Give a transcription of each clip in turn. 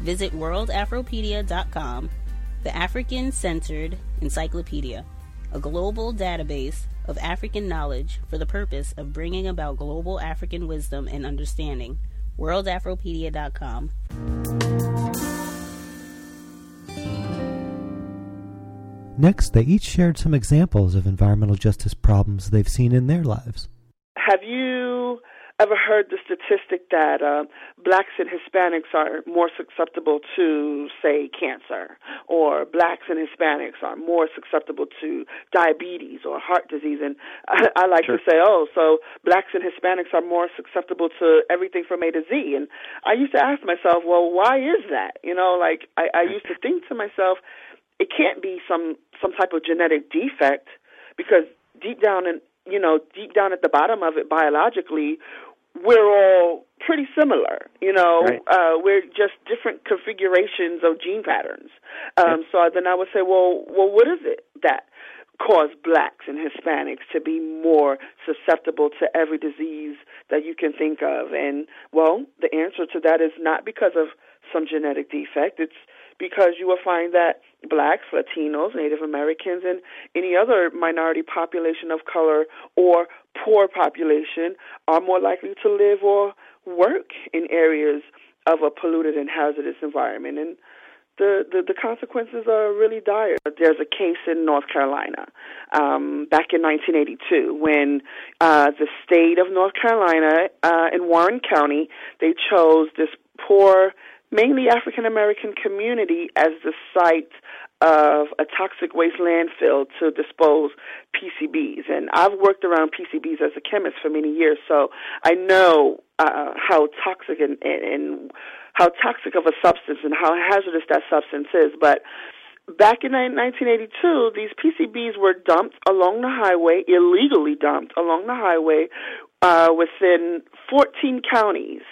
Visit worldafropedia.com, the African centered encyclopedia, a global database of African knowledge for the purpose of bringing about global African wisdom and understanding. worldafropedia.com. Next, they each shared some examples of environmental justice problems they've seen in their lives. Have you ever heard the statistic that uh, blacks and Hispanics are more susceptible to, say, cancer, or blacks and Hispanics are more susceptible to diabetes or heart disease? And I, I like Sure. to say, oh, so blacks and Hispanics are more susceptible to everything from A to Z. And I used to ask myself, well, why is that? You know, like I, I used to think to myself, it can't be some some type of genetic defect because deep down in you know deep down at the bottom of it biologically we're all pretty similar you know Right. uh we're just different configurations of gene patterns. Um so then i would say well well what is it that cause blacks and hispanics to be more susceptible to every disease that you can think of? And well the answer to that is not because of some genetic defect. It's because you will find that blacks, Latinos, Native Americans, and any other minority population of color or poor population are more likely to live or work in areas of a polluted and hazardous environment. And the, the, the consequences are really dire. There's a case in North Carolina um, back in 1982 when uh, the state of North Carolina uh, in Warren County they chose this poor, mainly African American community as the site of a toxic waste landfill to dispose PCBs. And I've worked around PCBs as a chemist for many years, so I know uh, how toxic and, and, and how toxic of a substance and how hazardous that substance is. But back in 1982, these PCBs were dumped along the highway, illegally dumped along the highway uh, within 14 counties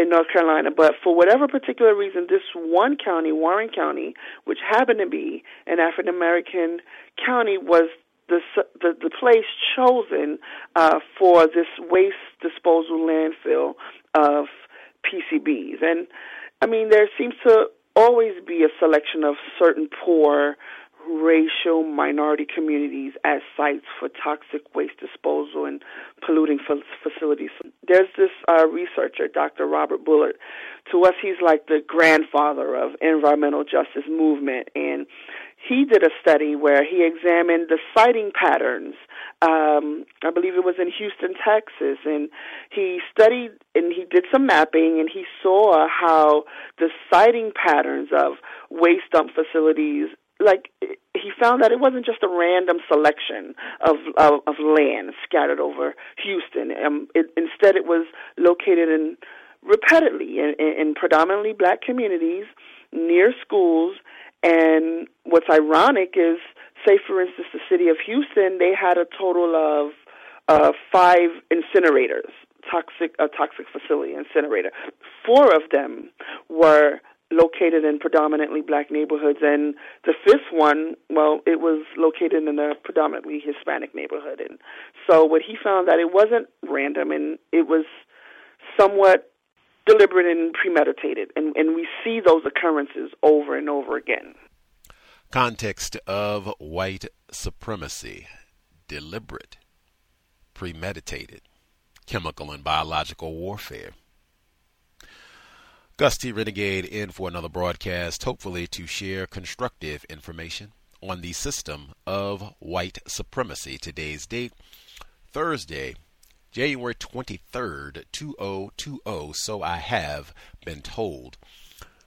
in North Carolina. But for whatever particular reason, this one county, Warren County, which happened to be an African American county, was the, the the place chosen uh, for this waste disposal landfill of PCBs. And I mean, there seems to always be a selection of certain poor racial minority communities as sites for toxic waste disposal and polluting fa- facilities. There's this uh, researcher, Dr. Robert Bullard. To us, he's like the grandfather of environmental justice movement, and he did a study where he examined the siting patterns. Um, I believe it was in Houston, Texas, and he studied and he did some mapping, and he saw how the siting patterns of waste dump facilities like he found that it wasn't just a random selection of of, of land scattered over Houston. Um, it, instead, it was located in repeatedly in, in predominantly black communities near schools. And what's ironic is, say for instance, the city of Houston, they had a total of uh, five incinerators toxic a toxic facility incinerator. Four of them were located in predominantly black neighborhoods, and the fifth one, well, it was located in a predominantly Hispanic neighborhood. And so, what he found that it wasn't random, and it was somewhat deliberate and premeditated, and and we see those occurrences over and over again. Context of white supremacy: deliberate, premeditated, chemical and biological warfare. Gus T. Renegade in for another broadcast, hopefully to share constructive information on the system of white supremacy. Today's date, Thursday, January 23rd, 2020, so I have been told.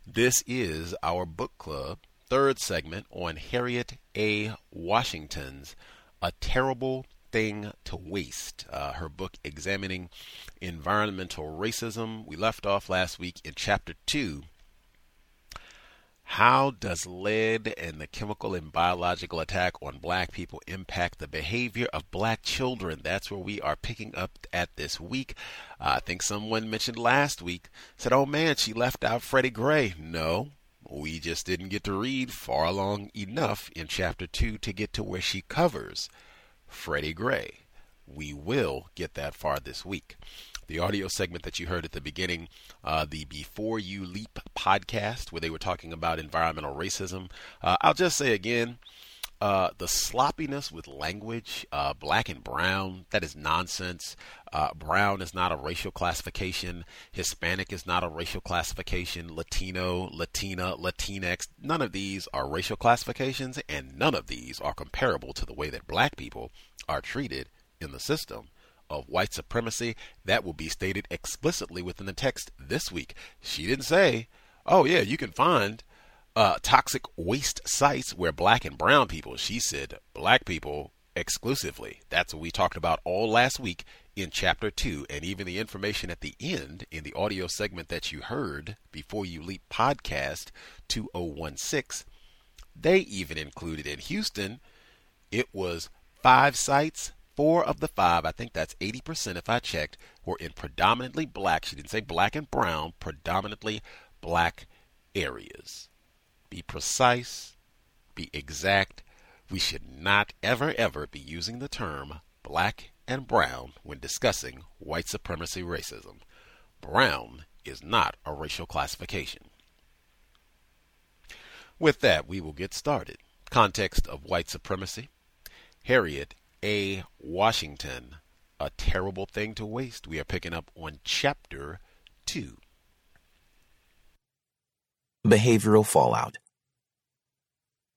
This is our book club, third segment on Harriet A. Washington's A Terrible Thing to Waste, uh, her book examining environmental racism. We left off last week in chapter 2. How does lead and the chemical and biological attack on black people impact the behavior of black children? That's where we are picking up at this week. Uh, I think someone mentioned last week, said, oh man, she left out Freddie Gray. No, we just didn't get to read far along enough in chapter 2 to get to where she covers Freddie Gray. We will get that far this week. The audio segment that you heard at the beginning, uh, the Before You Leap podcast, where they were talking about environmental racism. Uh, I'll just say again, uh, the sloppiness with language, uh, black and brown, that is nonsense. Uh, brown is not a racial classification. Hispanic is not a racial classification. Latino, Latina, Latinx, none of these are racial classifications, and none of these are comparable to the way that black people are treated in the system of white supremacy. That will be stated explicitly within the text this week. She didn't say, oh, yeah, you can find uh, toxic waste sites where black and brown people, she said, black people exclusively. That's what we talked about all last week in chapter 2 and even the information at the end in the audio segment that you heard before you leap podcast 2016 they even included in Houston it was five sites four of the five I think that's 80% if I checked were in predominantly black she didn't say black and brown predominantly black areas be precise be exact we should not ever ever be using the term black and brown when discussing white supremacy racism. Brown is not a racial classification. With that, we will get started. Context of white supremacy. Harriet A. Washington, A Terrible Thing to Waste. We are picking up on chapter 2. Behavioral fallout.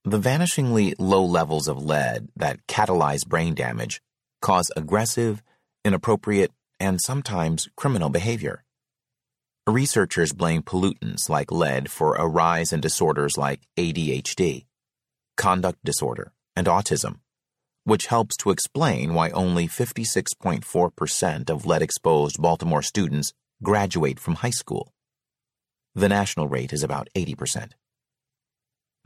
The vanishingly low levels of lead that catalyze brain damage cause aggressive, inappropriate, and sometimes criminal behavior. Researchers blame pollutants like lead for a rise in disorders like ADHD, conduct disorder, and autism, which helps to explain why only 56.4% of lead exposed Baltimore students graduate from high school. The national rate is about 80%.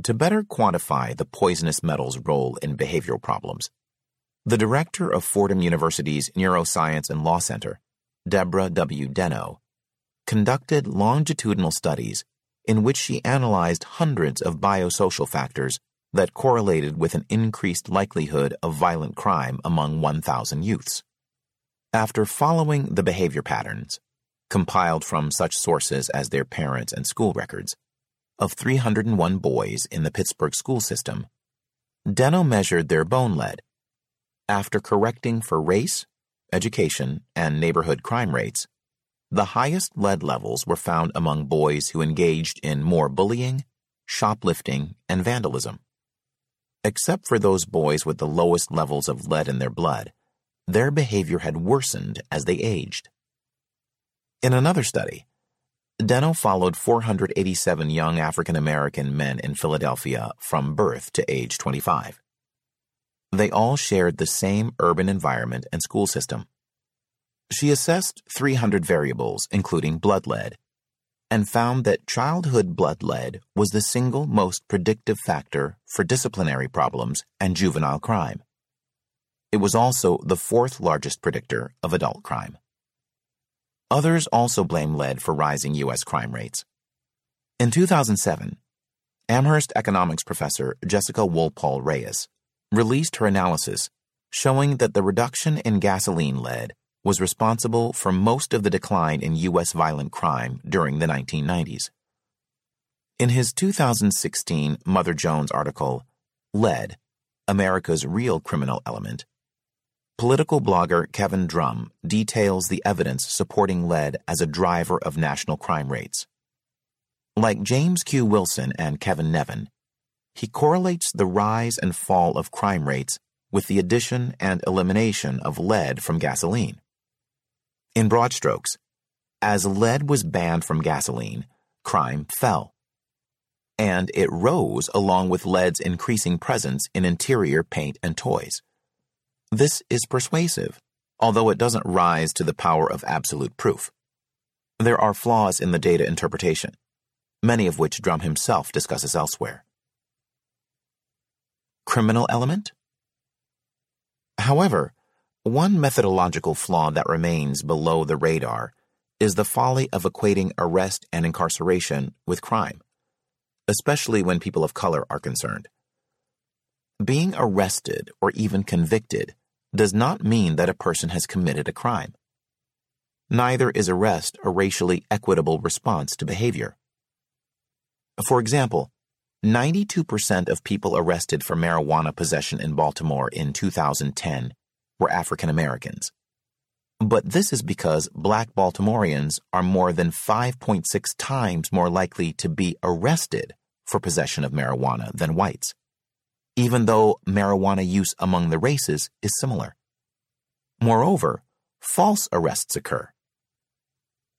To better quantify the poisonous metal's role in behavioral problems, the director of Fordham University's Neuroscience and Law Center, Deborah W. Denno, conducted longitudinal studies in which she analyzed hundreds of biosocial factors that correlated with an increased likelihood of violent crime among 1,000 youths. After following the behavior patterns, compiled from such sources as their parents and school records, of 301 boys in the Pittsburgh school system, Denno measured their bone lead after correcting for race, education, and neighborhood crime rates, the highest lead levels were found among boys who engaged in more bullying, shoplifting, and vandalism. Except for those boys with the lowest levels of lead in their blood, their behavior had worsened as they aged. In another study, Denno followed 487 young African American men in Philadelphia from birth to age 25. They all shared the same urban environment and school system. She assessed 300 variables, including blood lead, and found that childhood blood lead was the single most predictive factor for disciplinary problems and juvenile crime. It was also the fourth largest predictor of adult crime. Others also blame lead for rising U.S. crime rates. In 2007, Amherst economics professor Jessica Wolpaw Reyes released her analysis showing that the reduction in gasoline lead was responsible for most of the decline in U.S. violent crime during the 1990s. In his 2016 Mother Jones article, Lead America's Real Criminal Element, political blogger Kevin Drum details the evidence supporting lead as a driver of national crime rates. Like James Q. Wilson and Kevin Nevin, he correlates the rise and fall of crime rates with the addition and elimination of lead from gasoline. In broad strokes, as lead was banned from gasoline, crime fell. And it rose along with lead's increasing presence in interior paint and toys. This is persuasive, although it doesn't rise to the power of absolute proof. There are flaws in the data interpretation, many of which Drum himself discusses elsewhere. Criminal element? However, one methodological flaw that remains below the radar is the folly of equating arrest and incarceration with crime, especially when people of color are concerned. Being arrested or even convicted does not mean that a person has committed a crime. Neither is arrest a racially equitable response to behavior. For example, 92% of people arrested for marijuana possession in Baltimore in 2010 were African Americans. But this is because black Baltimoreans are more than 5.6 times more likely to be arrested for possession of marijuana than whites, even though marijuana use among the races is similar. Moreover, false arrests occur.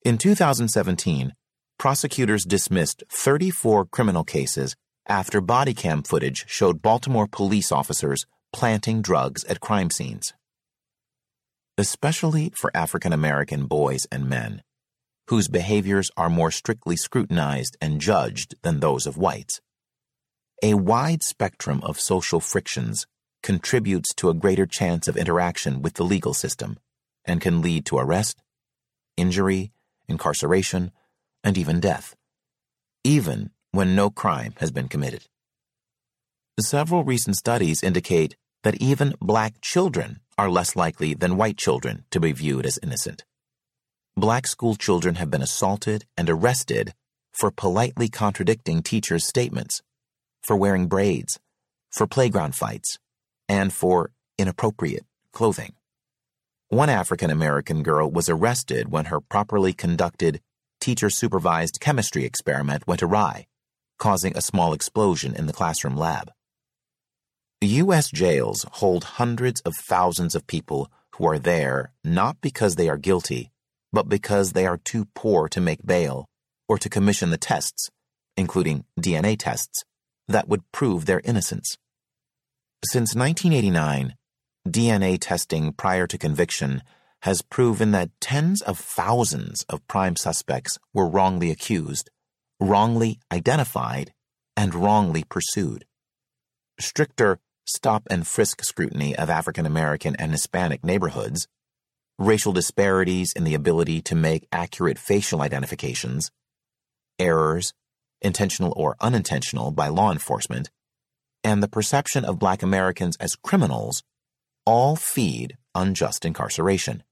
In 2017, prosecutors dismissed 34 criminal cases after body cam footage showed Baltimore police officers planting drugs at crime scenes. Especially for African American boys and men, whose behaviors are more strictly scrutinized and judged than those of whites. A wide spectrum of social frictions contributes to a greater chance of interaction with the legal system and can lead to arrest, injury, incarceration, and even death, even when no crime has been committed. Several recent studies indicate that even black children are less likely than white children to be viewed as innocent. Black school children have been assaulted and arrested for politely contradicting teachers' statements, for wearing braids, for playground fights, and for inappropriate clothing. One African American girl was arrested when her properly conducted teacher supervised chemistry experiment went awry causing a small explosion in the classroom lab. U.S. jails hold hundreds of thousands of people who are there not because they are guilty, but because they are too poor to make bail or to commission the tests, including DNA tests, that would prove their innocence. Since 1989, DNA testing prior to conviction has proven that tens of thousands of prime suspects were wrongly accused wrongly identified, and wrongly pursued. Stricter stop and frisk scrutiny of African American and Hispanic neighborhoods, racial disparities in the ability to make accurate facial identifications, errors, intentional or unintentional, by law enforcement, and the perception of black Americans as criminals all feed unjust incarceration.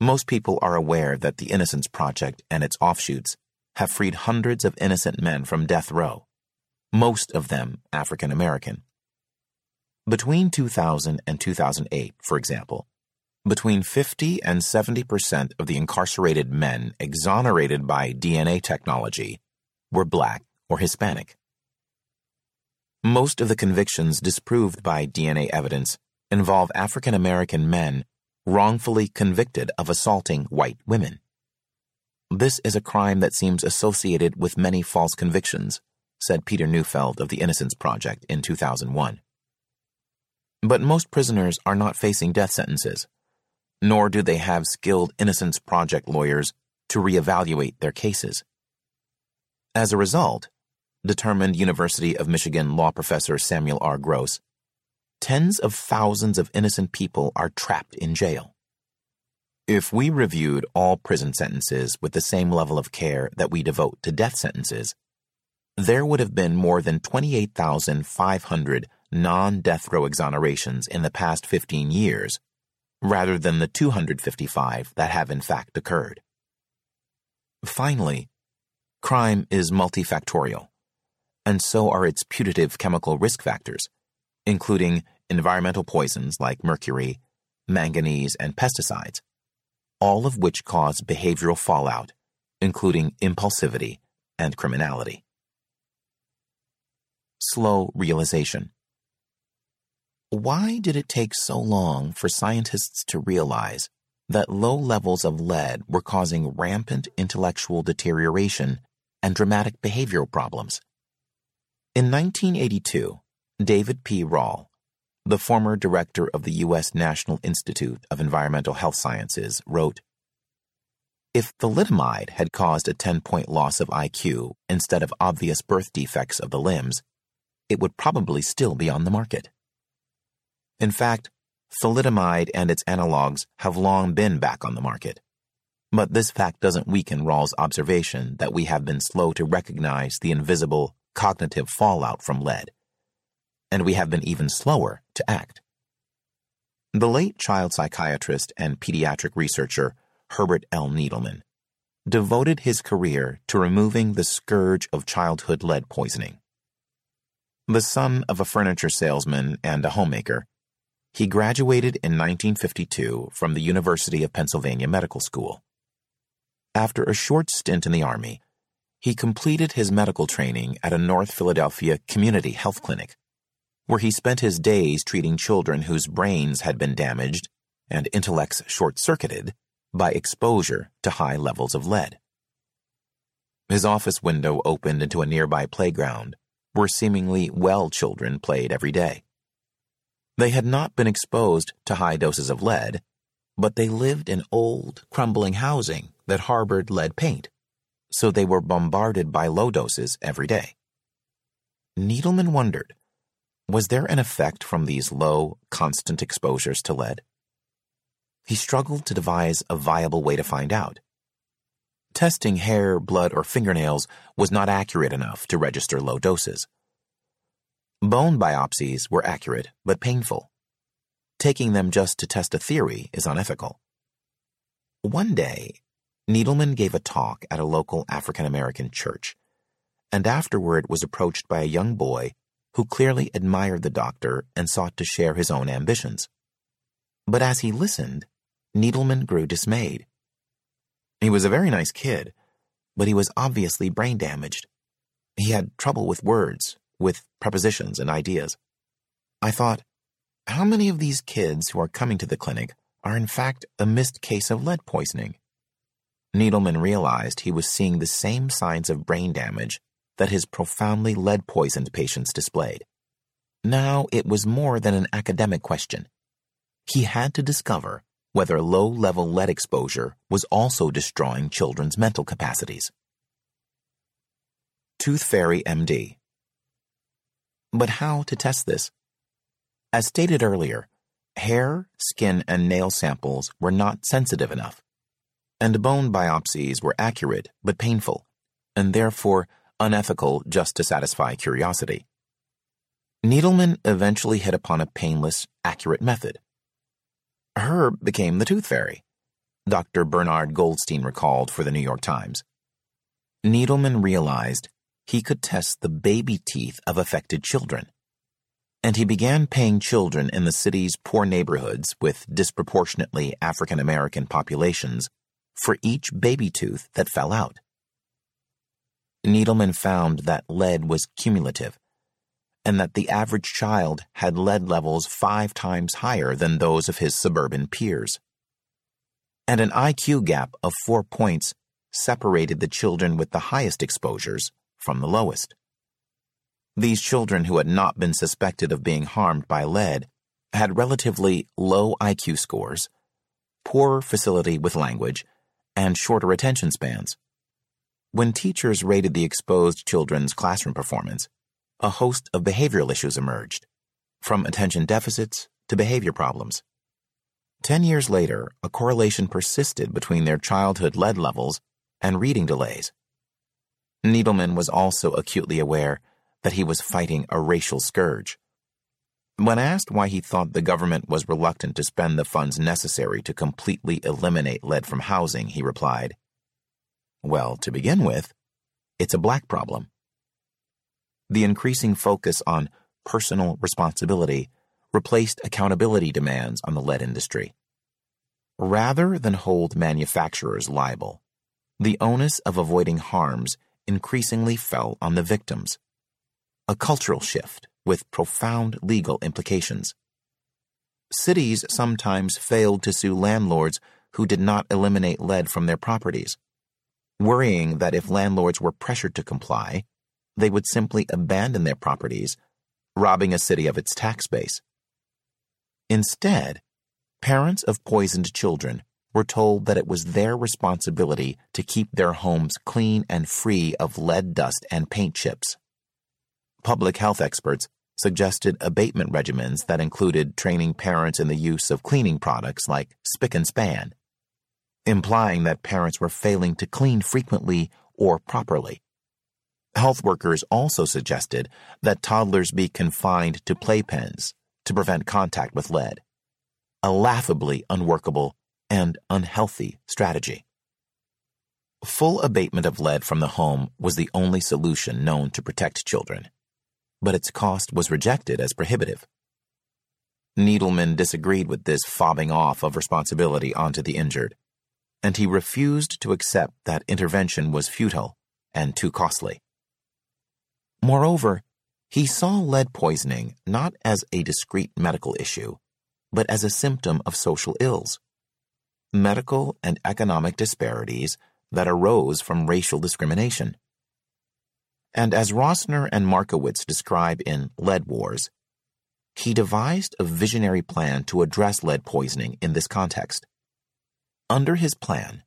Most people are aware that the Innocence Project and its offshoots have freed hundreds of innocent men from death row, most of them African American. Between 2000 and 2008, for example, between 50 and 70 percent of the incarcerated men exonerated by DNA technology were black or Hispanic. Most of the convictions disproved by DNA evidence involve African American men wrongfully convicted of assaulting white women. This is a crime that seems associated with many false convictions, said Peter Neufeld of the Innocence Project in 2001. But most prisoners are not facing death sentences, nor do they have skilled Innocence Project lawyers to reevaluate their cases. As a result, determined University of Michigan law professor Samuel R. Gross, tens of thousands of innocent people are trapped in jail. If we reviewed all prison sentences with the same level of care that we devote to death sentences, there would have been more than 28,500 non death row exonerations in the past 15 years, rather than the 255 that have in fact occurred. Finally, crime is multifactorial, and so are its putative chemical risk factors, including environmental poisons like mercury, manganese, and pesticides, all of which cause behavioral fallout, including impulsivity and criminality. Slow realization. Why did it take so long for scientists to realize that low levels of lead were causing rampant intellectual deterioration and dramatic behavioral problems? In 1982, David P. Rall, the former director of the U.S. National Institute of Environmental Health Sciences, wrote If thalidomide had caused a 10 point loss of IQ instead of obvious birth defects of the limbs, it would probably still be on the market. In fact, thalidomide and its analogs have long been back on the market. But this fact doesn't weaken Rall's observation that we have been slow to recognize the invisible cognitive fallout from lead and we have been even slower to act. The late child psychiatrist and pediatric researcher Herbert L. Needleman devoted his career to removing the scourge of childhood lead poisoning. The son of a furniture salesman and a homemaker, he graduated in 1952 from the University of Pennsylvania Medical School. After a short stint in the Army, he completed his medical training at a North Philadelphia community health clinic where he spent his days treating children whose brains had been damaged and intellects short circuited by exposure to high levels of lead. His office window opened into a nearby playground where seemingly well children played every day. They had not been exposed to high doses of lead, but they lived in old, crumbling housing that harbored lead paint, so they were bombarded by low doses every day. Needleman wondered was there an effect from these low, constant exposures to lead? He struggled to devise a viable way to find out. Testing hair, blood, or fingernails was not accurate enough to register low doses. Bone biopsies were accurate but painful. Taking them just to test a theory is unethical. One day, Needleman gave a talk at a local African American church, and afterward was approached by a young boy who clearly admired the doctor and sought to share his own ambitions. But as he listened, Needleman grew dismayed. He was a very nice kid, but he was obviously brain damaged. He had trouble with words, with prepositions and ideas. I thought, how many of these kids who are coming to the clinic are in fact a missed case of lead poisoning? Needleman realized he was seeing the same signs of brain damage that his profoundly lead poisoned patients displayed. Now it was more than an academic question. He had to discover whether low level lead exposure was also destroying children's mental capacities. Tooth Fairy MD. But how to test this? As stated earlier, hair, skin, and nail samples were not sensitive enough, and bone biopsies were accurate but painful, and therefore unethical just to satisfy curiosity. Needleman eventually hit upon a painless, accurate method. Herb became the tooth fairy, Dr. Bernard Goldstein recalled for the New York Times. Needleman realized he could test the baby teeth of affected children. And he began paying children in the city's poor neighborhoods with disproportionately African American populations for each baby tooth that fell out. Needleman found that lead was cumulative, and that the average child had lead levels five times higher than those of his suburban peers. And an IQ gap of four points separated the children with the highest exposures from the lowest. These children who had not been suspected of being harmed by lead had relatively low IQ scores, poor facility with language, and shorter attention spans. When teachers rated the exposed children's classroom performance, a host of behavioral issues emerged, from attention deficits to behavior problems. Ten years later, a correlation persisted between their childhood lead levels and reading delays. Needleman was also acutely aware that he was fighting a racial scourge. When asked why he thought the government was reluctant to spend the funds necessary to completely eliminate lead from housing, he replied, Well, to begin with, it's a black problem. The increasing focus on personal responsibility replaced accountability demands on the lead industry. Rather than hold manufacturers liable, the onus of avoiding harms increasingly fell on the victims. A cultural shift with profound legal implications. Cities sometimes failed to sue landlords who did not eliminate lead from their properties, worrying that if landlords were pressured to comply, they would simply abandon their properties, robbing a city of its tax base. Instead, parents of poisoned children were told that it was their responsibility to keep their homes clean and free of lead dust and paint chips public health experts suggested abatement regimens that included training parents in the use of cleaning products like Spic and Span, implying that parents were failing to clean frequently or properly. Health workers also suggested that toddlers be confined to playpens to prevent contact with lead, a laughably unworkable and unhealthy strategy. Full abatement of lead from the home was the only solution known to protect children but its cost was rejected as prohibitive. Needleman disagreed with this fobbing off of responsibility onto the injured, and he refused to accept that intervention was futile and too costly. Moreover, he saw lead poisoning not as a discrete medical issue, but as a symptom of social ills, medical and economic disparities that arose from racial discrimination. And as Rosner and Markowitz describe in Lead Wars, he devised a visionary plan to address lead poisoning in this context. Under his plan,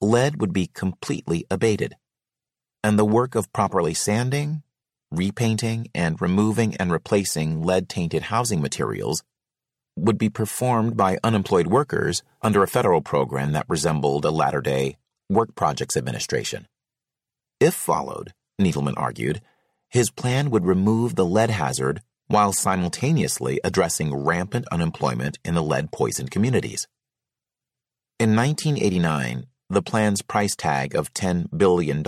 lead would be completely abated, and the work of properly sanding, repainting, and removing and replacing lead tainted housing materials would be performed by unemployed workers under a federal program that resembled a latter day Work Projects Administration. If followed, Needleman argued, his plan would remove the lead hazard while simultaneously addressing rampant unemployment in the lead poisoned communities. In 1989, the plan's price tag of $10 billion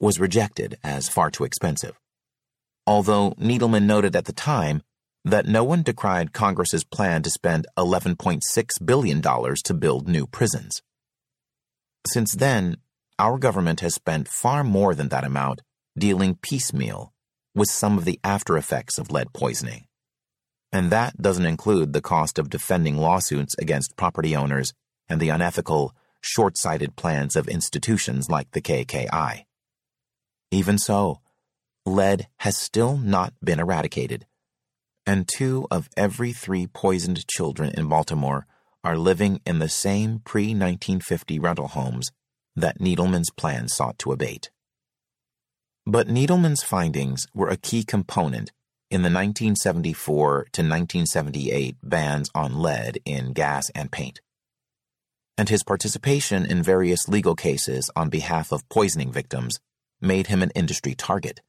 was rejected as far too expensive. Although Needleman noted at the time that no one decried Congress's plan to spend $11.6 billion to build new prisons. Since then, our government has spent far more than that amount dealing piecemeal with some of the after effects of lead poisoning. And that doesn't include the cost of defending lawsuits against property owners and the unethical, short sighted plans of institutions like the KKI. Even so, lead has still not been eradicated, and two of every three poisoned children in Baltimore are living in the same pre 1950 rental homes that Needleman's plan sought to abate. But Needleman's findings were a key component in the 1974 to 1978 bans on lead in gas and paint. And his participation in various legal cases on behalf of poisoning victims made him an industry target.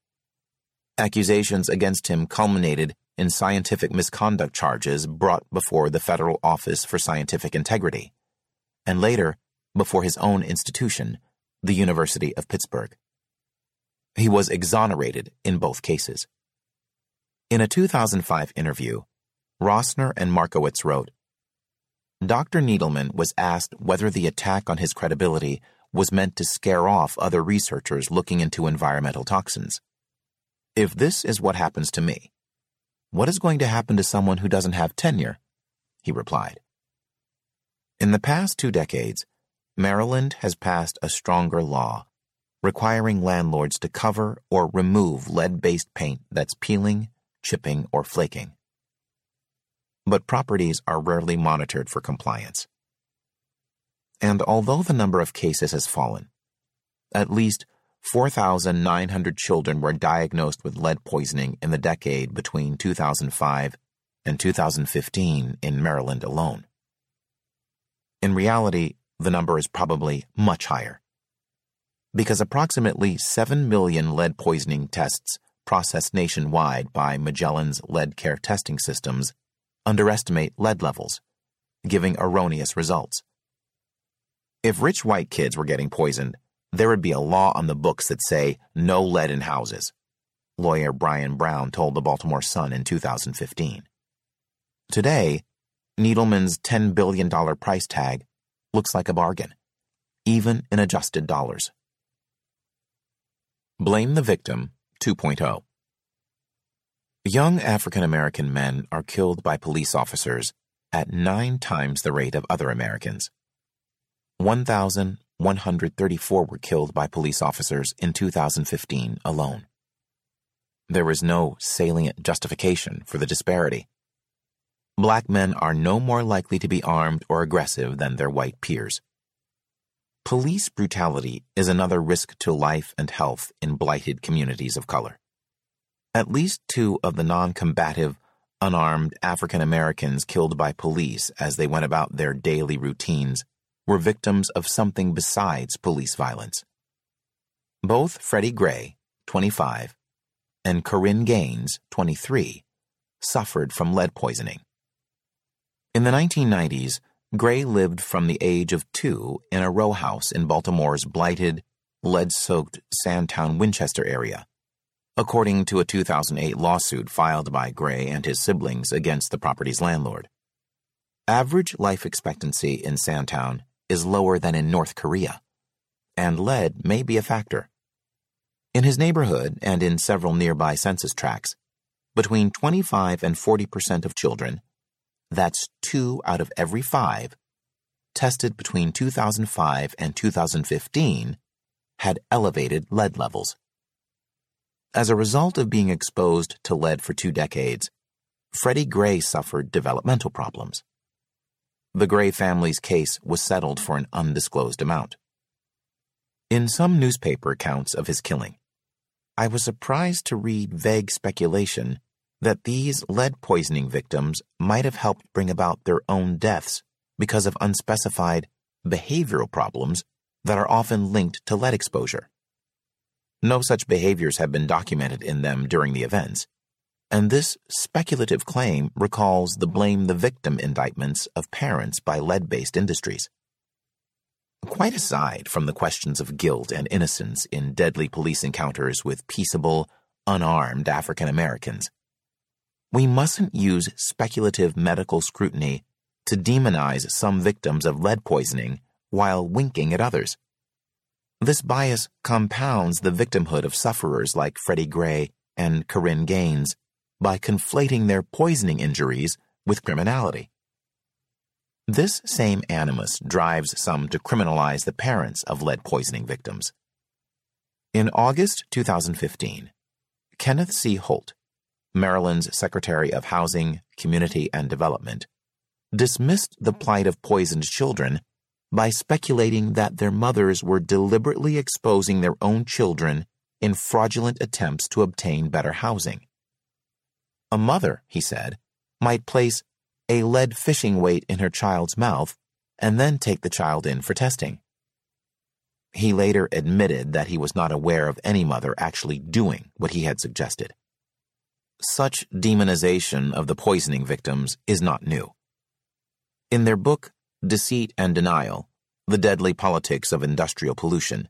Accusations against him culminated in scientific misconduct charges brought before the Federal Office for Scientific Integrity, and later before his own institution, the University of Pittsburgh. He was exonerated in both cases. In a 2005 interview, Rosner and Markowitz wrote, Dr. Needleman was asked whether the attack on his credibility was meant to scare off other researchers looking into environmental toxins. If this is what happens to me, what is going to happen to someone who doesn't have tenure? He replied. In the past two decades, Maryland has passed a stronger law requiring landlords to cover or remove lead based paint that's peeling, chipping, or flaking. But properties are rarely monitored for compliance. And although the number of cases has fallen, at least 4,900 children were diagnosed with lead poisoning in the decade between 2005 and 2015 in Maryland alone. In reality, the number is probably much higher. Because approximately 7 million lead poisoning tests processed nationwide by Magellan's LeadCare testing systems underestimate lead levels, giving erroneous results. If rich white kids were getting poisoned, there would be a law on the books that say no lead in houses. Lawyer Brian Brown told the Baltimore Sun in 2015. Today, Needleman's $10 billion price tag looks like a bargain, even in adjusted dollars. Blame the Victim 2.0 Young African American men are killed by police officers at nine times the rate of other Americans. 1,134 were killed by police officers in 2015 alone. There is no salient justification for the disparity. Black men are no more likely to be armed or aggressive than their white peers. Police brutality is another risk to life and health in blighted communities of color. At least two of the non combative, unarmed African Americans killed by police as they went about their daily routines were victims of something besides police violence. Both Freddie Gray, 25, and Korryn Gaines, 23, suffered from lead poisoning. In the 1990s, Gray lived from the age of two in a row house in Baltimore's blighted, lead soaked Sandtown Winchester area, according to a 2008 lawsuit filed by Gray and his siblings against the property's landlord. Average life expectancy in Sandtown is lower than in North Korea, and lead may be a factor. In his neighborhood and in several nearby census tracts, between 25 and 40 percent of children that's two out of every five, tested between 2005 and 2015 had elevated lead levels. As a result of being exposed to lead for two decades, Freddie Gray suffered developmental problems. The Gray family's case was settled for an undisclosed amount. In some newspaper accounts of his killing, I was surprised to read vague speculation that these lead poisoning victims might have helped bring about their own deaths because of unspecified behavioral problems that are often linked to lead exposure. No such behaviors have been documented in them during the events, and this speculative claim recalls the blame the victim indictments of parents by lead based industries. Quite aside from the questions of guilt and innocence in deadly police encounters with peaceable, unarmed African Americans, we mustn't use speculative medical scrutiny to demonize some victims of lead poisoning while winking at others. This bias compounds the victimhood of sufferers like Freddie Gray and Korryn Gaines by conflating their poisoning injuries with criminality. This same animus drives some to criminalize the parents of lead poisoning victims. In August 2015, Kenneth C. Holt, Maryland's Secretary of Housing, Community, and Development, dismissed the plight of poisoned children by speculating that their mothers were deliberately exposing their own children in fraudulent attempts to obtain better housing. A mother, he said, might place a lead fishing weight in her child's mouth and then take the child in for testing. He later admitted that he was not aware of any mother actually doing what he had suggested. Such demonization of the poisoning victims is not new. In their book, Deceit and Denial The Deadly Politics of Industrial Pollution,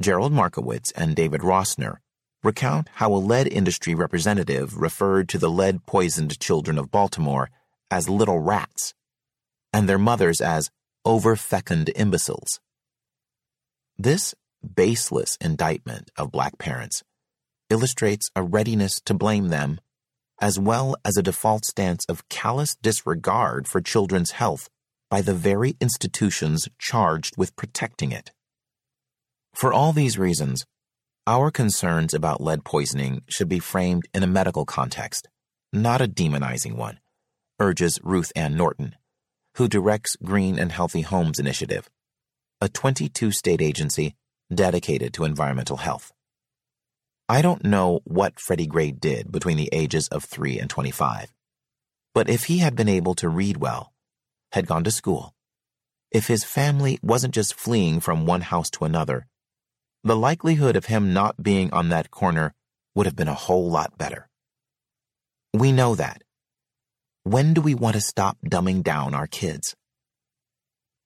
Gerald Markowitz and David Rosner recount how a lead industry representative referred to the lead poisoned children of Baltimore as little rats and their mothers as overfecund imbeciles. This baseless indictment of black parents illustrates a readiness to blame them, as well as a default stance of callous disregard for children's health by the very institutions charged with protecting it. For all these reasons, our concerns about lead poisoning should be framed in a medical context, not a demonizing one, urges Ruth Ann Norton, who directs Green and Healthy Homes Initiative, a 22 state agency dedicated to environmental health. I don't know what Freddie Gray did between the ages of 3 and 25. But if he had been able to read well, had gone to school, if his family wasn't just fleeing from one house to another, the likelihood of him not being on that corner would have been a whole lot better. We know that. When do we want to stop dumbing down our kids?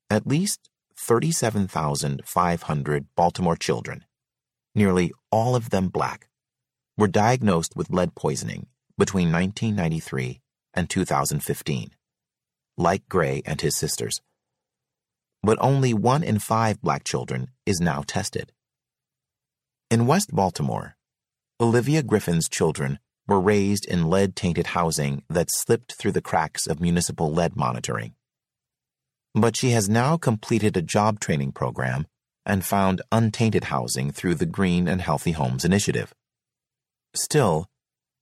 At least 37,500 Baltimore children, nearly all of them black, were diagnosed with lead poisoning between 1993 and 2015, like Gray and his sisters. But only one in five black children is now tested. In West Baltimore, Olivia Griffin's children were raised in lead tainted housing that slipped through the cracks of municipal lead monitoring. But she has now completed a job training program and found untainted housing through the Green and Healthy Homes Initiative. Still,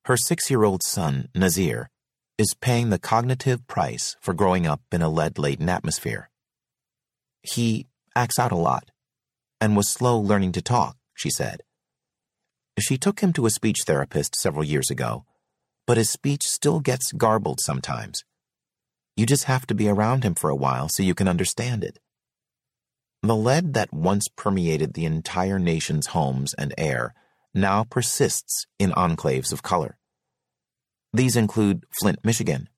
her six year old son, Nazir, is paying the cognitive price for growing up in a lead laden atmosphere. He acts out a lot and was slow learning to talk, she said. She took him to a speech therapist several years ago, but his speech still gets garbled sometimes. You just have to be around him for a while so you can understand it. The lead that once permeated the entire nation's homes and air now persists in enclaves of color. These include Flint, Michigan,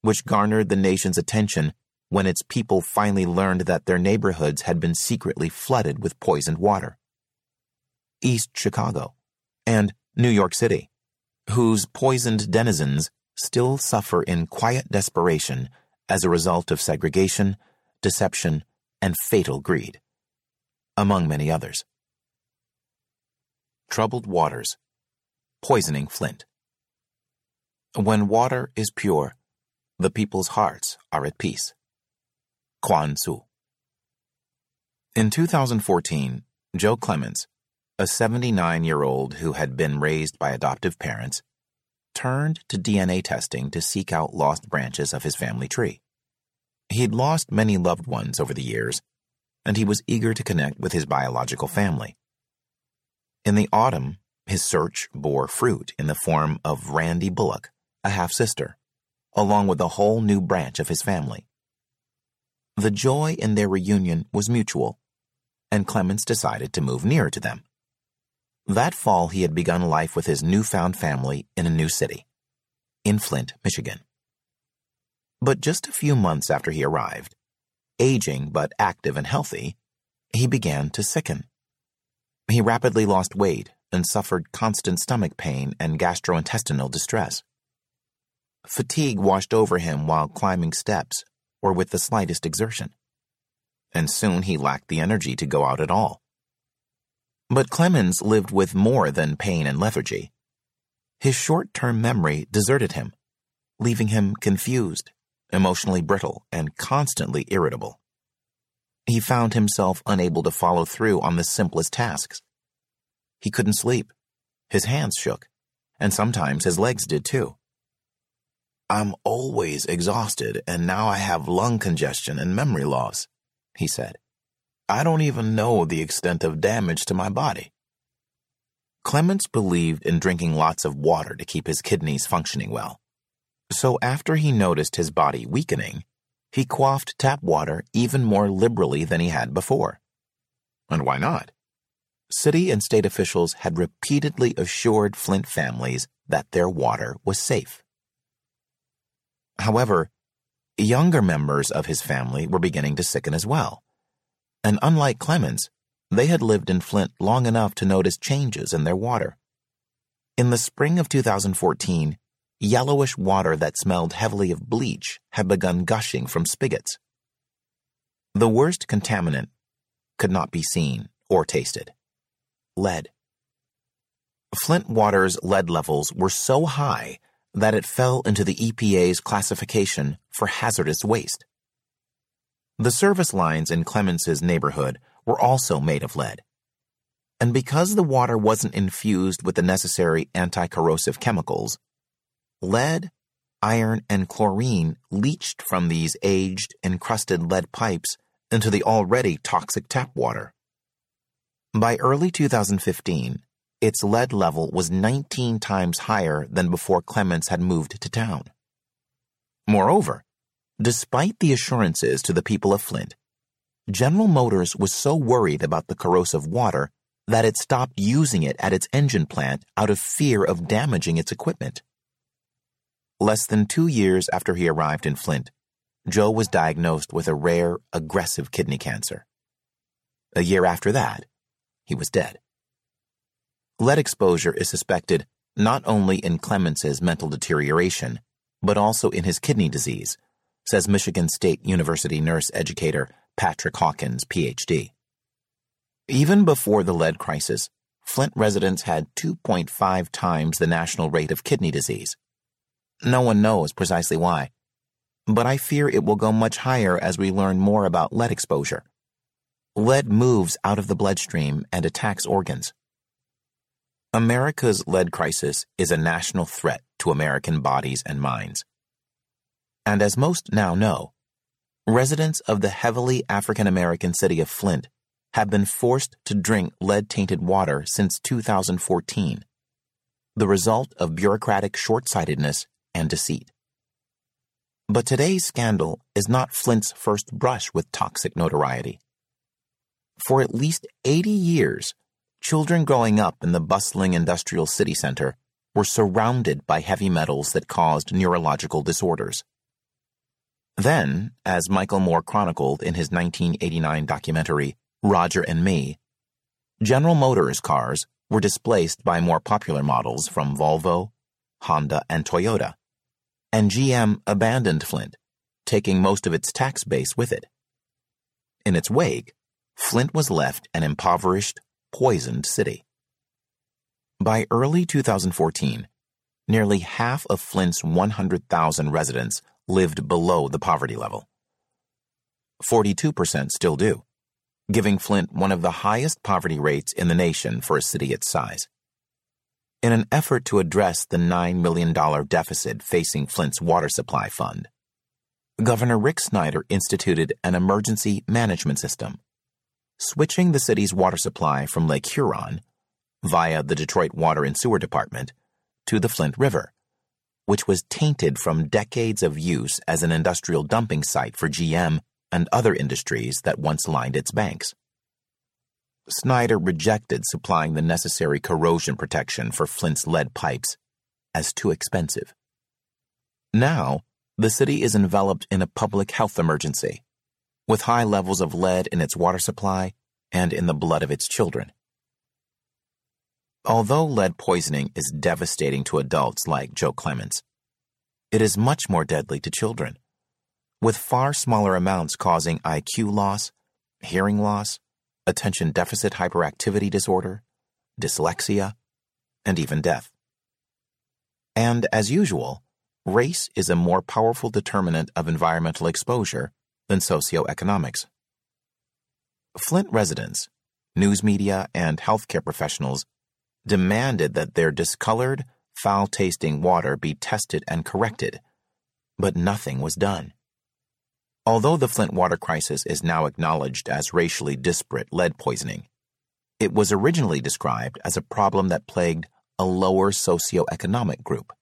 which garnered the nation's attention when its people finally learned that their neighborhoods had been secretly flooded with poisoned water. East Chicago, and New York City, whose poisoned denizens still suffer in quiet desperation as a result of segregation, deception, and fatal greed, among many others. Troubled waters, poisoning Flint. When water is pure, the people's hearts are at peace. Kuan Tzu. In 2014, Joe Clements, a 79 year old who had been raised by adoptive parents, turned to DNA testing to seek out lost branches of his family tree. He'd lost many loved ones over the years, and he was eager to connect with his biological family. In the autumn, his search bore fruit in the form of Randy Bullock, a half sister, along with a whole new branch of his family. The joy in their reunion was mutual, and Clements decided to move nearer to them. That fall, he had begun life with his newfound family in a new city, in Flint, Michigan. But just a few months after he arrived, aging but active and healthy, he began to sicken. He rapidly lost weight and suffered constant stomach pain and gastrointestinal distress. Fatigue washed over him while climbing steps or with the slightest exertion. And soon he lacked the energy to go out at all. But Clemens lived with more than pain and lethargy. His short term memory deserted him, leaving him confused, emotionally brittle, and constantly irritable. He found himself unable to follow through on the simplest tasks. He couldn't sleep. His hands shook, and sometimes his legs did too. I'm always exhausted, and now I have lung congestion and memory loss, he said. I don't even know the extent of damage to my body. Clements believed in drinking lots of water to keep his kidneys functioning well. So after he noticed his body weakening, he quaffed tap water even more liberally than he had before. And why not? City and state officials had repeatedly assured Flint families that their water was safe. However, younger members of his family were beginning to sicken as well and unlike Clemens, they had lived in Flint long enough to notice changes in their water. In the spring of 2014, yellowish water that smelled heavily of bleach had begun gushing from spigots. The worst contaminant could not be seen or tasted lead. Flint water's lead levels were so high that it fell into the EPA's classification for hazardous waste. The service lines in Clemens's neighborhood were also made of lead. And because the water wasn't infused with the necessary anti corrosive chemicals, lead, iron, and chlorine leached from these aged, encrusted lead pipes into the already toxic tap water. By early 2015, its lead level was 19 times higher than before Clements had moved to town. Moreover, Despite the assurances to the people of Flint General Motors was so worried about the corrosive water that it stopped using it at its engine plant out of fear of damaging its equipment. Less than two years after he arrived in Flint, Joe was diagnosed with a rare, aggressive kidney cancer. A year after that, he was dead. Lead exposure is suspected not only in Clemens's mental deterioration, but also in his kidney disease, says Michigan State University nurse educator Patrick Hawkins, PhD. Even before the lead crisis, Flint residents had 2.5 times the national rate of kidney disease. No one knows precisely why, but I fear it will go much higher as we learn more about lead exposure. Lead moves out of the bloodstream and attacks organs. America's lead crisis is a national threat to American bodies and minds. And as most now know, residents of the heavily African American city of Flint have been forced to drink lead tainted water since 2014, the result of bureaucratic short sightedness and deceit. But today's scandal is not Flint's first brush with toxic notoriety. For at least 80 years, children growing up in the bustling industrial city center were surrounded by heavy metals that caused neurological disorders. Then, as Michael Moore chronicled in his 1989 documentary, Roger and Me, General Motors cars were displaced by more popular models from Volvo, Honda, and Toyota, and GM abandoned Flint, taking most of its tax base with it. In its wake, Flint was left an impoverished, poisoned city. By early 2014, nearly half of Flint's 100,000 residents lived below the poverty level. 42% still do, giving Flint one of the highest poverty rates in the nation for a city its size. In an effort to address the $9 million deficit facing Flint's water supply fund, Governor Rick Snyder instituted an emergency management system, switching the city's water supply from Lake Huron, via the Detroit Water and Sewer Department, to the Flint River which was tainted from decades of use as an industrial dumping site for GM and other industries that once lined its banks. Snyder rejected supplying the necessary corrosion protection for Flint's lead pipes as too expensive. Now, the city is enveloped in a public health emergency, with high levels of lead in its water supply and in the blood of its children. Although lead poisoning is devastating to adults like Joe Clemens, it is much more deadly to children, with far smaller amounts causing IQ loss, hearing loss, attention deficit hyperactivity disorder, dyslexia, and even death. And as usual, race is a more powerful determinant of environmental exposure than socioeconomics. Flint residents, news media, and healthcare professionals demanded that their discolored, foul tasting water be tested and corrected, but nothing was done. Although the Flint water crisis is now acknowledged as racially disparate lead poisoning, it was originally described as a problem that plagued a lower socioeconomic group.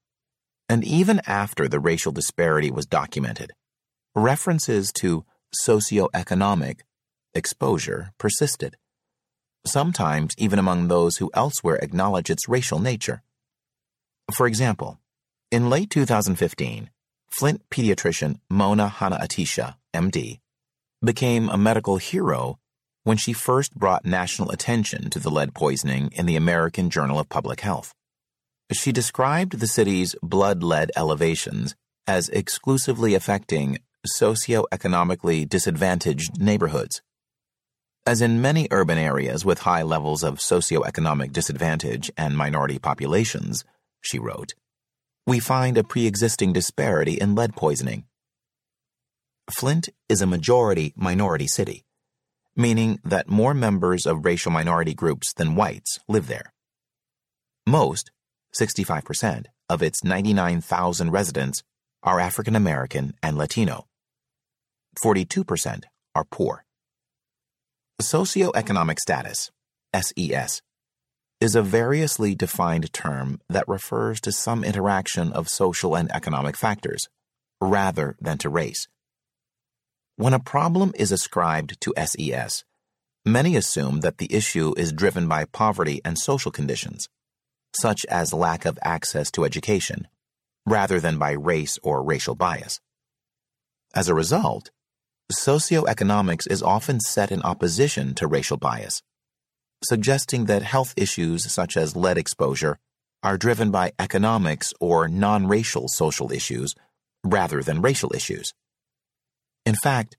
And even after the racial disparity was documented, references to socioeconomic exposure persisted sometimes even among those who elsewhere acknowledge its racial nature. For example, in late 2015, Flint pediatrician Mona Hanna-Attisha, MD, became a medical hero when she first brought national attention to the lead poisoning in the American Journal of Public Health. She described the city's blood lead elevations as exclusively affecting socioeconomically disadvantaged neighborhoods. As in many urban areas with high levels of socioeconomic disadvantage and minority populations, she wrote, we find a pre existing disparity in lead poisoning. Flint is a majority minority city, meaning that more members of racial minority groups than whites live there. Most, 65%, of its 99,000 residents are African American and Latino. 42% are poor. Socioeconomic status, SES, is a variously defined term that refers to some interaction of social and economic factors, rather than to race. When a problem is ascribed to SES, many assume that the issue is driven by poverty and social conditions, such as lack of access to education, rather than by race or racial bias. As a result, socioeconomics is often set in opposition to racial bias, suggesting that health issues such as lead exposure are driven by economics or non racial social issues rather than racial issues. In fact,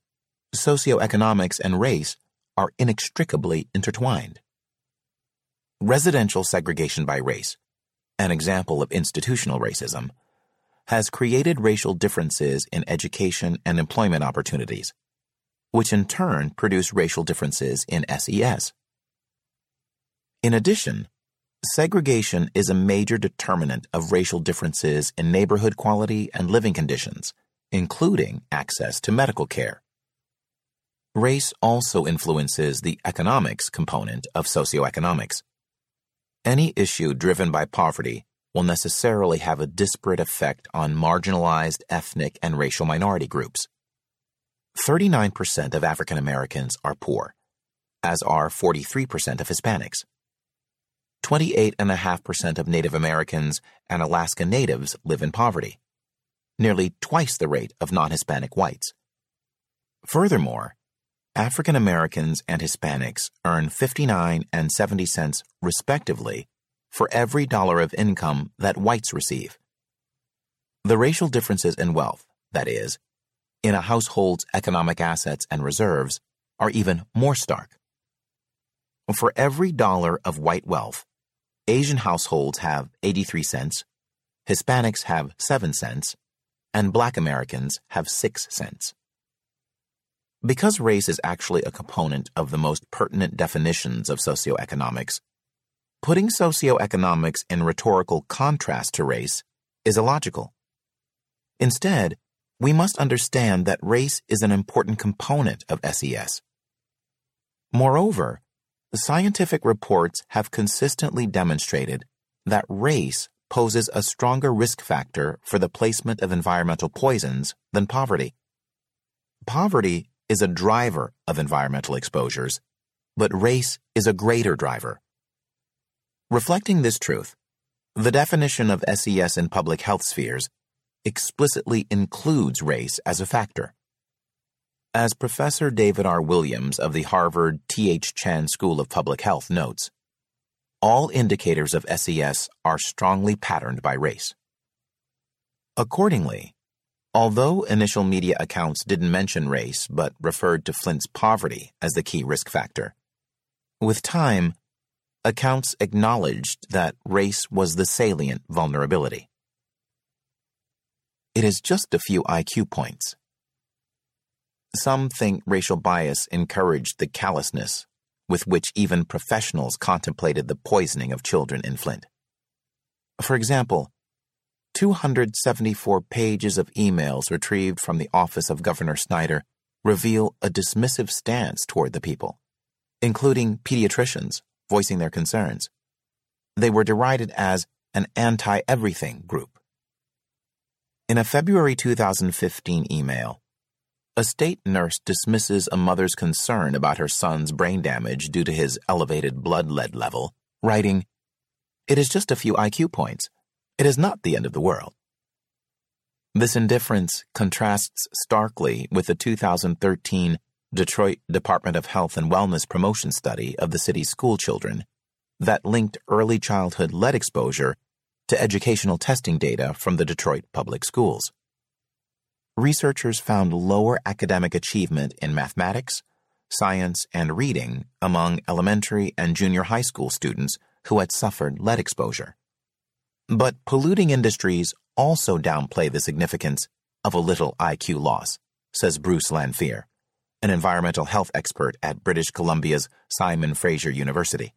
socioeconomics and race are inextricably intertwined. Residential segregation by race, an example of institutional racism, has created racial differences in education and employment opportunities, which in turn produce racial differences in SES. In addition, segregation is a major determinant of racial differences in neighborhood quality and living conditions, including access to medical care. Race also influences the economics component of socioeconomics. Any issue driven by poverty will necessarily have a disparate effect on marginalized ethnic and racial minority groups. 39% of African Americans are poor, as are 43% of Hispanics. 28.5% of Native Americans and Alaska Natives live in poverty, nearly twice the rate of non Hispanic whites. Furthermore, African Americans and Hispanics earn 59 and 70 cents, respectively, for every dollar of income that whites receive. The racial differences in wealth, that is, in a household's economic assets and reserves, are even more stark. For every dollar of white wealth, Asian households have 83 cents, Hispanics have 7 cents, and black Americans have 6 cents. Because race is actually a component of the most pertinent definitions of socioeconomics, putting socioeconomics in rhetorical contrast to race is illogical. Instead, we must understand that race is an important component of SES. Moreover, scientific reports have consistently demonstrated that race poses a stronger risk factor for the placement of environmental poisons than poverty. Poverty is a driver of environmental exposures, but race is a greater driver. Reflecting this truth, the definition of SES in public health spheres explicitly includes race as a factor. As Professor David R. Williams of the Harvard T.H. Chan School of Public Health notes, all indicators of SES are strongly patterned by race. Accordingly, Although initial media accounts didn't mention race but referred to Flint's poverty as the key risk factor, with time, accounts acknowledged that race was the salient vulnerability. It is just a few IQ points. Some think racial bias encouraged the callousness with which even professionals contemplated the poisoning of children in Flint. For example, 274 pages of emails retrieved from the office of Governor Snyder reveal a dismissive stance toward the people, including pediatricians voicing their concerns. They were derided as an anti everything group. In a February 2015 email, a state nurse dismisses a mother's concern about her son's brain damage due to his elevated blood lead level, writing, It is just a few IQ points. It is not the end of the world. This indifference contrasts starkly with the 2013 Detroit Department of Health and Wellness promotion study of the city's schoolchildren that linked early childhood lead exposure to educational testing data from the Detroit public schools. Researchers found lower academic achievement in mathematics, science, and reading among elementary and junior high school students who had suffered lead exposure. But polluting industries also downplay the significance of a little IQ loss, says Bruce Lanphear, an environmental health expert at British Columbia's Simon Fraser University.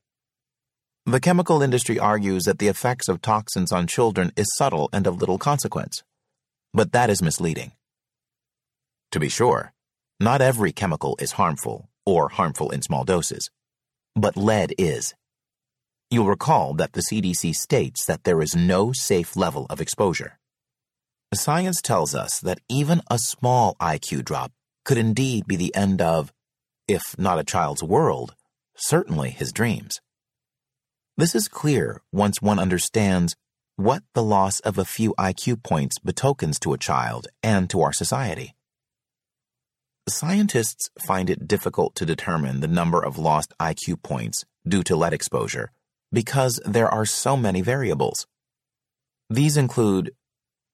The chemical industry argues that the effects of toxins on children is subtle and of little consequence, but that is misleading. To be sure, not every chemical is harmful or harmful in small doses, but lead is. You'll recall that the CDC states that there is no safe level of exposure. Science tells us that even a small IQ drop could indeed be the end of, if not a child's world, certainly his dreams. This is clear once one understands what the loss of a few IQ points betokens to a child and to our society. Scientists find it difficult to determine the number of lost IQ points due to lead exposure because there are so many variables. These include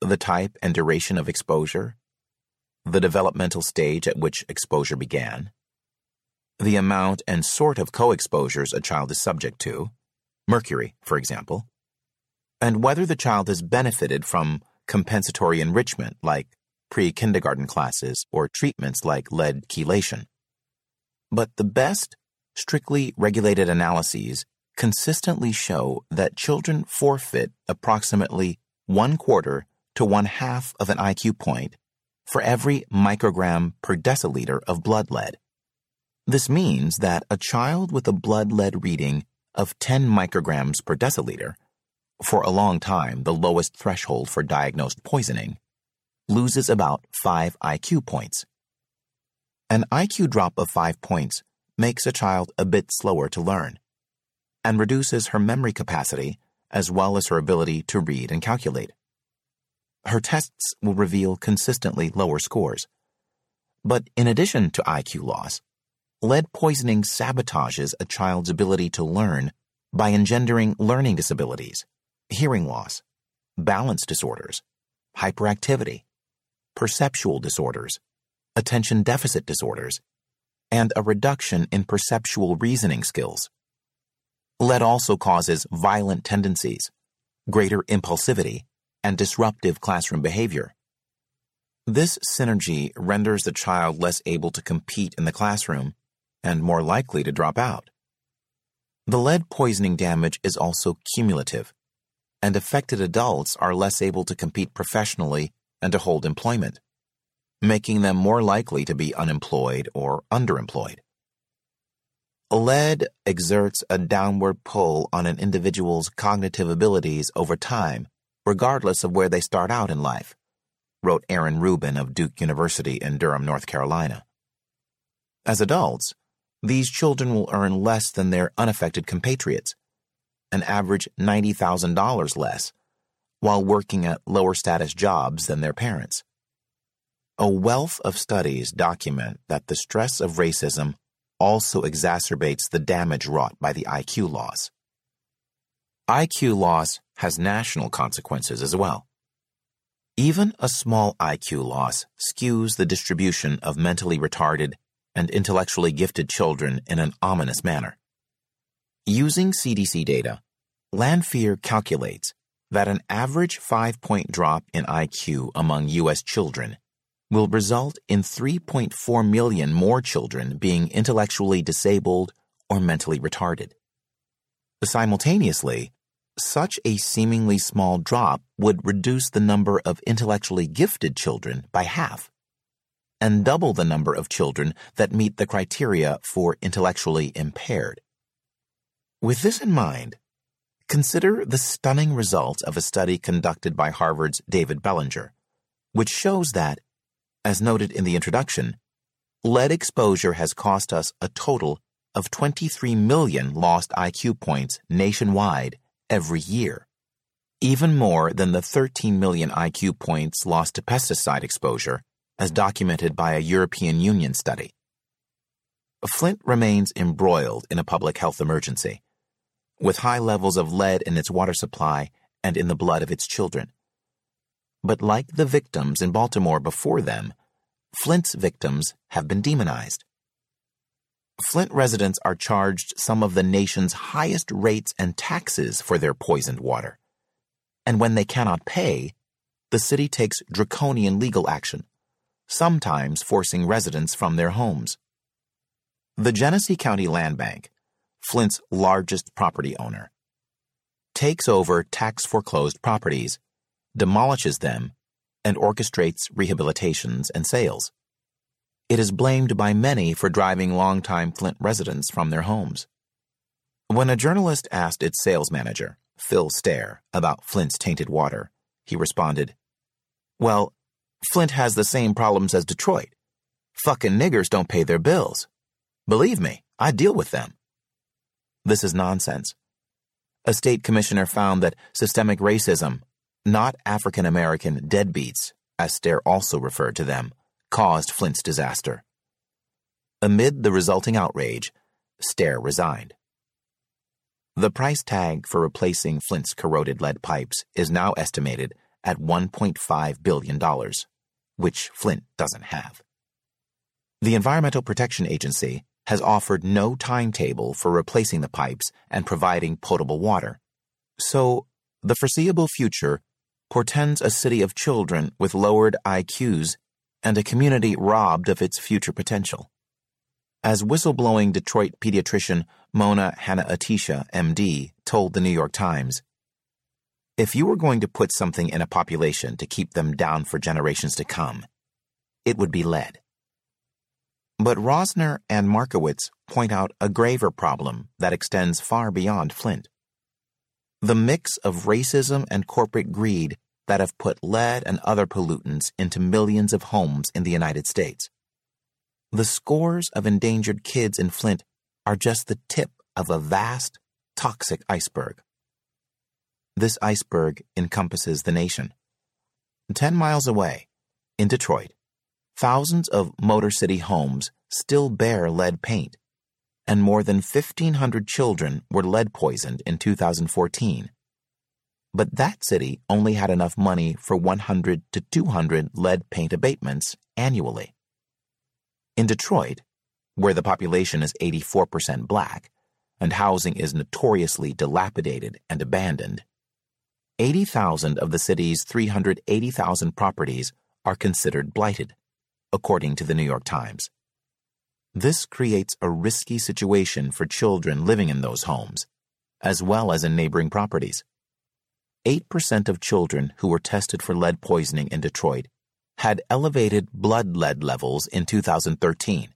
the type and duration of exposure, the developmental stage at which exposure began, the amount and sort of co exposures a child is subject to, mercury, for example, and whether the child has benefited from compensatory enrichment like pre kindergarten classes or treatments like lead chelation. But the best, strictly regulated analyses consistently show that children forfeit approximately one quarter to one half of an IQ point for every microgram per deciliter of blood lead. This means that a child with a blood lead reading of 10 micrograms per deciliter, for a long time the lowest threshold for diagnosed poisoning, loses about 5 IQ points. An IQ drop of 5 points makes a child a bit slower to learn and reduces her memory capacity as well as her ability to read and calculate. Her tests will reveal consistently lower scores. But in addition to IQ loss, lead poisoning sabotages a child's ability to learn by engendering learning disabilities, hearing loss, balance disorders, hyperactivity, perceptual disorders, attention deficit disorders, and a reduction in perceptual reasoning skills. Lead also causes violent tendencies, greater impulsivity, and disruptive classroom behavior. This synergy renders the child less able to compete in the classroom and more likely to drop out. The lead poisoning damage is also cumulative, and affected adults are less able to compete professionally and to hold employment, making them more likely to be unemployed or underemployed. Lead exerts a downward pull on an individual's cognitive abilities over time, regardless of where they start out in life, wrote Aaron Reuben of Duke University in Durham, North Carolina. As adults, these children will earn less than their unaffected compatriots, an average $90,000 less while working at lower status jobs than their parents. A wealth of studies document that the stress of racism also exacerbates the damage wrought by the IQ loss. IQ loss has national consequences as well. Even a small IQ loss skews the distribution of mentally retarded and intellectually gifted children in an ominous manner. Using CDC data, Lanphear calculates that an average five point drop in IQ among U.S. children will result in 3.4 million more children being intellectually disabled or mentally retarded. Simultaneously, such a seemingly small drop would reduce the number of intellectually gifted children by half and double the number of children that meet the criteria for intellectually impaired. With this in mind, Consider the stunning results of a study conducted by Harvard's David Bellinger, which shows that, as noted in the introduction, lead exposure has cost us a total of 23 million lost IQ points nationwide every year, even more than the 13 million IQ points lost to pesticide exposure, as documented by a European Union study. Flint remains embroiled in a public health emergency with high levels of lead in its water supply and in the blood of its children. But like the victims in Baltimore before them, Flint's victims have been demonized. Flint residents are charged some of the nation's highest rates and taxes for their poisoned water. And when they cannot pay, the city takes draconian legal action, sometimes forcing residents from their homes. The Genesee County Land Bank Flint's largest property owner, takes over tax foreclosed properties, demolishes them, and orchestrates rehabilitations and sales. It is blamed by many for driving longtime Flint residents from their homes. When a journalist asked its sales manager, Phil Stair, about Flint's tainted water, he responded, Well, Flint has the same problems as Detroit. Fucking niggers don't pay their bills. Believe me, I deal with them. This is nonsense. A state commissioner found that systemic racism, not African American deadbeats, as Stair also referred to them, caused Flint's disaster. Amid the resulting outrage, Stair resigned. The price tag for replacing Flint's corroded lead pipes is now estimated at $1.5 billion, which Flint doesn't have. The Environmental Protection Agency has offered no timetable for replacing the pipes and providing potable water. So, the foreseeable future portends a city of children with lowered IQs and a community robbed of its future potential. As whistleblowing Detroit pediatrician Mona Hanna-Attisha, MD, told the New York Times, if you were going to put something in a population to keep them down for generations to come, it would be lead. But Rosner and Markowitz point out a graver problem that extends far beyond Flint. The mix of racism and corporate greed that have put lead and other pollutants into millions of homes in the United States. The scores of endangered kids in Flint are just the tip of a vast, toxic iceberg. This iceberg encompasses the nation. Ten miles away, in Detroit, thousands of Motor City homes still bear lead paint, and more than 1,500 children were lead poisoned in 2014. But that city only had enough money for 100 to 200 lead paint abatements annually. In Detroit, where the population is 84% black and housing is notoriously dilapidated and abandoned, 80,000 of the city's 380,000 properties are considered blighted according to the New York Times. This creates a risky situation for children living in those homes, as well as in neighboring properties. 8% of children who were tested for lead poisoning in Detroit had elevated blood lead levels in 2013,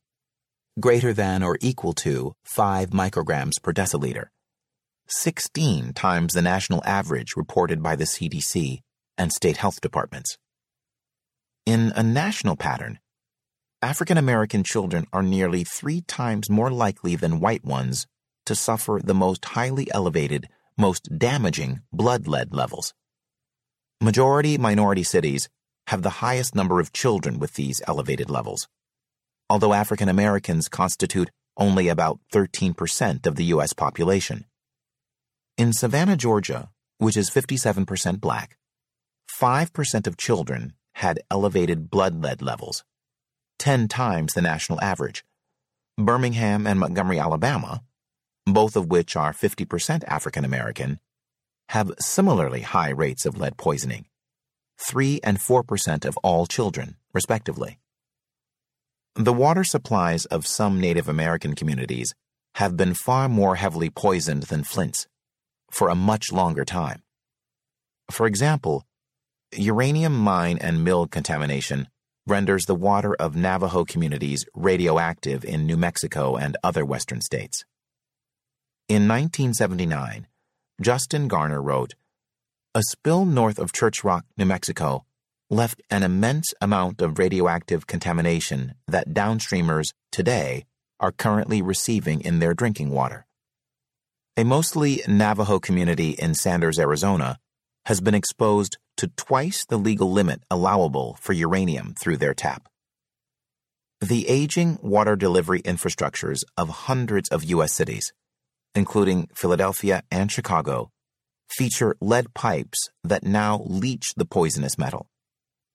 greater than or equal to 5 micrograms per deciliter, 16 times the national average reported by the CDC and state health departments. In a national pattern, African American children are nearly three times more likely than white ones to suffer the most highly elevated, most damaging blood lead levels. Majority minority cities have the highest number of children with these elevated levels, although African Americans constitute only about 13% of the U.S. population. In Savannah, Georgia, which is 57% black, 5% of children had elevated blood lead levels 10 times the national average. Birmingham and Montgomery, Alabama, both of which are 50% African American, have similarly high rates of lead poisoning 3 and 4% of all children, respectively. The water supplies of some Native American communities have been far more heavily poisoned than Flint's for a much longer time. For example, uranium mine and mill contamination renders the water of Navajo communities radioactive in New Mexico and other western states. In 1979, Justin Garner wrote, A spill north of Church Rock, New Mexico, left an immense amount of radioactive contamination that downstreamers today are currently receiving in their drinking water. A mostly Navajo community in Sanders, Arizona, has been exposed to twice the legal limit allowable for uranium through their tap. The aging water delivery infrastructures of hundreds of U.S. cities, including Philadelphia and Chicago, feature lead pipes that now leach the poisonous metal.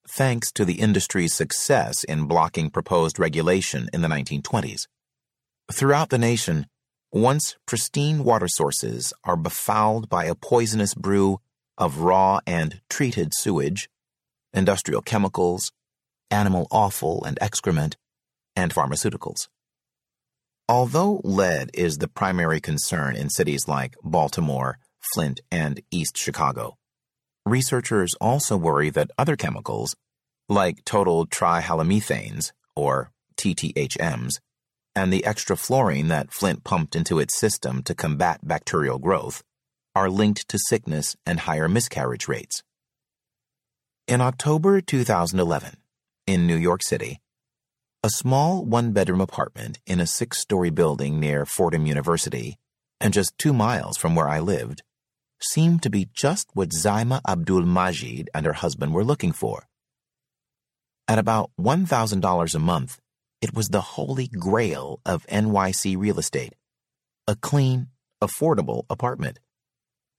Thanks to the industry's success in blocking proposed regulation in the 1920s. Throughout the nation, once pristine water sources are befouled by a poisonous brew of raw and treated sewage, industrial chemicals, animal offal and excrement, and pharmaceuticals. Although lead is the primary concern in cities like Baltimore, Flint, and East Chicago, researchers also worry that other chemicals, like total trihalomethanes, or TTHMs, and the extra fluorine that Flint pumped into its system to combat bacterial growth, are linked to sickness and higher miscarriage rates. In October 2011, in New York City, A small one bedroom apartment in a six story building near Fordham University, and just two miles from where I lived, seemed to be just what Zaima Abdul Majid and her husband were looking for. At about $1,000 a month, it was the holy grail of NYC real estate. A clean, affordable apartment.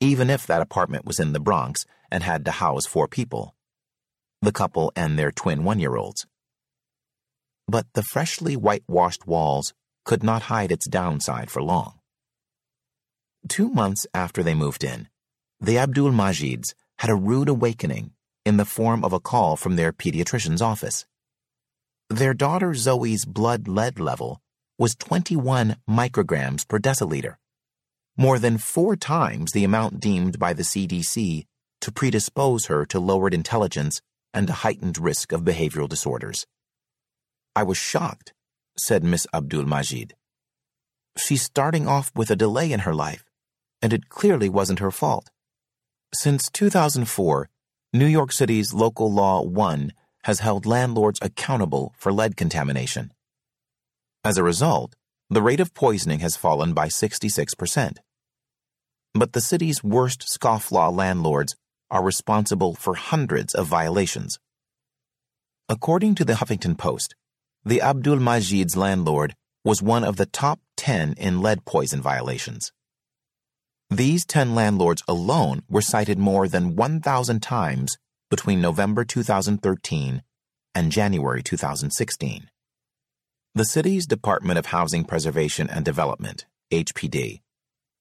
Even if that apartment was in the Bronx and had to house four people the couple and their twin one year olds. But the freshly whitewashed walls could not hide its downside for long. Two months after they moved in, the Abdul Majids had a rude awakening in the form of a call from their pediatrician's office. Their daughter Zoe's blood lead level was 21 micrograms per deciliter, more than four times the amount deemed by the CDC to predispose her to lowered intelligence and a heightened risk of behavioral disorders. I was shocked, said Miss Abdul Majid. She's starting off with a delay in her life, and it clearly wasn't her fault. Since 2004, New York City's Local Law 1 has held landlords accountable for lead contamination. As a result, the rate of poisoning has fallen by 66%. But the city's worst scofflaw landlords are responsible for hundreds of violations. According to the Huffington Post, the Abdul Majid's landlord was one of the top 10 in lead poison violations. These 10 landlords alone were cited more than 1,000 times between November 2013 and January 2016. The city's Department of Housing Preservation and Development, HPD,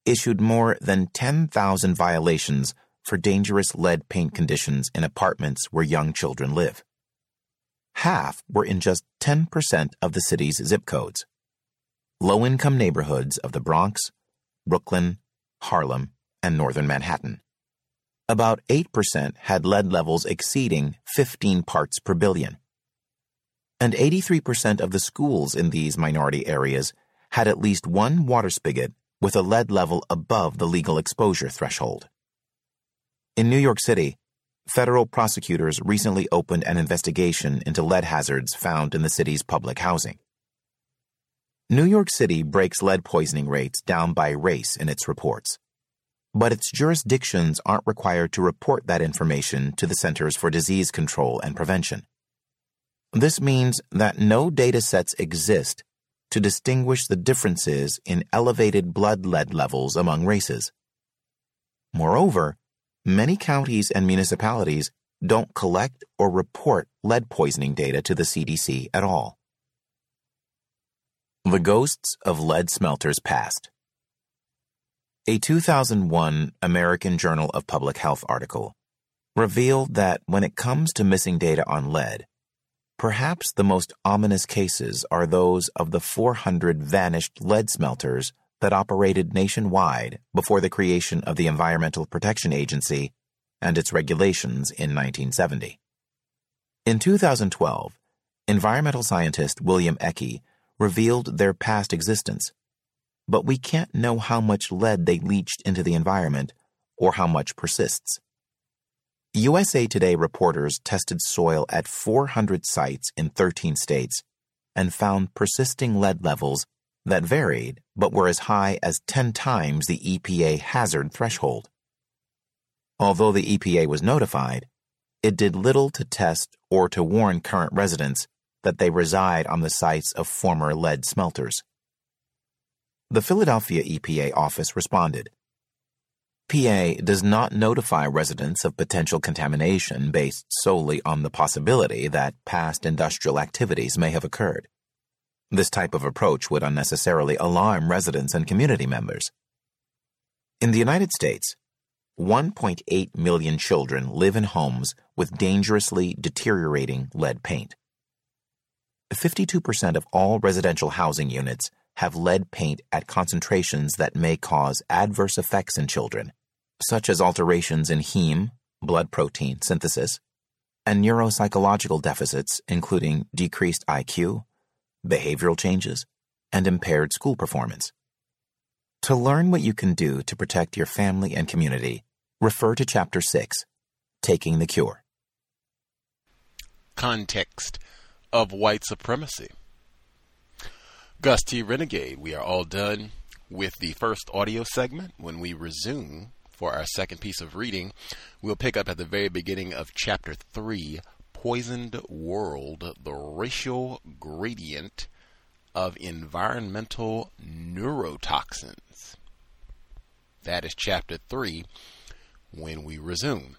issued more than 10,000 violations for dangerous lead paint conditions in apartments where young children live. Half were in just 10% of the city's zip codes. Low income neighborhoods of the Bronx, Brooklyn, Harlem, and northern Manhattan. About 8% had lead levels exceeding 15 parts per billion. And 83% of the schools in these minority areas had at least one water spigot with a lead level above the legal exposure threshold. In New York City, federal prosecutors recently opened an investigation into lead hazards found in the city's public housing. New York City breaks lead poisoning rates down by race in its reports. But its jurisdictions aren't required to report that information to the Centers for Disease Control and Prevention. This means that no data sets exist to distinguish the differences in elevated blood lead levels among races. Moreover, many counties and municipalities don't collect or report lead poisoning data to the CDC at all. The Ghosts of Lead Smelters Past. A 2001 American Journal of Public Health article revealed that when it comes to missing data on lead, perhaps the most ominous cases are those of the 400 vanished lead smelters that operated nationwide before the creation of the Environmental Protection Agency and its regulations in 1970. In 2012, environmental scientist William Eckel revealed their past existence, but we can't know how much lead they leached into the environment or how much persists. USA Today reporters tested soil at 400 sites in 13 states and found persisting lead levels that varied but were as high as 10 times the EPA hazard threshold. Although the EPA was notified, it did little to test or to warn current residents that they reside on the sites of former lead smelters. The Philadelphia EPA office responded. PA does not notify residents of potential contamination based solely on the possibility that past industrial activities may have occurred. This type of approach would unnecessarily alarm residents and community members. In the United States, 1.8 million children live in homes with dangerously deteriorating lead paint. 52% of all residential housing units have lead paint at concentrations that may cause adverse effects in children, such as alterations in heme, blood protein synthesis, and neuropsychological deficits, including decreased IQ, behavioral changes, and impaired school performance. To learn what you can do to protect your family and community, refer to Chapter 6 Taking the Cure. Context of white supremacy. Gus T. Renegade. We are all done with the first audio segment. When we resume for our second piece of reading, we'll pick up at the very beginning of chapter 3 Poisoned World, the racial gradient of environmental neurotoxins. That is chapter 3 when we resume.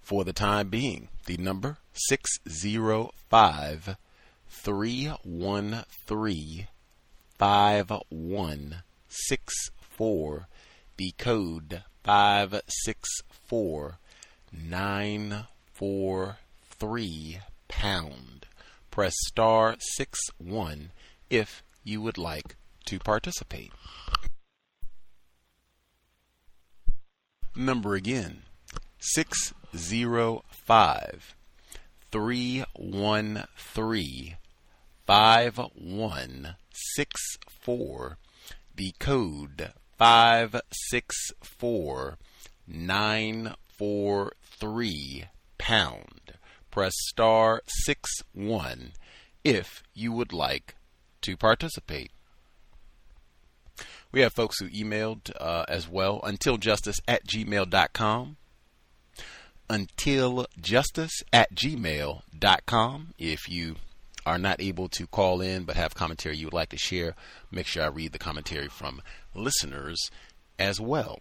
For the time being, the number 605 313 5164, the code 564 943 pound. Press star 6 1 if you would like to participate. Number again 605 313 5164. The code 564 943 pound. Press star 6 1 if you would like to participate. We have folks who emailed uh, as well, untiljustice at gmail.com. Untiljustice at gmail.com. If you are not able to call in but have commentary you would like to share, make sure I read the commentary from listeners as well.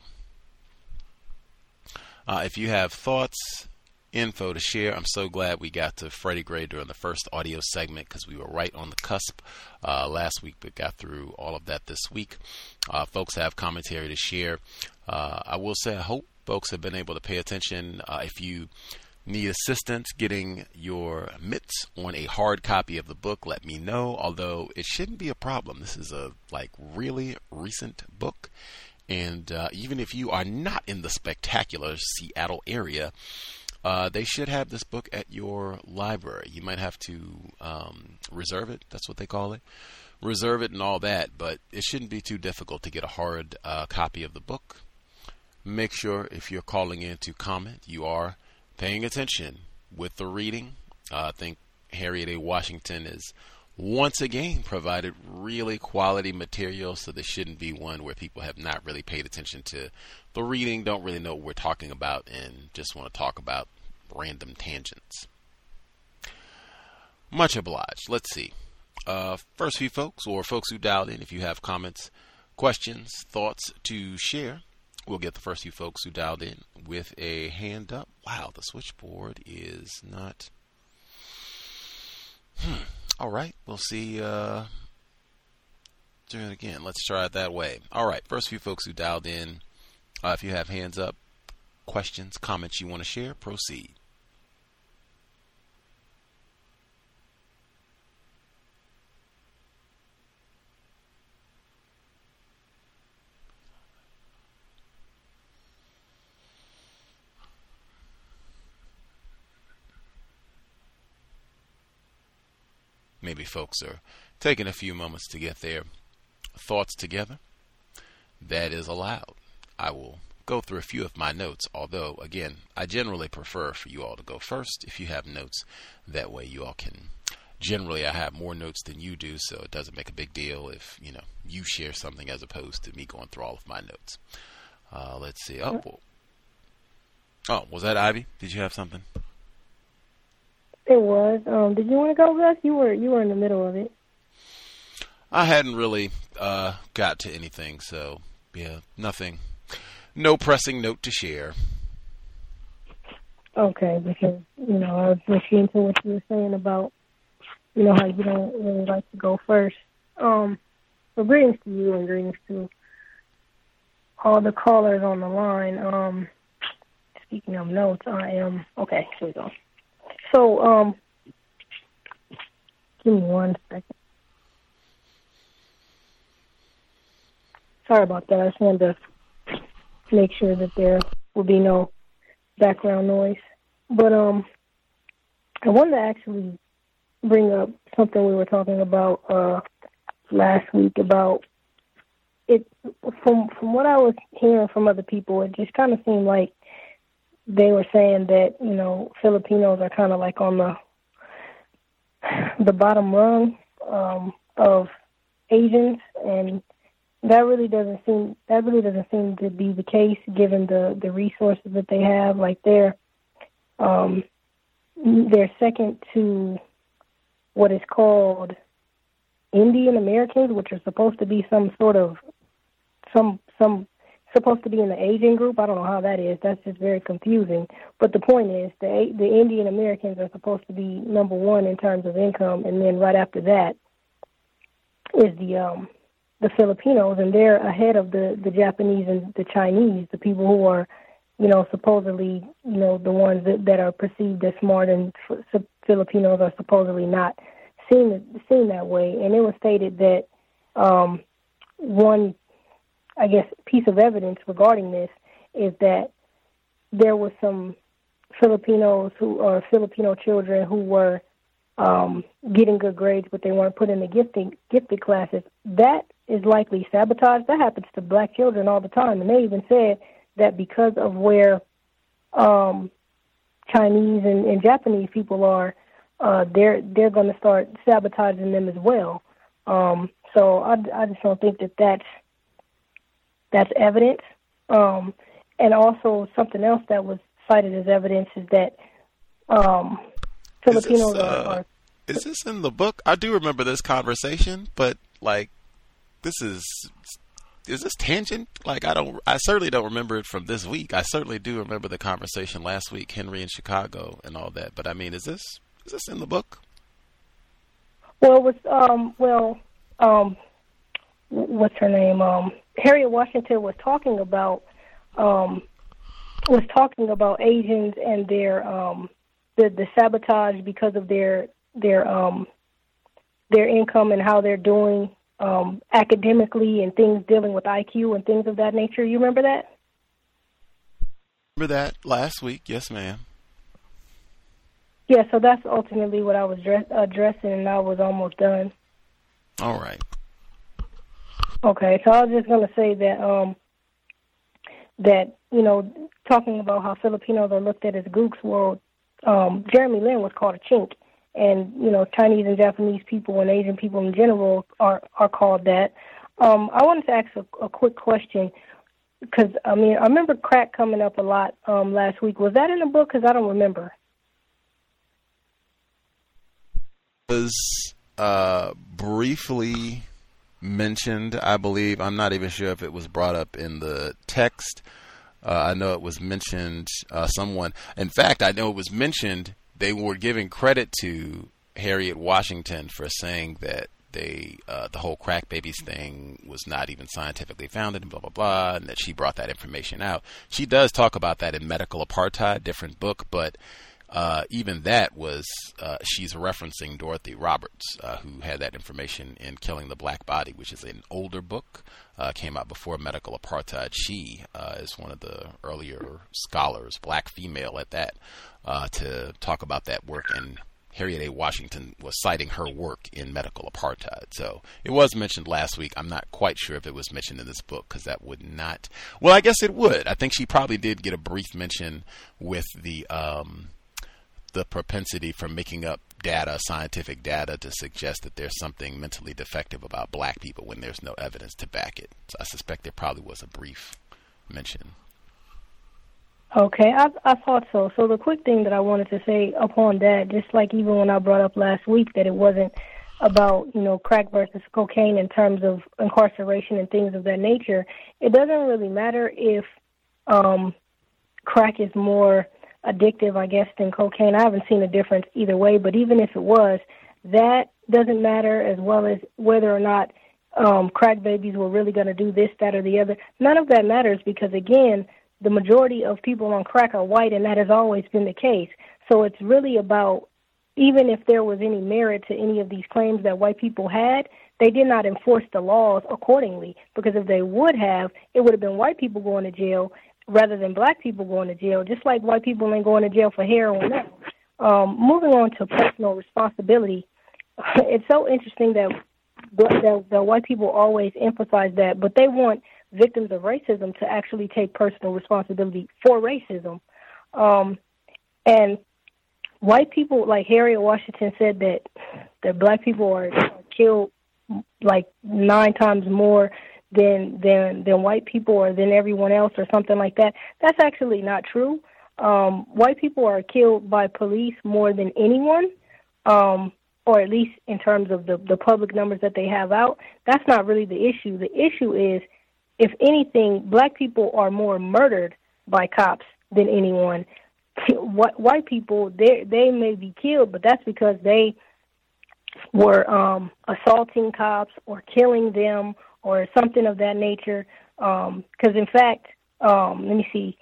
Uh, if you have thoughts, info to share. I'm so glad we got to Freddie Gray during the first audio segment because we were right on the cusp uh, last week, but got through all of that this week. Uh, folks have commentary to share. Uh, I will say, I hope folks have been able to pay attention. Uh, if you need assistance getting your mitts on a hard copy of the book, let me know. Although it shouldn't be a problem. This is a like really recent book. And uh, even if you are not in the spectacular Seattle area, uh, they should have this book at your library. You might have to um, reserve it. That's what they call it. Reserve it and all that, but it shouldn't be too difficult to get a hard uh, copy of the book. Make sure if you're calling in to comment, you are paying attention with the reading. Uh, I think Harriet A. Washington is once again provided really quality material, so this shouldn't be one where people have not really paid attention to the reading, don't really know what we're talking about, and just want to talk about random tangents. Much obliged. Let's see. Uh, first few folks, or folks who dialed in, if you have comments, questions, thoughts to share, we'll get the first few folks who dialed in with a hand up. Wow, the switchboard is not. Hmm. All right, we'll see. Uh, do it again. Let's try it that way. All right, first few folks who dialed in, uh, if you have hands up, questions, comments you want to share, proceed. Maybe folks are taking a few moments to get their thoughts together. That is allowed. I will go through a few of my notes, although, again, I generally prefer for you all to go first if you have notes. That way, you all can. Generally, I have more notes than you do, so it doesn't make a big deal if you know you share something as opposed to me going through all of my notes. Uh, let's see. Oh, well. oh, was that Ivy? Did you have something? It was. Um, did you want to go, Gus? You were you were in the middle of it. I hadn't really uh, got to anything, so yeah, nothing. No pressing note to share. Okay, because you know I was listening to what you were saying about you know how you don't really like to go first. Um, well, greetings to you and greetings to all the callers on the line. Um, speaking of notes, I am okay. Here we go. So, um, give me one second. Sorry about that. I just wanted to make sure that there will be no background noise. But um, I wanted to actually bring up something we were talking about uh, last week about it. From from what I was hearing from other people, it just kind of seemed like they were saying that you know Filipinos are kind of like on the the bottom rung um, of Asians, and that really doesn't seem that really doesn't seem to be the case given the the resources that they have. Like they're um, they're second to what is called Indian Americans, which are supposed to be some sort of some some supposed to be in the Asian group. I don't know how that is. That's just very confusing. But the point is, the the Indian Americans are supposed to be number one in terms of income, and then right after that is the um the Filipinos, and they're ahead of the the Japanese and the Chinese, the people who are, you know, supposedly, you know, the ones that that are perceived as smart, and f- Filipinos are supposedly not seen seen that way. And it was stated that um one I guess, piece of evidence regarding this is that there was some Filipinos who or Filipino children who were um, getting good grades, but they weren't put in the gifting gifted classes. That is likely sabotage. That happens to black children all the time, and they even said that because of where um, Chinese and, and Japanese people are, uh, they're they're going to start sabotaging them as well. Um, so I, I just don't think that that's that's evidence. Um, and also something else that was cited as evidence is that um, Filipinos is this, uh, are, are. Is this in the book? I do remember this conversation, but like, this is is this tangent? Like, I don't. I certainly don't remember it from this week. I certainly do remember the conversation last week, Henry in Chicago, and all that. But I mean, is this is this in the book? Well, it was um, well, um, what's her name? Um, Harriet Washington was talking about um, was talking about Asians and their um, the the sabotage because of their their um, their income and how they're doing um, academically and things dealing with IQ and things of that nature. You remember that? Remember that last week? Yes, ma'am. Yeah, so that's ultimately what I was dress- addressing, and I was almost done. All right. Okay, so I was just going to say that um, that you know, talking about how Filipinos are looked at as gooks, well, um, Jeremy Lin was called a chink, and you know, Chinese and Japanese people and Asian people in general are are called that. Um, I wanted to ask a, a quick question because I mean, I remember crack coming up a lot um, last week. Was that in the book? Because I don't remember. Was uh, briefly mentioned, I believe. I'm not even sure if it was brought up in the text. Uh, I know it was mentioned. Uh, someone, in fact, I know it was mentioned. They were giving credit to Harriet Washington for saying that they, uh, the whole crack babies thing was not even scientifically founded, and blah blah blah, and that she brought that information out. She does talk about that in Medical Apartheid, different book, but uh, even that was uh, she's referencing Dorothy Roberts, uh, who had that information in Killing the Black Body, which is an older book, uh, came out before Medical Apartheid. She uh, is one of the earlier scholars, black female at that, uh, to talk about that work. And Harriet A. Washington was citing her work in Medical Apartheid. So it was mentioned last week. I'm not quite sure if it was mentioned in this book because that would not. Well, I guess it would. I think she probably did get a brief mention with the. Um, the propensity for making up data, scientific data, to suggest that there's something mentally defective about black people when there's no evidence to back it. So I suspect there probably was a brief mention. Okay, I, I thought so. So the quick thing that I wanted to say upon that, just like even when I brought up last week that it wasn't about you know crack versus cocaine in terms of incarceration and things of that nature, it doesn't really matter if um, crack is more addictive, I guess, than cocaine. I haven't seen a difference either way, but even if it was, that doesn't matter as well as whether or not um, crack babies were really going to do this, that, or the other. None of that matters because, again, the majority of people on crack are white, and that has always been the case. So it's really about even if there was any merit to any of these claims that white people had, they did not enforce the laws accordingly. Because if they would have, it would have been white people going to jail rather than black people going to jail, just like white people ain't going to jail for heroin now. Um, moving on to personal responsibility, it's so interesting that, that that white people always emphasize that, but they want victims of racism to actually take personal responsibility for racism. Um, and white people, like Harriet Washington said that that black people are, are killed like nine times more than than than white people or than everyone else or something like that. That's actually not true. Um, white people are killed by police more than anyone, um, or at least in terms of the the public numbers that they have out. That's not really the issue. The issue is, if anything, black people are more murdered by cops than anyone. White people, they they may be killed, but that's because they were um, assaulting cops or killing them or something of that nature. Because um, in fact, um, let me see,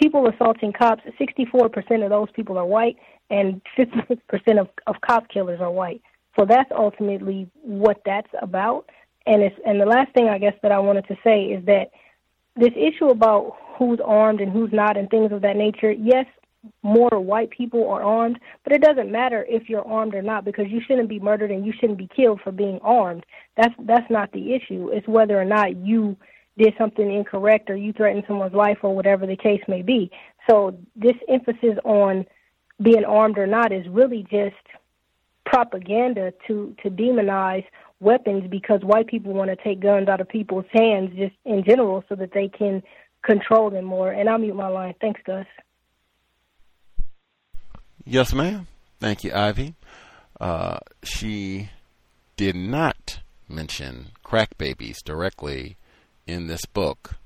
people assaulting cops, 64% of those people are white, and 56% of, of cop killers are white. So that's ultimately what that's about. And it's and the last thing I guess that I wanted to say is that this issue about who's armed and who's not and things of that nature. Yes, more white people are armed, but it doesn't matter if you're armed or not because you shouldn't be murdered and you shouldn't be killed for being armed. That's that's not the issue. It's whether or not you did something incorrect or you threatened someone's life or whatever the case may be. So this emphasis on being armed or not is really just propaganda to to demonize weapons because white people want to take guns out of people's hands just in general so that they can control them more. And I'll mute my line. Thanks, Gus. Yes, ma'am. Thank you, Ivy. Uh, she did not mention crack babies directly in this book,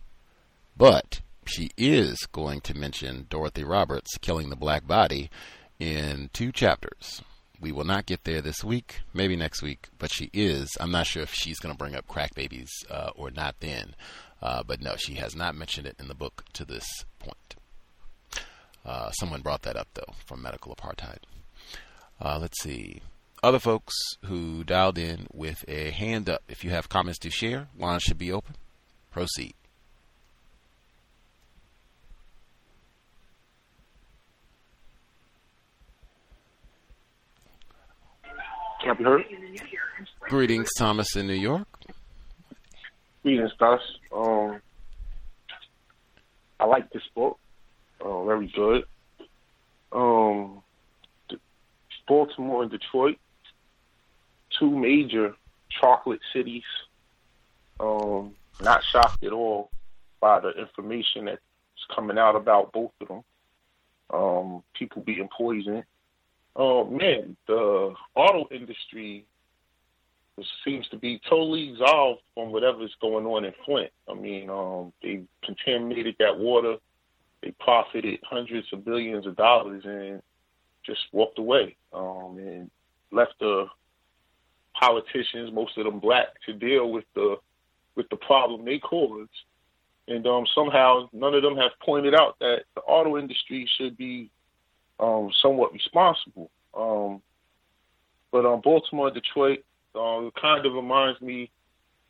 but she is going to mention Dorothy Roberts killing the black body in two chapters. We will not get there this week, maybe next week, but she is. I'm not sure if she's going to bring up crack babies uh, or not then, uh, but no, she has not mentioned it in the book to this point. Uh, someone brought that up, though, from Medical Apartheid. Uh, let's see. Other folks who dialed in with a hand up. If you have comments to share, line should be open. Proceed. Be heard? Greetings, Thomas in New York. Greetings, Gus. Um, I like this book. Uh, very good. Um, Baltimore and Detroit, two major chocolate cities. Um, not shocked at all by the information that's coming out about both of them. Um, people being poisoned. Oh man, the auto industry seems to be totally exhausted from whatever's going on in Flint. I mean, um, they contaminated that water they profited hundreds of billions of dollars and just walked away um, and left the politicians, most of them black, to deal with the with the problem they caused. And um, somehow none of them have pointed out that the auto industry should be um, somewhat responsible. Um, but um, Baltimore, Detroit, uh, kind of reminds me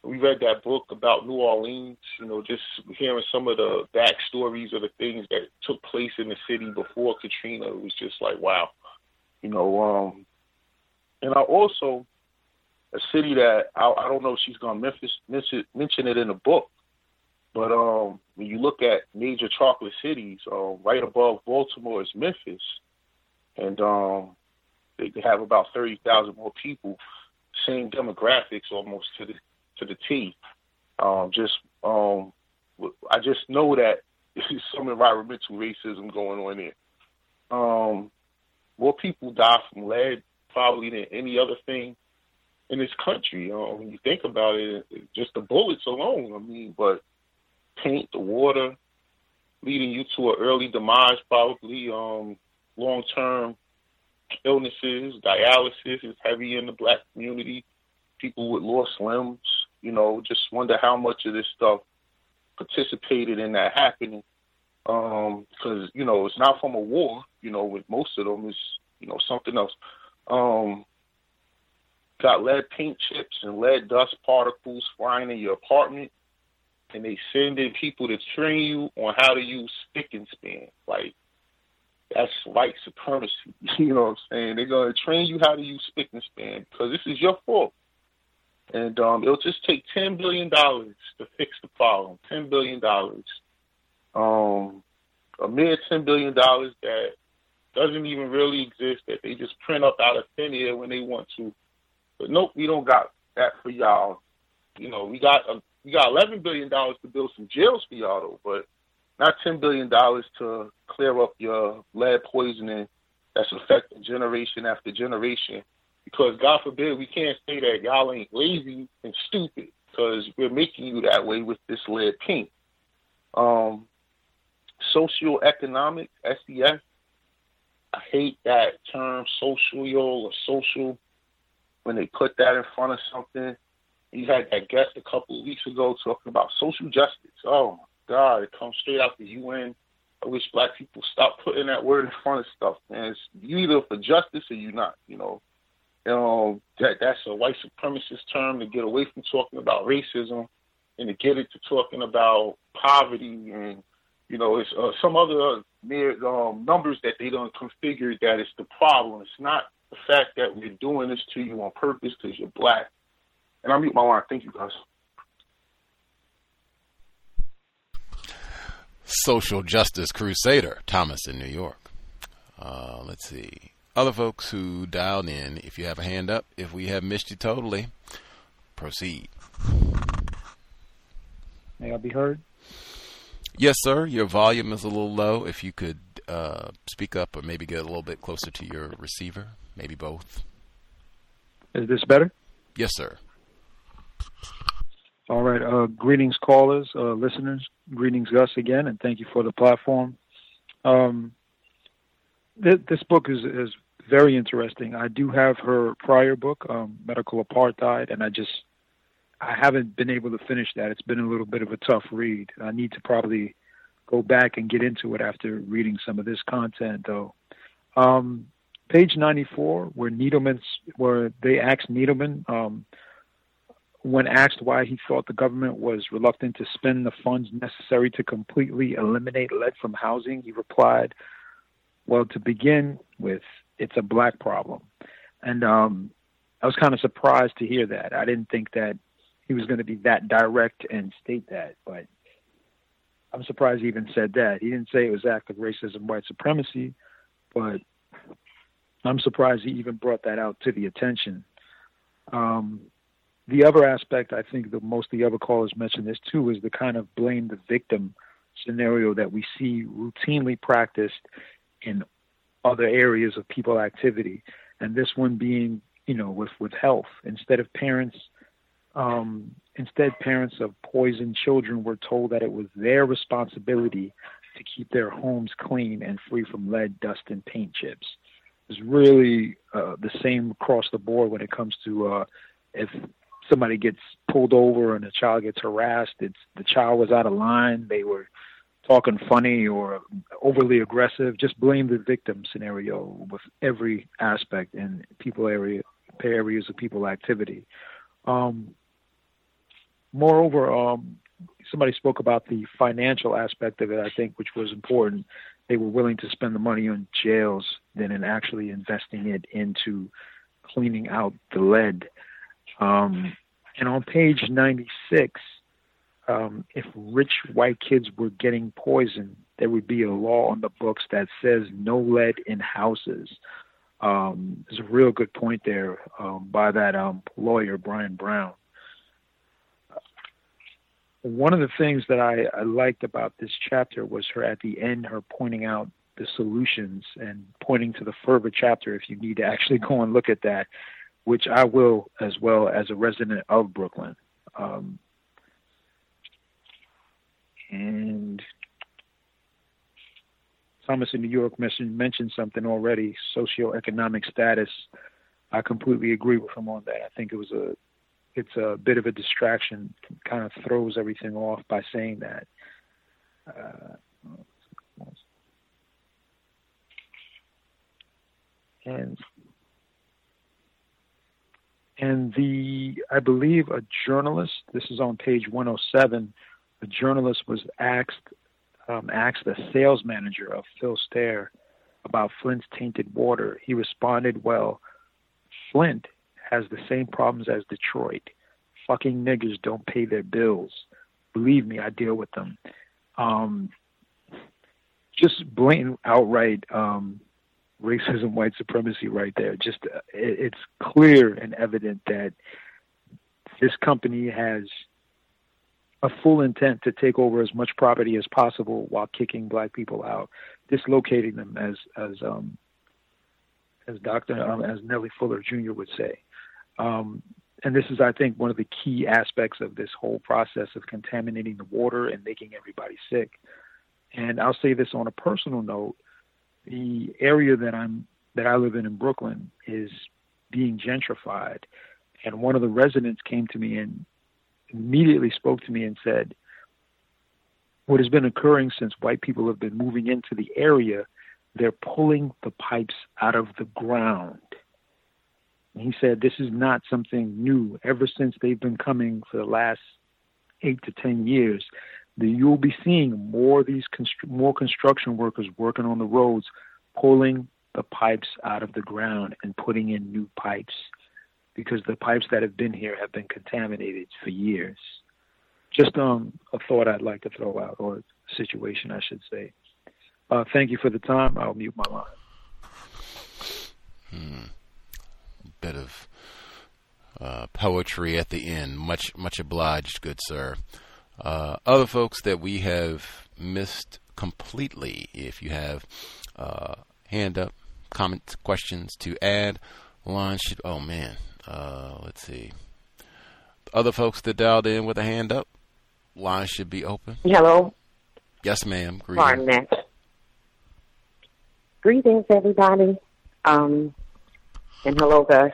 we read that book about New Orleans, you know, just hearing some of the backstories of the things that took place in the city before Katrina it was just like, wow. You know, um and I also a city that I, I don't know if she's gonna Memphis mention, mention it in the book, but um when you look at major chocolate cities, um, right above Baltimore is Memphis, and um they have about thirty thousand more people, same demographics almost to the to the T. Um, just um, I just know that there's some environmental racism going on there. Um, more people die from lead probably than any other thing in this country. Um, when you think about it, just the bullets alone. I mean, but paint, the water, leading you to an early demise, probably um, long term illnesses, dialysis is heavy in the black community. People with lost limbs, you know, just wonder how much of this stuff participated in that happening. Um, because, you know, it's not from a war, you know, with most of them is, you know, something else. Um, got lead paint chips and lead dust particles flying in your apartment and they send in people to train you on how to use Spic and Span. Like that's white supremacy. You know what I'm saying? They're gonna train you how to use Spic and Span because this is your fault and um, it'll just take ten billion dollars to fix the problem. Ten billion dollars, um, a mere ten billion dollars that doesn't even really exist. That they just print up out of thin air when they want to. But nope, we don't got that for y'all. You know, we got uh, we got eleven billion dollars to build some jails for y'all, though, but not ten billion dollars to clear up your lead poisoning that's affecting generation after generation. Because God forbid we can't say that y'all ain't lazy and stupid because we're making you that way with this lead paint. Um, socioeconomic SES. I hate that term social or social when they put that in front of something. You had that guest a couple of weeks ago talking about social justice. Oh my God, it comes straight out the UN. I wish black people stop putting that word in front of stuff, man. It's you either for justice or you're not, you know. Um, that that's a white supremacist term to get away from talking about racism and to get it to talking about poverty and you know it's uh, some other um, numbers that they don't configure that it's the problem. It's not the fact that we're doing this to you on purpose because you're black. And I mute my line. Thank you guys. Social Justice Crusader, Thomas in New York. Uh, let's see. Other folks who dialed in, if you have a hand up, if we have missed you totally, proceed. May I be heard? Yes, sir. Your volume is a little low. If you could uh, speak up or maybe get a little bit closer to your receiver, maybe both. Is this better? Yes, sir. All right. Uh, greetings, callers, uh, listeners. Greetings, Gus, again, and thank you for the platform. Um, th- this book is, is very interesting. I do have her prior book, um, Medical Apartheid, and I just I haven't been able to finish that. It's been a little bit of a tough read. I need to probably go back and get into it after reading some of this content, though. Um, page 94, where Needleman's, where they asked Needleman, um, when asked why he thought the government was reluctant to spend the funds necessary to completely eliminate lead from housing, he replied, "Well, to begin with, it's a black problem," and um, I was kind of surprised to hear that. I didn't think that he was going to be that direct and state that, but I'm surprised he even said that. He didn't say it was active racism, white supremacy, but I'm surprised he even brought that out to the attention. Um, the other aspect, I think, that most of the other callers mentioned this too, is the kind of blame the victim scenario that we see routinely practiced in other areas of people activity, and this one being, you know, with with health. Instead of parents, um, instead parents of poisoned children were told that it was their responsibility to keep their homes clean and free from lead, dust, and paint chips. It's really uh, the same across the board when it comes to uh, if somebody gets pulled over and a child gets harassed, it's the child was out of line, they were talking funny or overly aggressive. Just blame the victim scenario with every aspect in people area areas of people activity. Um, moreover, um, somebody spoke about the financial aspect of it. I think, which was important. They were willing to spend the money on jails than in actually investing it into cleaning out the lead um, and on page 96, um, if rich white kids were getting poisoned, there would be a law on the books that says no lead in houses. Um, there's a real good point there um, by that um, lawyer, Brian Brown. One of the things that I, I liked about this chapter was her at the end, her pointing out the solutions and pointing to the further chapter if you need to actually go and look at that which I will as well as a resident of Brooklyn. Um, and Thomas in New York mentioned, mentioned something already, socioeconomic status. I completely agree with him on that. I think it was a it's a bit of a distraction, kind of throws everything off by saying that. Uh, and and the I believe a journalist. This is on page 107. A journalist was asked um, asked the sales manager of Phil Stare about Flint's tainted water. He responded, "Well, Flint has the same problems as Detroit. Fucking niggers don't pay their bills. Believe me, I deal with them." Um, just blatant, outright um, racism, white supremacy right there. Just uh, it, it's clear and evident that this company has a full intent to take over as much property as possible while kicking black people out, dislocating them, as as um, as Dr. Um, as Neely Fuller Jr. would say. Um, and this is, I think, one of the key aspects of this whole process of contaminating the water and making everybody sick. And I'll say this on a personal note: the area that I'm that I live in in Brooklyn is being gentrified, and one of the residents came to me and immediately spoke to me and said, "What has been occurring since white people have been moving into the area, they're pulling the pipes out of the ground." And he said, This is not something new. Ever since they've been coming for the last eight to 10 years, that you'll be seeing more of these more construction workers working on the roads, pulling the pipes out of the ground and putting in new pipes because the pipes that have been here have been contaminated for years. Just um, a thought I'd like to throw out, or situation, I should say. Uh, thank you for the time. I'll mute my line. Hmm bit of uh, poetry at the end. Much much obliged, good sir. Uh, other folks that we have missed completely. If you have uh, hand up, comments, questions to add, line should. Oh man, uh, let's see. Other folks that dialed in with a hand up, line should be open. Hello. Yes, ma'am. Greetings. Pardon. Greetings, everybody. Um, and hello, Gus.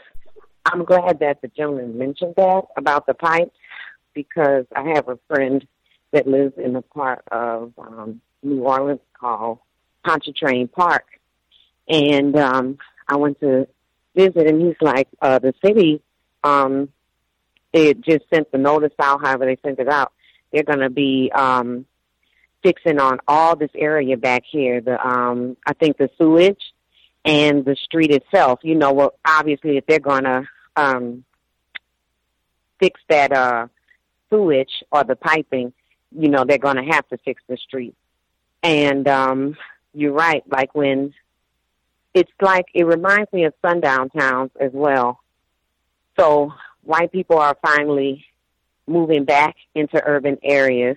I'm glad that the gentleman mentioned that about the pipes because I have a friend that lives in a part of um, New Orleans called Pontchartrain Park. And um, I went to visit, and he's like, uh, the city, um, it just sent the notice out, however they sent it out. They're going to be um, fixing on all this area back here. The um, I think the sewage and the street itself. You know, well, obviously, if they're going to um, fix that uh, sewage or the piping, you know, they're going to have to fix the street. And um, you're right. Like when it's like it reminds me of sundown towns as well. So white people are finally moving back into urban areas,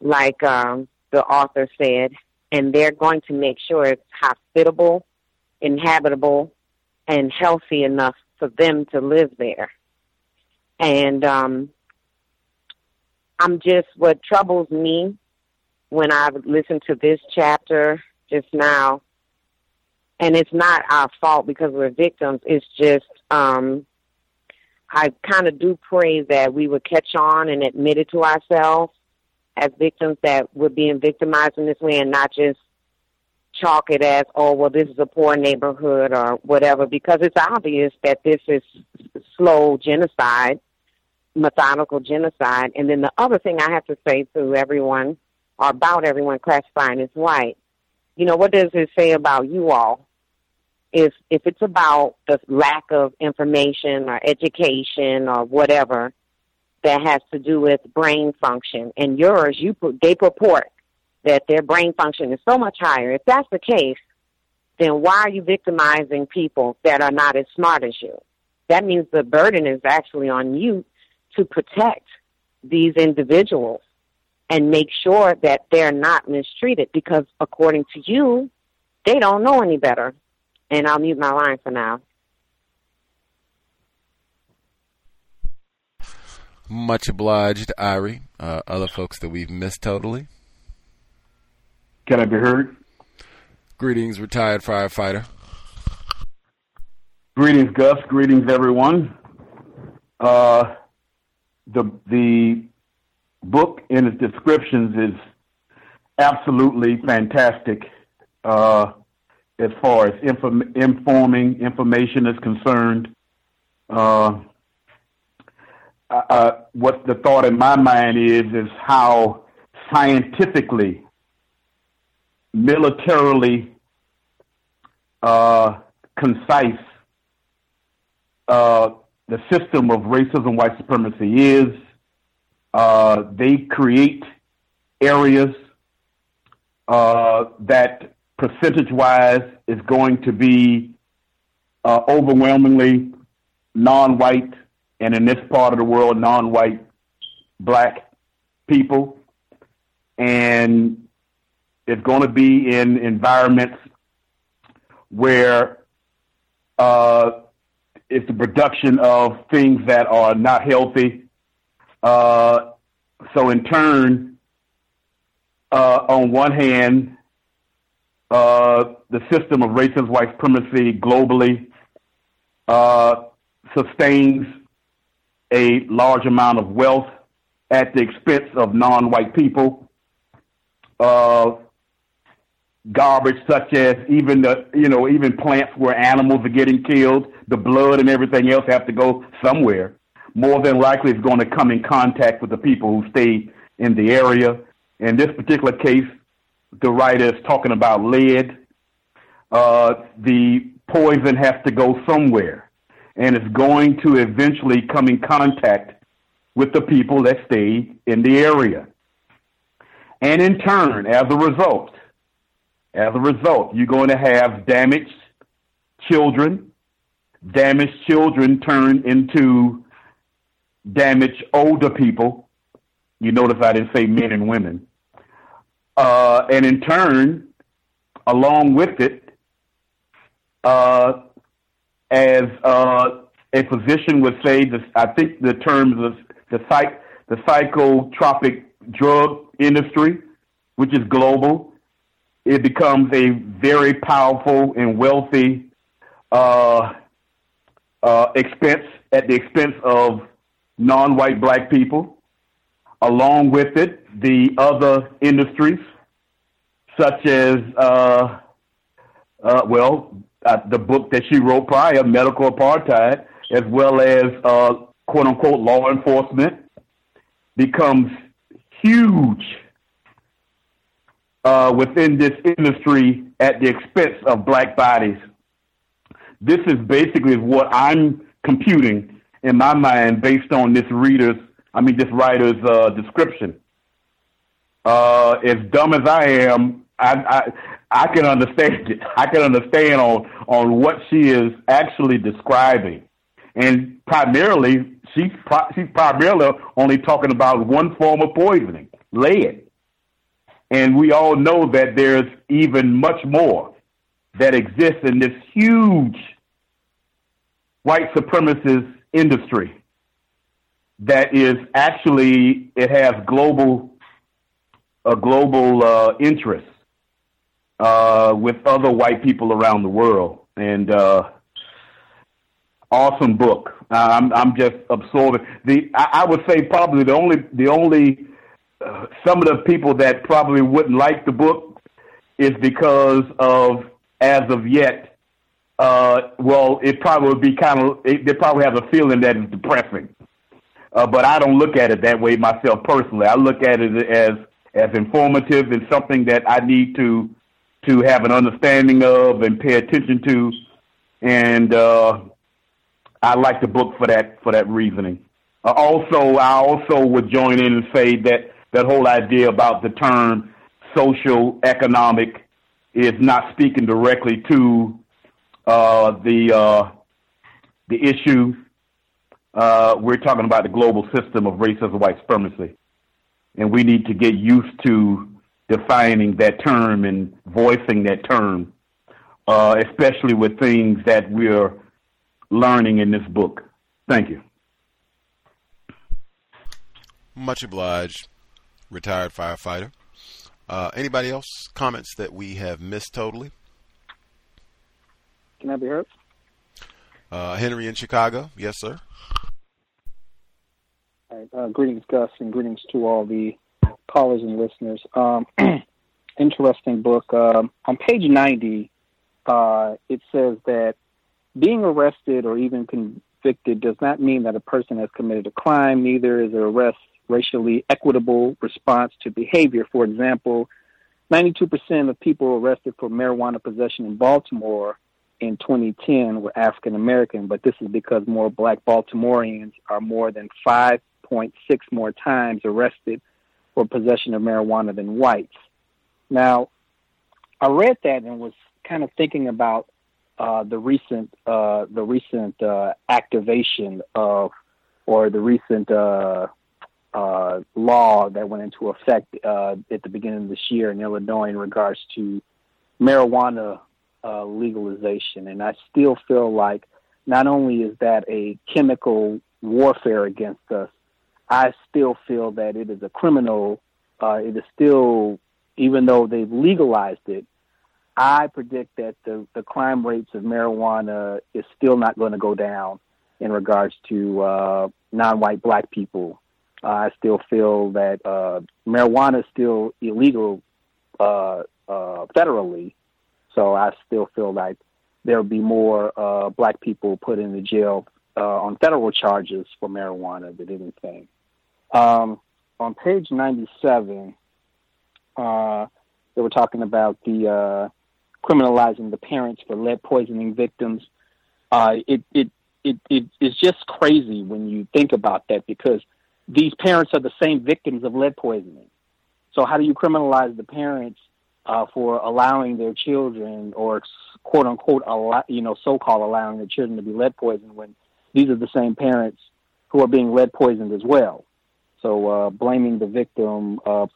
like um, the author said, and they're going to make sure it's hospitable inhabitable and healthy enough for them to live there. And um, I'm just what troubles me when I've listened to this chapter just now, and it's not our fault because we're victims. It's just um, I kind of do pray that we would catch on and admit it to ourselves as victims that we're being victimized in this way, and not just chalk it as, oh, well, this is a poor neighborhood or whatever, because it's obvious that this is slow genocide, methodical genocide. And then the other thing I have to say to everyone, or about everyone classifying as white, you know, what does it say about you all? If if it's about the lack of information or education or whatever that has to do with brain function, and yours, you they purport that their brain function is so much higher. If that's the case, then why are you victimizing people that are not as smart as you? That means the burden is actually on you to protect these individuals and make sure that they're not mistreated because according to you, they don't know any better. And I'll mute my line for now. Much obliged, Irie. Uh, other folks that we've missed totally. Can I be heard? Greetings, retired firefighter. Greetings, Gus. Greetings, everyone. Uh, the the book and its descriptions is absolutely fantastic uh, as far as inform- informing information is concerned. Uh, uh, what the thought in my mind is is how scientifically militarily uh, concise uh, the system of racism, white supremacy is. Uh, they create areas uh, that percentage-wise is going to be uh, overwhelmingly non-white and in this part of the world, non-white black people, and it's going to be in environments where uh, it's the production of things that are not healthy. Uh, so, in turn, uh, on one hand, uh, the system of racist white supremacy globally uh, sustains a large amount of wealth at the expense of non-white people. Uh, garbage such as even the you know even plants where animals are getting killed, the blood and everything else have to go somewhere. More than likely, it's going to come in contact with the people who stay in the area. In this particular case, the writer is talking about lead. Uh, the poison has to go somewhere, and it's going to eventually come in contact with the people that stay in the area. And in turn, as a result, as a result, you're going to have damaged children. Damaged children turn into damaged older people. You notice I didn't say men and women. Uh, and in turn, along with it, uh, as uh, a physician would say, this, I think the term is the, psych, the psychotropic drug industry, which is global, it becomes a very powerful and wealthy uh, uh, expense at the expense of non-white black people. Along with it, the other industries, such as, uh, uh well, uh, the book that she wrote prior, Medical Apartheid, as well as uh, quote unquote law enforcement, becomes huge uh, within this industry at the expense of black bodies. This is basically what I'm computing in my mind based on this reader's, I mean, this writer's uh, description. Uh, as dumb as I am, I, I I can understand it. I can understand on on what she is actually describing, and primarily she's she's primarily only talking about one form of poisoning, lead. And we all know that there's even much more that exists in this huge white supremacist industry that is actually it has global a global uh, interest uh, with other white people around the world and uh, awesome book I'm I'm just absorbing the I, I would say probably the only the only some of the people that probably wouldn't like the book is because of as of yet uh, well, it probably would be kind of, they probably have a feeling that it's depressing. Uh, but I don't look at it that way myself personally. I look at it as, as informative and something that I need to, to have an understanding of and pay attention to. And, uh, I like the book for that, for that reasoning. Uh, also, I also would join in and say that that whole idea about the term social economic is not speaking directly to uh, the uh, the issue. Uh, we're talking about the global system of racism, white supremacy, and we need to get used to defining that term and voicing that term, uh, especially with things that we're learning in this book. Thank you. Much obliged retired firefighter. Uh, anybody else comments that we have missed totally? Can I be heard? Uh, Henry in Chicago, yes, sir. Uh, greetings, Gus, and greetings to all the callers and listeners. Um, interesting book. Um, on page 90, uh, it says that being arrested or even convicted does not mean that a person has committed a crime. Neither is an arrest racially equitable response to behavior. For example, 92% of people arrested for marijuana possession in Baltimore in 2010 were African American, but this is because more black Baltimoreans are more than 5.6 more times arrested for possession of marijuana than whites. Now, I read that and was kind of thinking about uh, the recent uh, the recent uh, activation of or the recent uh, uh, law that went into effect uh, at the beginning of this year in Illinois in regards to marijuana legalization. And I still feel like not only is that a chemical warfare against us, I still feel that it is a criminal. Uh, it is still, even though they've legalized it, I predict that the, the crime rates of marijuana is still not going to go down in regards to uh, non-white black people. Uh, I still feel that uh, marijuana is still illegal uh, uh, federally, so I still feel like there'll be more uh, black people put in the jail uh, on federal charges for marijuana than anything. Um, on page 97, uh, they were talking about the uh, criminalizing the parents for lead poisoning victims. Uh, it, it, it, it is just crazy when you think about that because these parents are the same victims of lead poisoning. So how do you criminalize the parents uh, for allowing their children, or quote unquote, you know, so-called allowing their children to be lead poisoned when these are the same parents who are being lead poisoned as well? So uh, blaming the victim uh,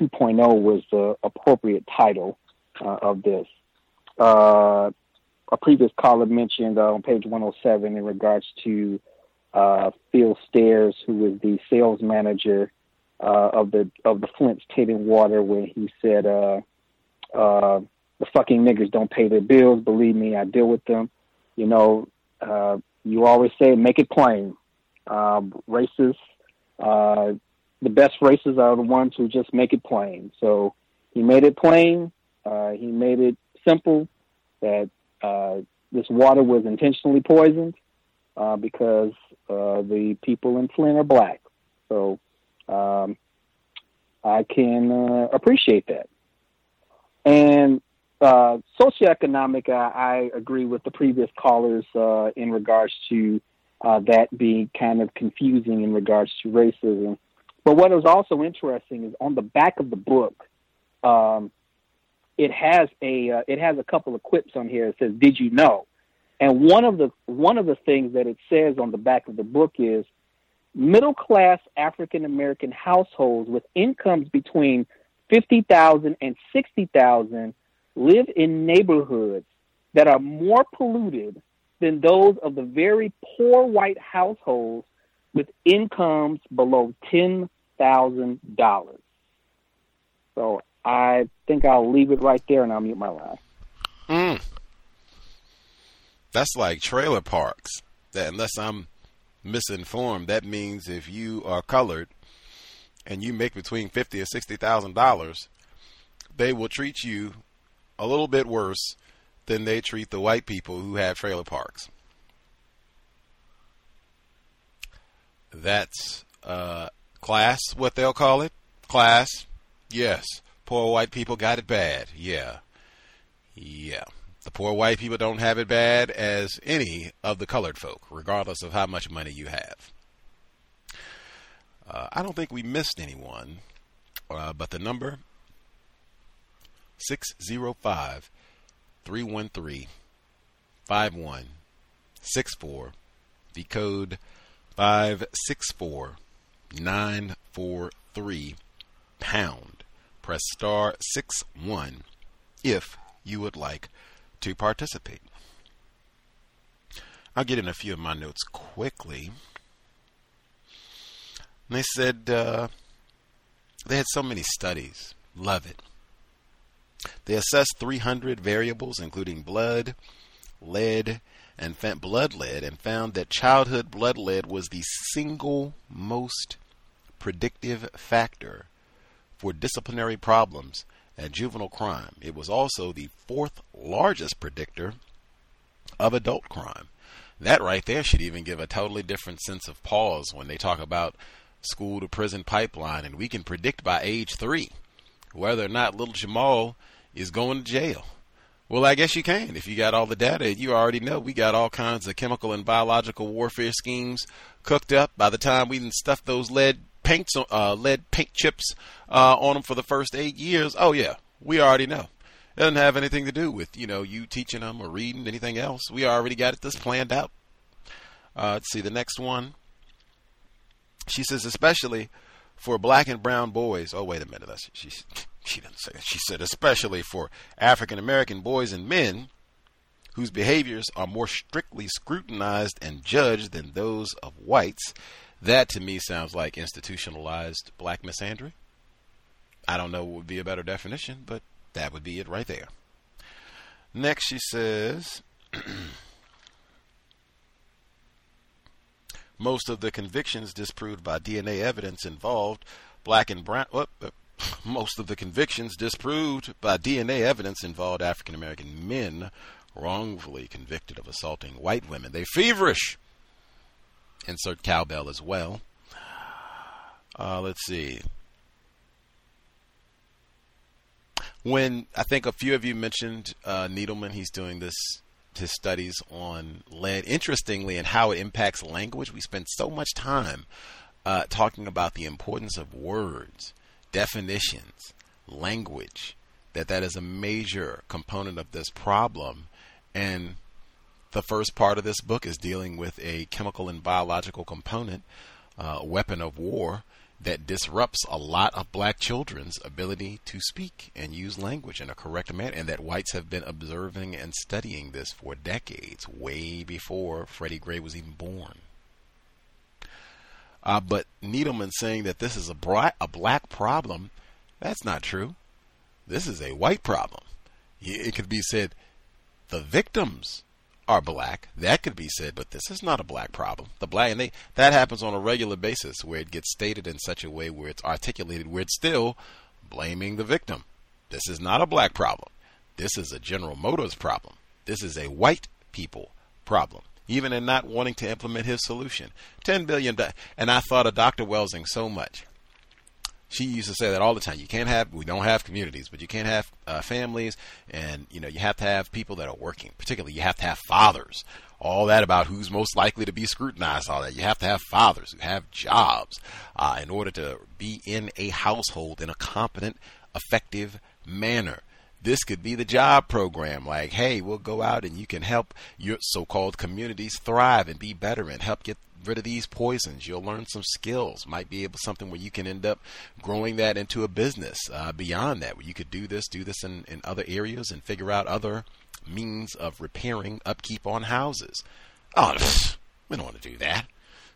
2.0 was the appropriate title uh, of this. Uh, a previous caller mentioned on page 107 in regards to uh, Phil Stairs, who was the sales manager uh, of the of the Flint's Tainted Water, where he said, uh, uh, "The fucking niggers don't pay their bills. Believe me, I deal with them." You know, uh, you always say, "Make it plain." Uh, racists, uh, the best races are the ones who just make it plain. So he made it plain. Uh, he made it simple that uh, this water was intentionally poisoned uh, because uh, the people in Flint are black. So um, I can uh, appreciate that. And uh, socioeconomic, I, I agree with the previous callers uh, in regards to uh, that being kind of confusing in regards to racism. But what is also interesting is on the back of the book, um, it has a uh, it has a couple of quips on here. It says, "Did you know?" And one of the one of the things that it says on the back of the book is middle class African American households with incomes between fifty thousand and sixty thousand live in neighborhoods that are more polluted than those of the very poor white households with incomes below ten thousand dollars. So I think I'll leave it right there and I'll mute my line. Mm. That's like trailer parks. That unless I'm misinformed, that means if you are colored and you make between fifty or sixty thousand dollars, they will treat you a little bit worse than they treat the white people who have trailer parks. That's uh, class, what they'll call it. Class, yes. Poor white people got it bad. Yeah. Yeah. The poor white people don't have it bad as any of the colored folk, regardless of how much money you have. Uh, I don't think we missed anyone, uh, but the number 605 313 5164, the code 564 943 pound press star 6 1 if you would like to participate. I'll get in a few of my notes quickly. And they said uh, they had so many studies. Love it. They assessed 300 variables, including blood, lead, and blood lead, and found that childhood blood lead was the single most predictive factor for disciplinary problems and juvenile crime. It was also the fourth largest predictor of adult crime. That right there should even give a totally different sense of pause when they talk about school to prison pipeline, and we can predict by age three whether or not little Jamal is going to jail. Well, I guess you can. If you got all the data, you already know we got all kinds of chemical and biological warfare schemes cooked up. By the time we stuff those lead paints, uh, lead paint chips uh, on them for the first eight years, oh yeah, we already know. It doesn't have anything to do with you know you teaching them or reading anything else. We already got it this planned out. Uh, let's see the next one. She says, especially for black and brown boys. Oh, wait a minute. That's, she, she didn't say. She said, especially for African American boys and men whose behaviors are more strictly scrutinized and judged than those of whites. That to me sounds like institutionalized black misandry. I don't know what would be a better definition, but that would be it right there. Next, she says most of the convictions disproved by DNA evidence involved black and brown. Uh, most of the convictions disproved by DNA evidence involved African American men wrongfully convicted of assaulting white women. They feverish. Insert cowbell as well. Uh, let's see. When I think a few of you mentioned uh, Needleman, he's doing this his studies on lead. Interestingly, and how it impacts language, we spend so much time uh, talking about the importance of words, definitions, language. That that is a major component of this problem, and the first part of this book is dealing with a chemical and biological component, uh, weapon of war that disrupts a lot of black children's ability to speak and use language in a correct manner, and that whites have been observing and studying this for decades, way before Freddie Gray was even born. Uh, but Needleman saying that this is a, bra- a black problem, that's not true. This is a white problem. It could be said the victims are black. That could be said, but this is not a black problem. The black and they that happens on a regular basis where it gets stated in such a way where it's articulated where it's still blaming the victim. This is not a black problem. This is a General Motors problem. This is a white people problem. Even in not wanting to implement his solution. Ten billion and I thought of Dr. Welsing so much she used to say that all the time. You can't have, we don't have communities, but you can't have uh, families, and you know you have to have people that are working. Particularly, you have to have fathers. All that about who's most likely to be scrutinized. All that you have to have fathers who have jobs uh, in order to be in a household in a competent, effective manner. This could be the job program. Like, hey, we'll go out and you can help your so-called communities thrive and be better and help get rid of these poisons. You'll learn some skills. Might be able something where you can end up growing that into a business uh, beyond that, where you could do this, do this in, in other areas, and figure out other means of repairing upkeep on houses. Oh, we don't want to do that.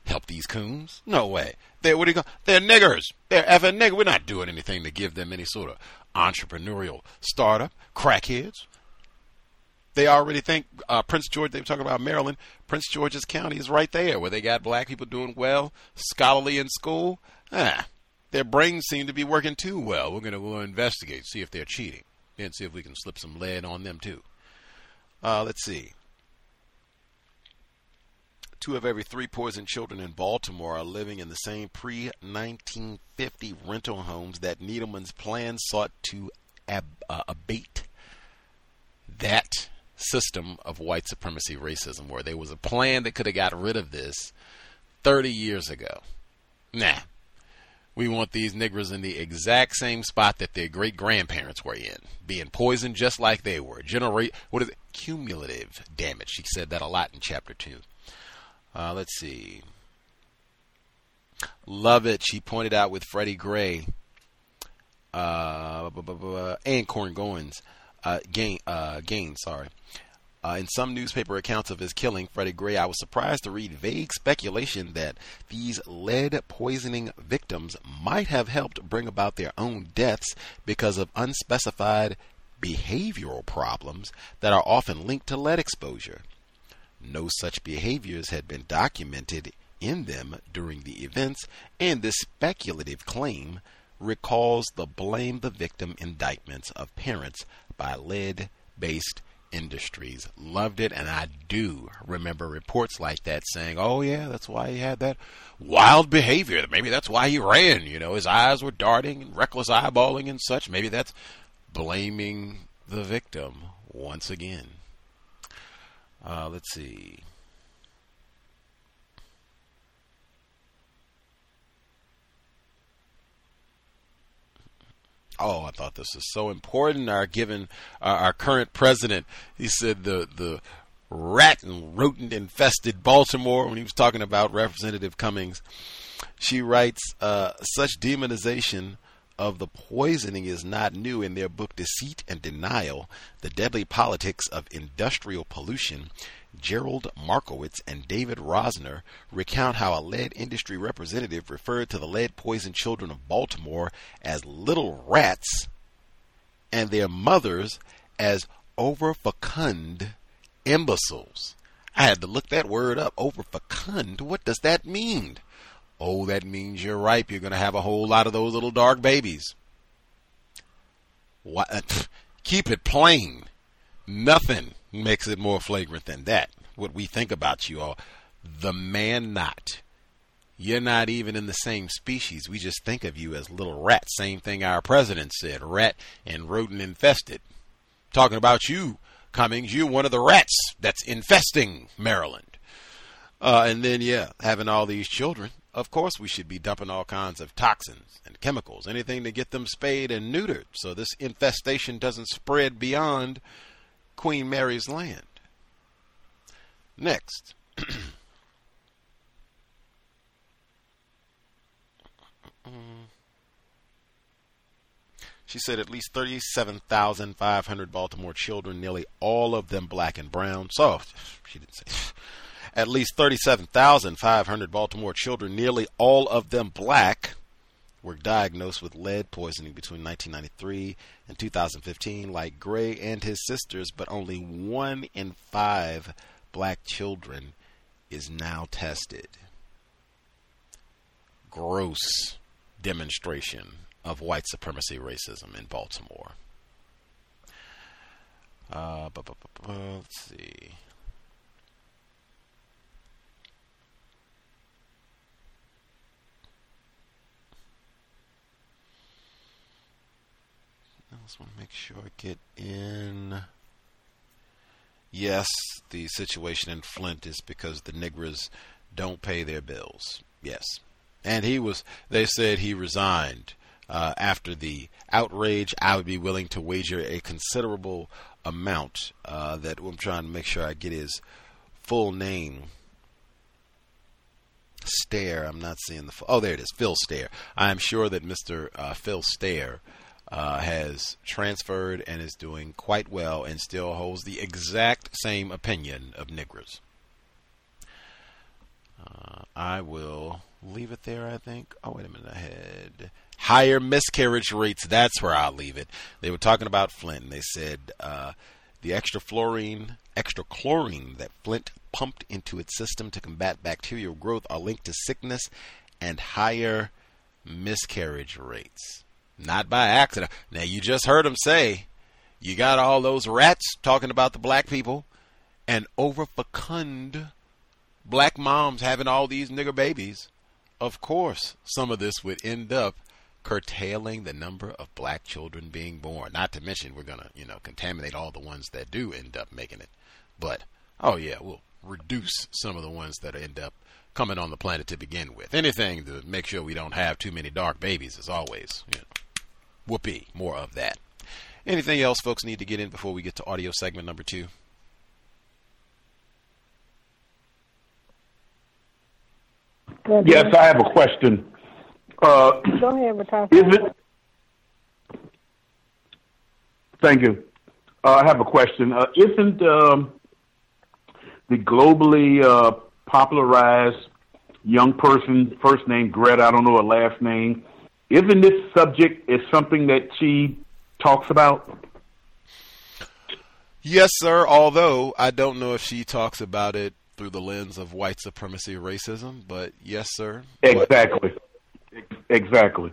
Help these coons? No way. They're what are you going? They're niggers. They're effing niggers. We're not doing anything to give them any sort of entrepreneurial startup. Crackheads. They already think uh, Prince George. They were talking about Maryland. Prince George's County is right there, where they got black people doing well, scholarly in school. Ah, their brains seem to be working too well. We're going to go investigate, see if they're cheating, and see if we can slip some lead on them too. Uh, let's see. Two of every three poisoned children in Baltimore are living in the same pre 1950 rental homes that Needleman's plan sought to ab- uh, abate. That system of white supremacy racism where there was a plan that could have got rid of this 30 years ago. Nah. We want these niggers in the exact same spot that their great grandparents were in, being poisoned just like they were. Generate what is it? Cumulative damage. She said that a lot in chapter two. Uh, let's see. Love it. She pointed out with Freddie Gray uh, and Corn Goins uh, Gain, uh, Gain, sorry. Uh, in some newspaper accounts of his killing, Freddie Gray, I was surprised to read vague speculation that these lead poisoning victims might have helped bring about their own deaths because of unspecified behavioral problems that are often linked to lead exposure. No such behaviors had been documented in them during the events, and this speculative claim recalls the blame the victim indictments of parents by lead based industries. Loved it, and I do remember reports like that saying, oh, yeah, that's why he had that wild behavior. Maybe that's why he ran. You know, his eyes were darting and reckless eyeballing and such. Maybe that's blaming the victim once again. Uh, let's see. oh, I thought this was so important. Our given uh, our current president, he said the the rat and rodent infested Baltimore when he was talking about Representative Cummings. She writes, uh, such demonization of the poisoning is not new in their book Deceit and Denial The Deadly Politics of Industrial Pollution. Gerald Markowitz and David Rosner recount how a lead industry representative referred to the lead poisoned children of Baltimore as little rats and their mothers as overfecund imbeciles. I had to look that word up. Overfecund. What does that mean? Oh, that means you're ripe. You're going to have a whole lot of those little dark babies. What? Uh, keep it plain. Nothing makes it more flagrant than that. What we think about you all. The man not. You're not even in the same species. We just think of you as little rats. Same thing our president said rat and rodent infested. Talking about you, Cummings, you're one of the rats that's infesting Maryland. Uh, and then, yeah, having all these children of course we should be dumping all kinds of toxins and chemicals, anything to get them spayed and neutered so this infestation doesn't spread beyond Queen Mary's land. Next. She said at least 37,500 Baltimore children, nearly all of them black and brown. So, she didn't say at least 37,500 Baltimore children, nearly all of them black, were diagnosed with lead poisoning between 1993 and 2015, like Gray and his sisters, but only one in five black children is now tested. Gross demonstration of white supremacy racism in Baltimore. Uh, let's see. Just want to make sure I get in. Yes, the situation in Flint is because the niggers don't pay their bills. Yes. And he was, they said he resigned uh, after the outrage. I would be willing to wager a considerable amount uh, that I'm trying to make sure I get his full name. Stair. I'm not seeing the. Oh, there it is. Phil Stair. I'm sure that Mr. Uh, Phil Stair uh, has transferred and is doing quite well and still holds the exact same opinion of niggers. Uh, I will leave it there, I think. Oh, wait a minute. I had higher miscarriage rates. That's where I'll leave it. They were talking about Flint, and they said uh, the extra fluorine, extra chlorine that Flint pumped into its system to combat bacterial growth are linked to sickness and higher miscarriage rates. Not by accident. Now, you just heard him say, you got all those rats talking about the black people and over fecund black moms having all these nigger babies. Of course, some of this would end up curtailing the number of black children being born. Not to mention, we're going to, you know, contaminate all the ones that do end up making it. But, oh, yeah, we'll reduce some of the ones that end up coming on the planet to begin with. Anything to make sure we don't have too many dark babies, as always. You know whoopee. More of that. Anything else folks need to get in before we get to audio segment number two? Yes, I have a question. Uh, Go ahead, Ratasha. Is it? Thank you. Uh, I have a question. Uh, isn't um, the globally uh, popularized young person, first name Greta, I don't know her last name, isn't this subject is something that she talks about? Yes, sir. Although I don't know if she talks about it through the lens of white supremacy racism, but yes, sir. Exactly. But, exactly.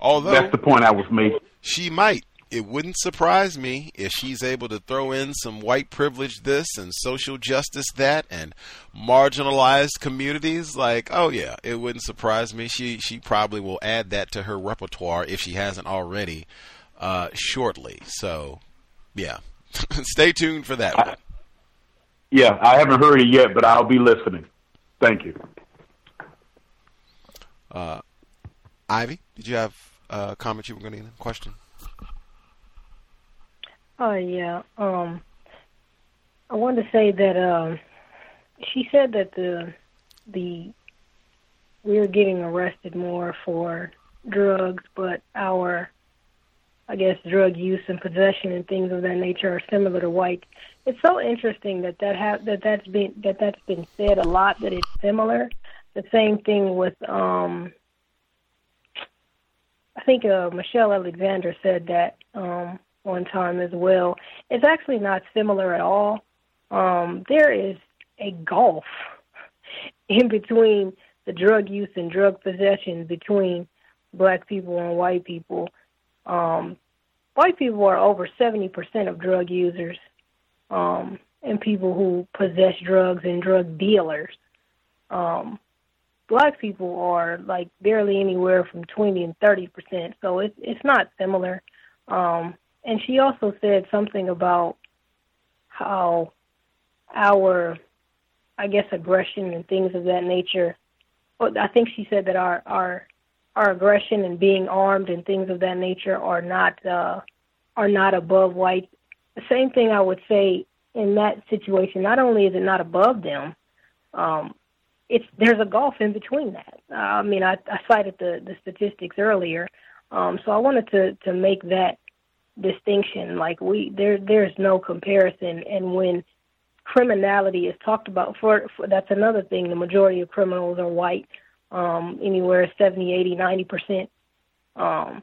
Although that's the point I was making. She might it wouldn't surprise me if she's able to throw in some white privilege this and social justice that and marginalized communities. Like oh yeah it wouldn't surprise me. She she probably will add that to her repertoire if she hasn't already uh, shortly. So yeah. Stay tuned for that I, yeah i haven't heard it yet but i'll be listening. Thank you. Uh, ivy did you have a comment you were going to a question Oh yeah. Um I wanted to say that um, she said that the the we're getting arrested more for drugs, but our I guess drug use and possession and things of that nature are similar to white. It's so interesting that that ha- that that's been that that's been said a lot that it's similar. The same thing with um I think uh, Michelle Alexander said that um one time as well. It's actually not similar at all. Um there is a gulf in between the drug use and drug possession between black people and white people um, white people are over 70% of drug users um, and people who possess drugs and drug dealers. Um, black people are like barely anywhere from 20 and 30%, so it's it's not similar. Um, and she also said something about how our, I guess, aggression and things of that nature. I think she said that our our our aggression and being armed and things of that nature are not uh, are not above white. The same thing I would say in that situation. Not only is it not above them, um, it's there's a gulf in between that. Uh, I mean, I, I cited the the statistics earlier, um, so I wanted to to make that distinction. Like we there there's no comparison, and when criminality is talked about, for, for that's another thing. The majority of criminals are white um, anywhere 70, 80, 90 percent. Um,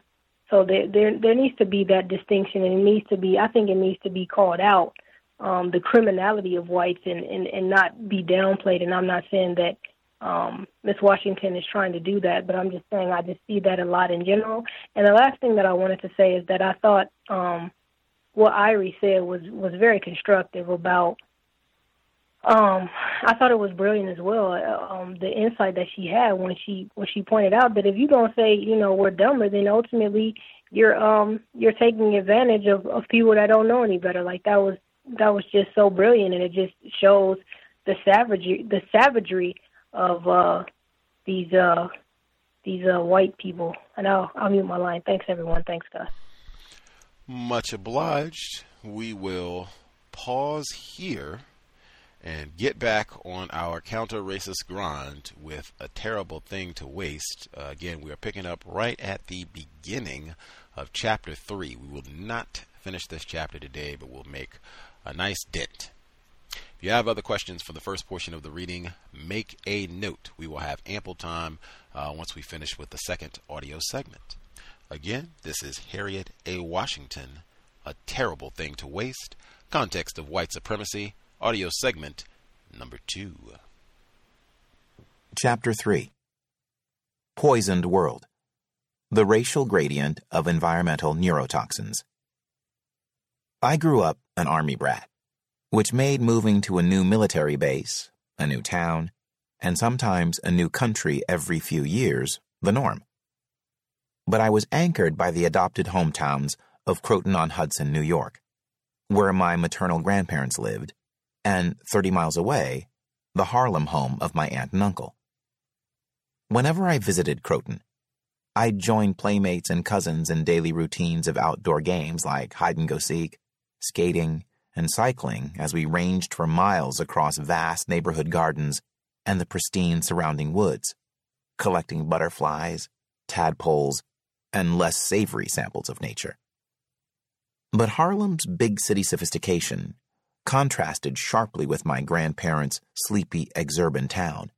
so there, there, there needs to be that distinction, and it needs to be. I think it needs to be called out um, the criminality of whites, and, and and not be downplayed. And I'm not saying that um, Miss Washington is trying to do that, but I'm just saying I just see that a lot in general. And the last thing that I wanted to say is that I thought um, what Irie said was was very constructive about um, I thought it was brilliant as well. Uh, um, the insight that she had when she when she pointed out that if you don't say, you know, we're dumber, then ultimately you're um you're taking advantage of of people that don't know any better. Like that was that was just so brilliant, and it just shows the savagery the savagery of uh these uh these uh white people. And I'll I'll mute my line. Thanks everyone. Thanks Gus. Much obliged. We will pause here and get back on our counter racist grind with a terrible thing to waste. Uh, again, we are picking up right at the beginning of chapter 3. We will not finish this chapter today, but we'll make a nice dent. If you have other questions for the first portion of the reading, make a note. We will have ample time uh, once we finish with the second audio segment. Again, this is Harriet A. Washington, A Terrible Thing to Waste, Context of White Supremacy, audio segment number two. Chapter 3 Poisoned World The Racial Gradient of Environmental Neurotoxins. I grew up an Army brat, which made moving to a new military base, a new town, and sometimes a new country every few years the norm. But I was anchored by the adopted hometowns of Croton on Hudson, New York, where my maternal grandparents lived and 30 miles away, the Harlem home of my aunt and uncle. Whenever I visited Croton, I'd join playmates and cousins in daily routines of outdoor games like hide and go seek, skating, and cycling as we ranged for miles across vast neighborhood gardens and the pristine surrounding woods, collecting butterflies, tadpoles, and less savory samples of nature. But Harlem's big city sophistication contrasted sharply with my grandparents' sleepy, exurban town.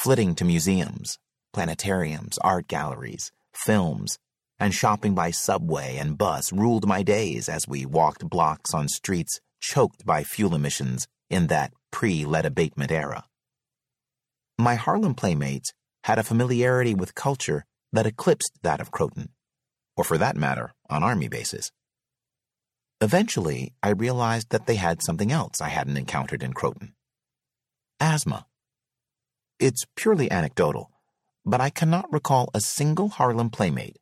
Flitting to museums, planetariums, art galleries, films, and shopping by subway and bus ruled my days as we walked blocks on streets choked by fuel emissions in that pre lead abatement era. My Harlem playmates had a familiarity with culture that eclipsed that of Croton, or for that matter, on Army bases. Eventually, I realized that they had something else I hadn't encountered in Croton asthma. It's purely anecdotal, but I cannot recall a single Harlem playmate,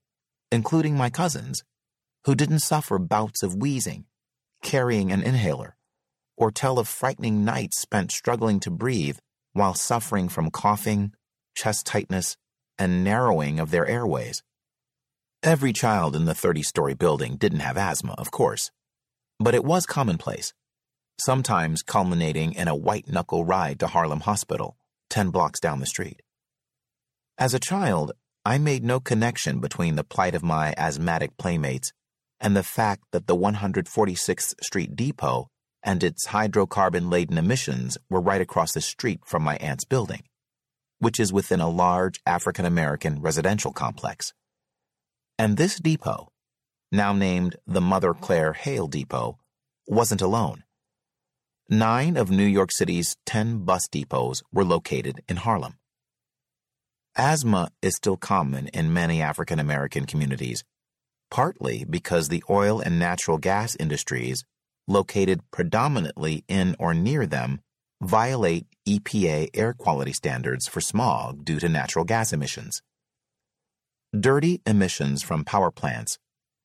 including my cousins, who didn't suffer bouts of wheezing, carrying an inhaler, or tell of frightening nights spent struggling to breathe while suffering from coughing, chest tightness, and narrowing of their airways. Every child in the 30 story building didn't have asthma, of course but it was commonplace. sometimes culminating in a white knuckle ride to Harlem Hospital, 10 blocks down the street. As a child, I made no connection between the plight of my asthmatic playmates and the fact that the 146th Street Depot and its hydrocarbon laden emissions were right across the street from my aunt's building, which is within a large African American residential complex. And this depot, now named the Mother Clara Hale Depot, wasn't alone. Nine of New York City's 10 bus depots were located in Harlem. Asthma is still common in many African American communities, partly because the oil and natural gas industries, located predominantly in or near them, violate EPA air quality standards for smog due to natural gas emissions. Dirty emissions from power plants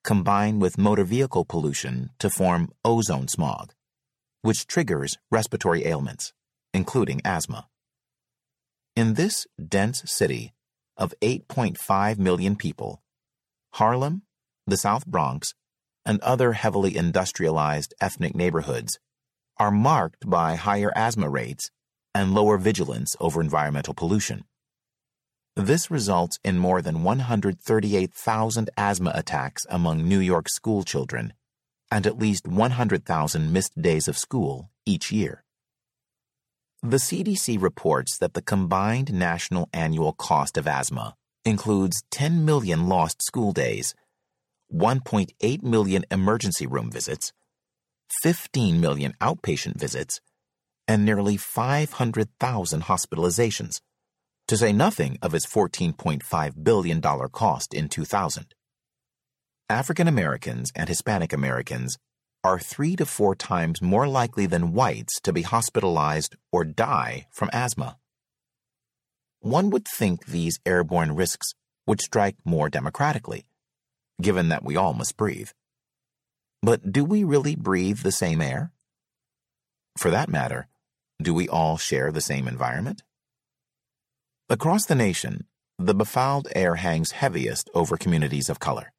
combine with motor vehicle pollution to form ozone smog, which triggers respiratory ailments, including asthma. In this dense city of 8.5 million people, Harlem, the South Bronx, and other heavily industrialized ethnic neighborhoods are marked by higher asthma rates and lower vigilance over environmental pollution. This results in more than 138,000 asthma attacks among New York school children and at least 100,000 missed days of school each year. The CDC reports that the combined national annual cost of asthma includes 10 million lost school days, 1.8 million emergency room visits, 15 million outpatient visits, and nearly 500,000 hospitalizations, to say nothing of its $14.5 billion cost in 2000. African Americans and Hispanic Americans are three to four times more likely than whites to be hospitalized or die from asthma. One would think these airborne risks would strike more democratically, given that we all must breathe. But do we really breathe the same air? For that matter, do we all share the same environment? Across the nation, the befouled air hangs heaviest over communities of color.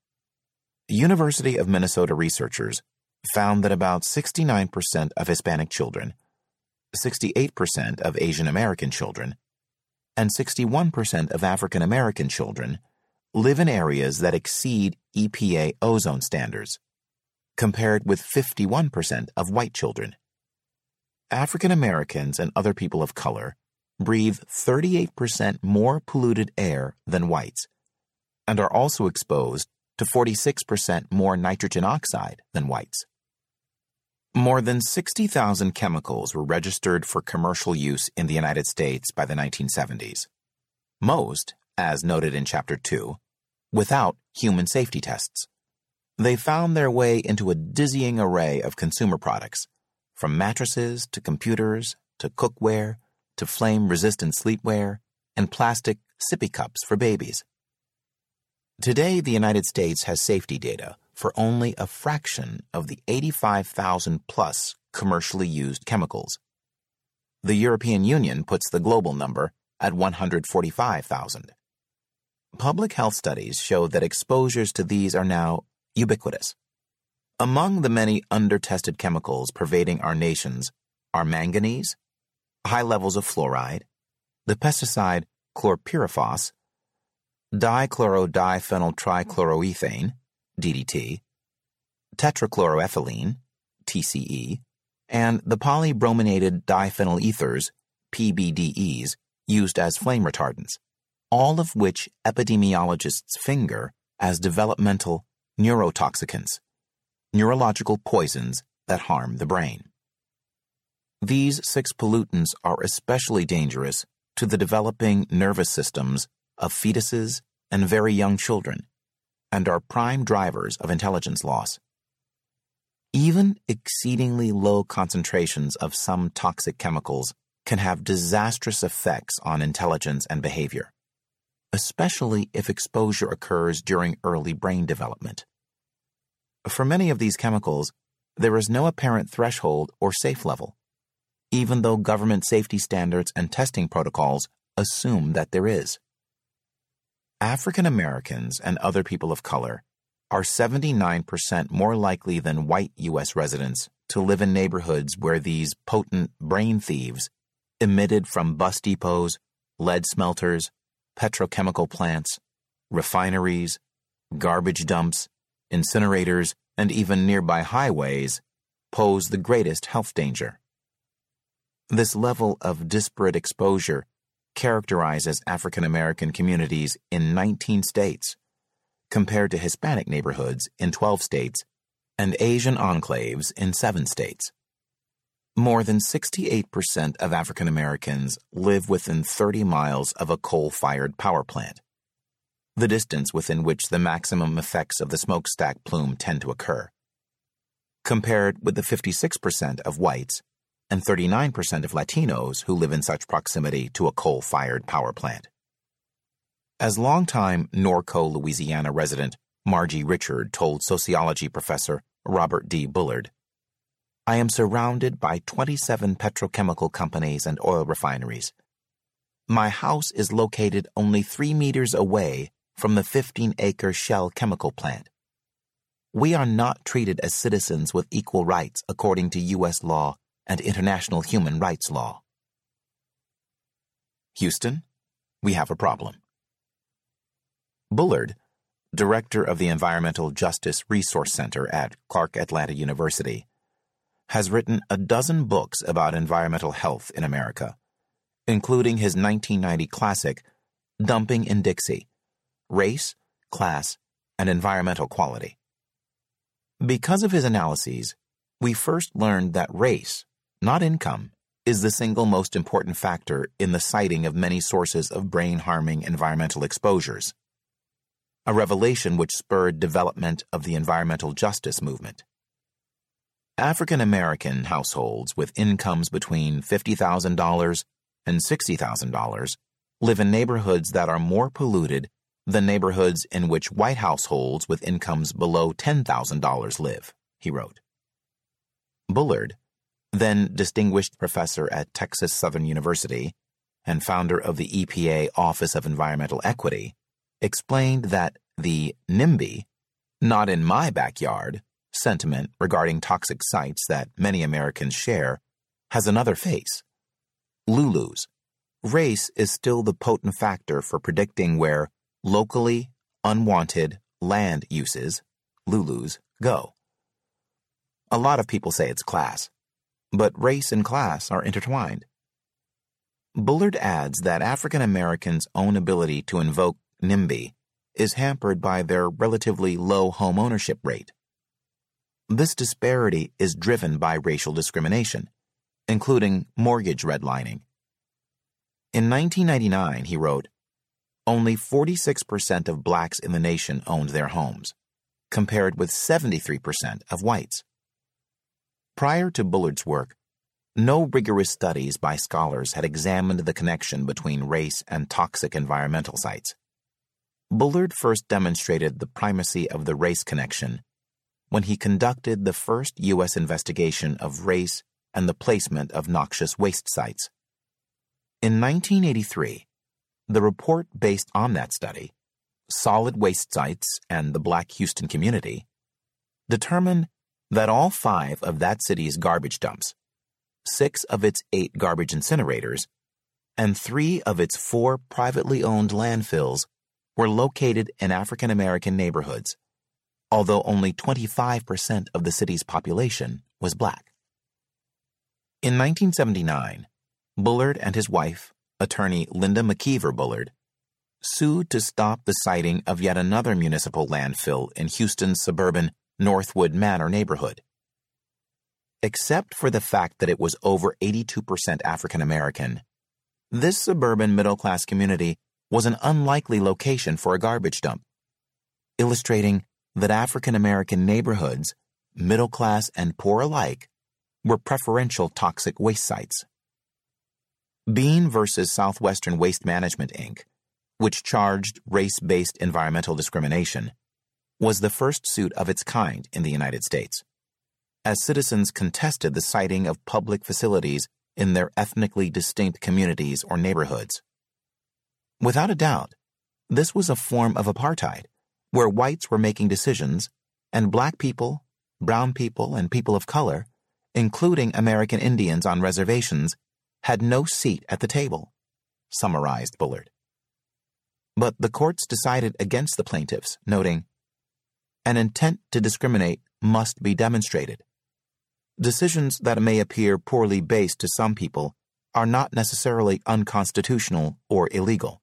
University of Minnesota researchers found that about 69% of Hispanic children, 68% of Asian American children, and 61% of African American children live in areas that exceed EPA ozone standards, compared with 51% of white children. African Americans and other people of color breathe 38% more polluted air than whites and are also exposed to 46% more nitrogen oxide than whites. More than 60,000 chemicals were registered for commercial use in the United States by the 1970s. Most, as noted in Chapter 2, without human safety tests. They found their way into a dizzying array of consumer products, from mattresses to computers to cookware to flame resistant sleepwear and plastic sippy cups for babies. Today, the United States has safety data for only a fraction of the 85,000 plus commercially used chemicals. The European Union puts the global number at 145,000. Public health studies show that exposures to these are now ubiquitous. Among the many undertested chemicals pervading our nations are manganese, high levels of fluoride, the pesticide chlorpyrifos, dichlorodiphenyltrichloroethane, DDT, tetrachloroethylene, TCE, and the polybrominated diphenyl ethers, PBDEs, used as flame retardants, all of which epidemiologists finger as developmental neurotoxicants, neurological poisons that harm the brain. These six pollutants are especially dangerous to the developing nervous systems of fetuses and very young children, and are prime drivers of intelligence loss. Even exceedingly low concentrations of some toxic chemicals can have disastrous effects on intelligence and behavior, especially if exposure occurs during early brain development. For many of these chemicals, there is no apparent threshold or safe level, even though government safety standards and testing protocols assume that there is. African Americans and other people of color are 79% more likely than white U.S. residents to live in neighborhoods where these potent brain thieves emitted from bus depots, lead smelters, petrochemical plants, refineries, garbage dumps, incinerators, and even nearby highways pose the greatest health danger. This level of disparate exposure characterizes African American communities in 19 states, compared to Hispanic neighborhoods in 12 states and Asian enclaves in 7 states. More than 68% of African Americans live within 30 miles of a coal fired power plant, the distance within which the maximum effects of the smokestack plume tend to occur, compared with the 56% of whites and 39% of Latinos who live in such proximity to a coal fired power plant. As longtime Norco, Louisiana resident Margie Richard told sociology professor Robert D. Bullard, I am surrounded by 27 petrochemical companies and oil refineries. My house is located only three meters away from the 15 acre Shell chemical plant. We are not treated as citizens with equal rights according to U.S. law and international human rights law. Houston, we have a problem. Bullard, director of the Environmental Justice Resource Center at Clark Atlanta University, has written a dozen books about environmental health in America, including his 1990 classic, Dumping in Dixie Race, Class, and Environmental Quality. Because of his analyses, we first learned that race, not income, is the single most important factor in the siting of many sources of brain harming environmental exposures. A revelation which spurred development of the environmental justice movement. African American households with incomes between $50,000 and $60,000 live in neighborhoods that are more polluted than neighborhoods in which white households with incomes below $10,000 live, he wrote. Bullard, then distinguished professor at Texas Southern University and founder of the EPA Office of Environmental Equity, explained that the NIMBY, not in my backyard, sentiment regarding toxic sites that many Americans share has another face. LULUs. Race is still the potent factor for predicting where locally unwanted land uses, LULUs, go. A lot of people say it's class, but race and class are intertwined. Bullard adds that African Americans' own ability to invoke NIMBY is hampered by their relatively low home ownership rate. This disparity is driven by racial discrimination, including mortgage redlining. In 1999, he wrote, only 46% of blacks in the nation owned their homes, compared with 73% of whites. Prior to Bullard's work, no rigorous studies by scholars had examined the connection between race and toxic environmental sites. Bullard first demonstrated the primacy of the race connection when he conducted the first U.S. investigation of race and the placement of noxious waste sites. In 1983, the report based on that study, Solid Waste Sites and the Black Houston Community, determined that all five of that city's garbage dumps, six of its eight garbage incinerators, and three of its four privately owned landfills were located in African American neighborhoods although only 25% of the city's population was black. In 1979, Bullard and his wife, attorney Linda McKeever Bullard, sued to stop the siting of yet another municipal landfill in Houston's suburban Northwood Manor neighborhood. Except for the fact that it was over 82% African American, this suburban middle class community was an unlikely location for a garbage dump, illustrating that African American neighborhoods, middle class and poor alike, were preferential toxic waste sites. Bean versus Southwestern Waste Management, Inc., which charged race based environmental discrimination, was the first suit of its kind in the United States, as citizens contested the siting of public facilities in their ethnically distinct communities or neighborhoods. Without a doubt, this was a form of apartheid where whites were making decisions and black people, brown people, and people of color including American Indians on reservations, had no seat at the table, summarized Bullard. But the courts decided against the plaintiffs, noting, an intent to discriminate must be demonstrated. Decisions that may appear poorly based to some people are not necessarily unconstitutional or illegal.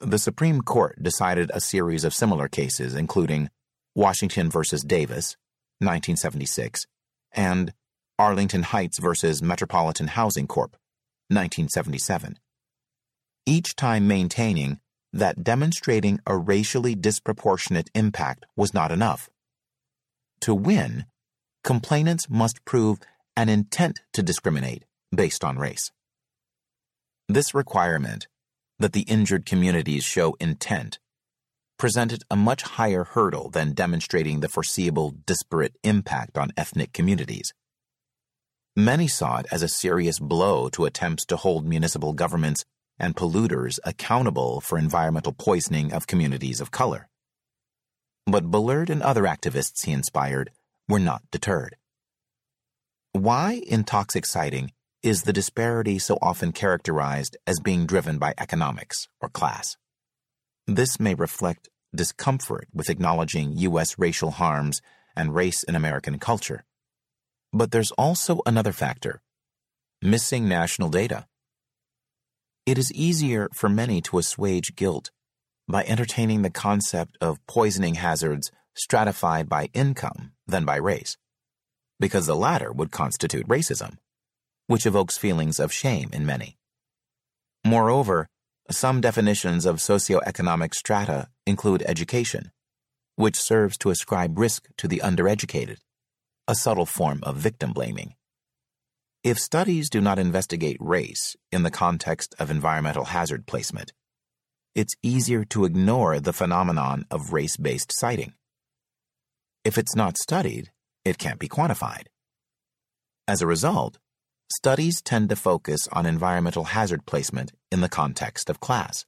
The Supreme Court decided a series of similar cases, including Washington v. Davis, 1976, and Arlington Heights v. Metropolitan Housing Corp., 1977. Each time maintaining that demonstrating a racially disproportionate impact was not enough. To win, complainants must prove an intent to discriminate based on race. This requirement, that the injured communities show intent, presented a much higher hurdle than demonstrating the foreseeable disparate impact on ethnic communities. Many saw it as a serious blow to attempts to hold municipal governments and polluters accountable for environmental poisoning of communities of color. But Bullard and other activists he inspired were not deterred. Why in toxic siting is the disparity so often characterized as being driven by economics or class? This may reflect discomfort with acknowledging U.S. racial harms and race in American culture. But there's also another factor missing national data. It is easier for many to assuage guilt by entertaining the concept of poisoning hazards stratified by income than by race, because the latter would constitute racism, which evokes feelings of shame in many. Moreover, some definitions of socioeconomic strata include education, which serves to ascribe risk to the undereducated a subtle form of victim blaming. If studies do not investigate race in the context of environmental hazard placement, it's easier to ignore the phenomenon of race based siting. If it's not studied, it can't be quantified. As a result, studies tend to focus on environmental hazard placement in the context of class.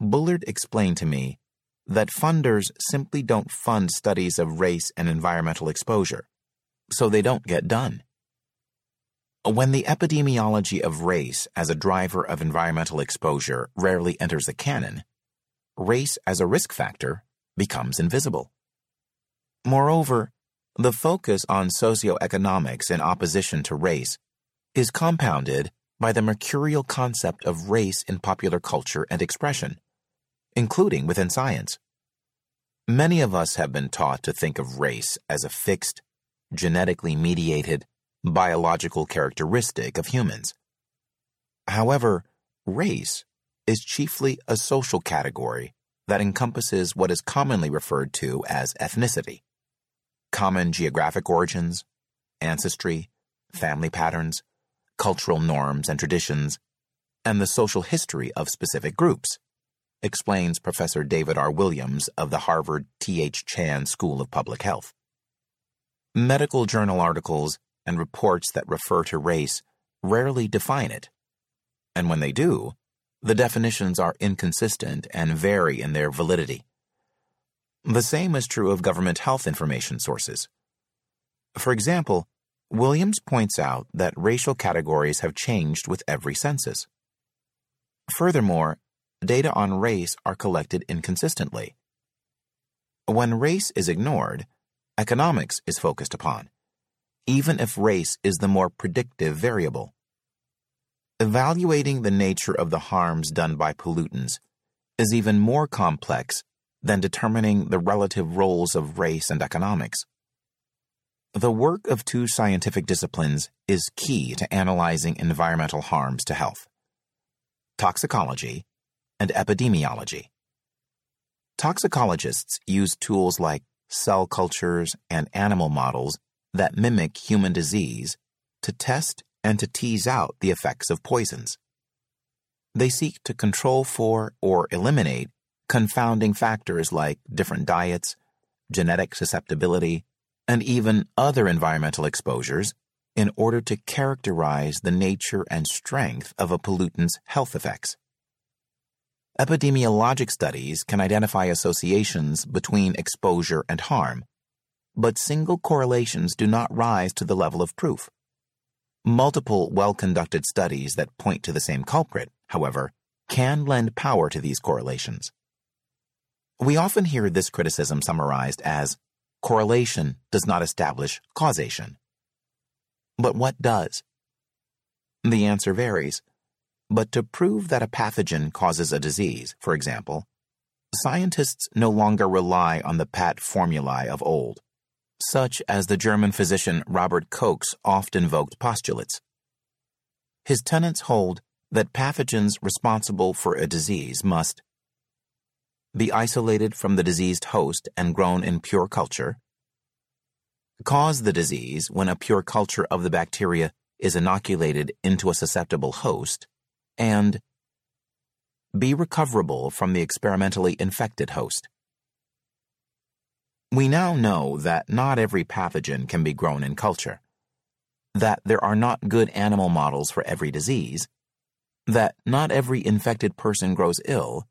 Bullard explained to me that funders simply don't fund studies of race and environmental exposure, so they don't get done. When the epidemiology of race as a driver of environmental exposure rarely enters the canon, race as a risk factor becomes invisible. Moreover, the focus on socioeconomics in opposition to race is compounded by the mercurial concept of race in popular culture and expression including within science. Many of us have been taught to think of race as a fixed, genetically mediated, biological characteristic of humans. However, race is chiefly a social category that encompasses what is commonly referred to as ethnicity common geographic origins, ancestry, family patterns, cultural norms and traditions, and the social history of specific groups explains Professor David R. Williams of the Harvard T.H. Chan School of Public Health. Medical journal articles and reports that refer to race rarely define it. And when they do, the definitions are inconsistent and vary in their validity. The same is true of government health information sources. For example, Williams points out that racial categories have changed with every census. Furthermore, data on race are collected inconsistently. When race is ignored, economics is focused upon, even if race is the more predictive variable. Evaluating the nature of the harms done by pollutants is even more complex than determining the relative roles of race and economics. The work of two scientific disciplines is key to analyzing environmental harms to health toxicology and epidemiology. Toxicologists use tools like cell cultures and animal models that mimic human disease to test and to tease out the effects of poisons. They seek to control for or eliminate confounding factors like different diets, genetic susceptibility, and even other environmental exposures in order to characterize the nature and strength of a pollutant's health effects. Epidemiologic studies can identify associations between exposure and harm, but single correlations do not rise to the level of proof. Multiple well conducted studies that point to the same culprit, however, can lend power to these correlations. We often hear this criticism summarized as correlation does not establish causation. But what does? The answer varies. But to prove that a pathogen causes a disease, for example, scientists no longer rely on the pat formulae of old, such as the German physician Robert Koch's oft invoked postulates. His tenets hold that pathogens responsible for a disease must be isolated from the diseased host and grown in pure culture, cause the disease when a pure culture of the bacteria is inoculated into a susceptible host, and be recoverable from the experimentally infected host. We now know that not every pathogen can be grown in culture, that there are not good animal models for every disease, that not every infected person grows ill,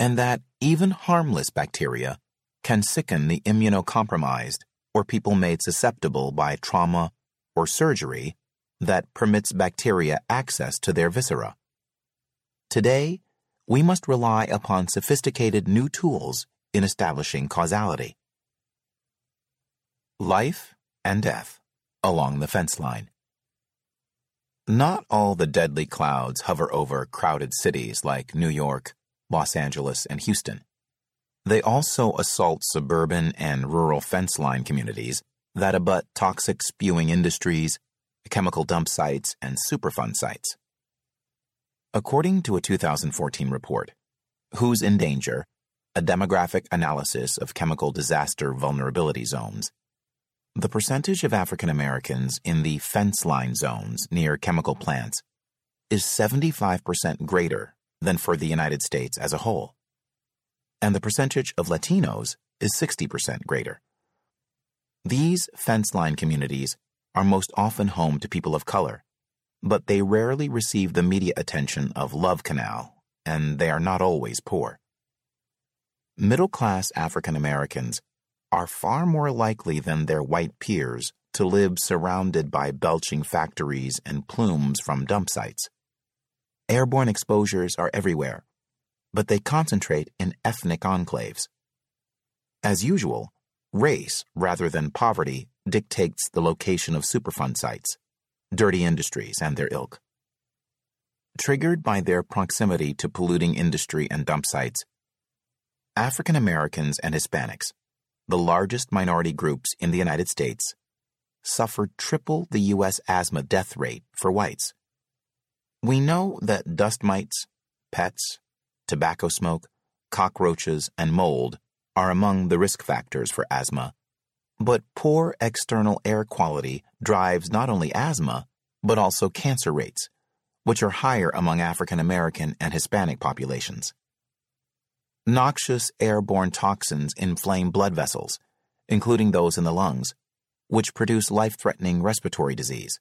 and that even harmless bacteria can sicken the immunocompromised or people made susceptible by trauma or surgery that permits bacteria access to their viscera. Today, we must rely upon sophisticated new tools in establishing causality. Life and death along the fence line. Not all the deadly clouds hover over crowded cities like New York, Los Angeles, and Houston. They also assault suburban and rural fence line communities that abut toxic spewing industries, chemical dump sites, and Superfund sites. According to a 2014 report, Who's in Danger? A demographic analysis of chemical disaster vulnerability zones, the percentage of African Americans in the fence line zones near chemical plants is 75% greater than for the United States as a whole and the percentage of Latinos is 60% greater. These fence line communities are most often home to people of color, but they rarely receive the media attention of Love Canal, and they are not always poor. Middle class African Americans are far more likely than their white peers to live surrounded by belching factories and plumes from dump sites. Airborne exposures are everywhere, but they concentrate in ethnic enclaves. As usual, race rather than poverty dictates the location of Superfund sites, dirty industries, and their ilk. Triggered by their proximity to polluting industry and dump sites, African Americans and Hispanics, the largest minority groups in the United States, suffered triple the U.S. asthma death rate for whites. We know that dust mites, pets, tobacco smoke, cockroaches, and mold are among the risk factors for asthma. But poor external air quality drives not only asthma, but also cancer rates, which are higher among African American and Hispanic populations. Noxious airborne toxins inflame blood vessels, including those in the lungs, which produce life threatening respiratory disease.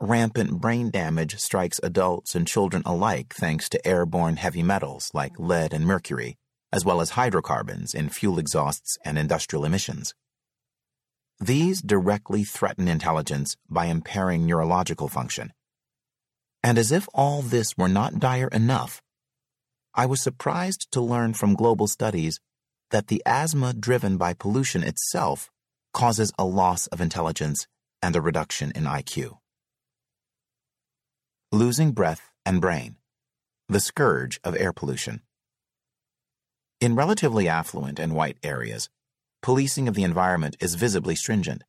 Rampant brain damage strikes adults and children alike thanks to airborne heavy metals like lead and mercury, as well as hydrocarbons in fuel exhausts and industrial emissions. These directly threaten intelligence by impairing neurological function. And as if all this were not dire enough, I was surprised to learn from global studies that the asthma driven by pollution itself causes a loss of intelligence and a reduction in IQ losing breath and brain, the scourge of air pollution. In relatively affluent and white areas, policing of the environment is visibly stringent.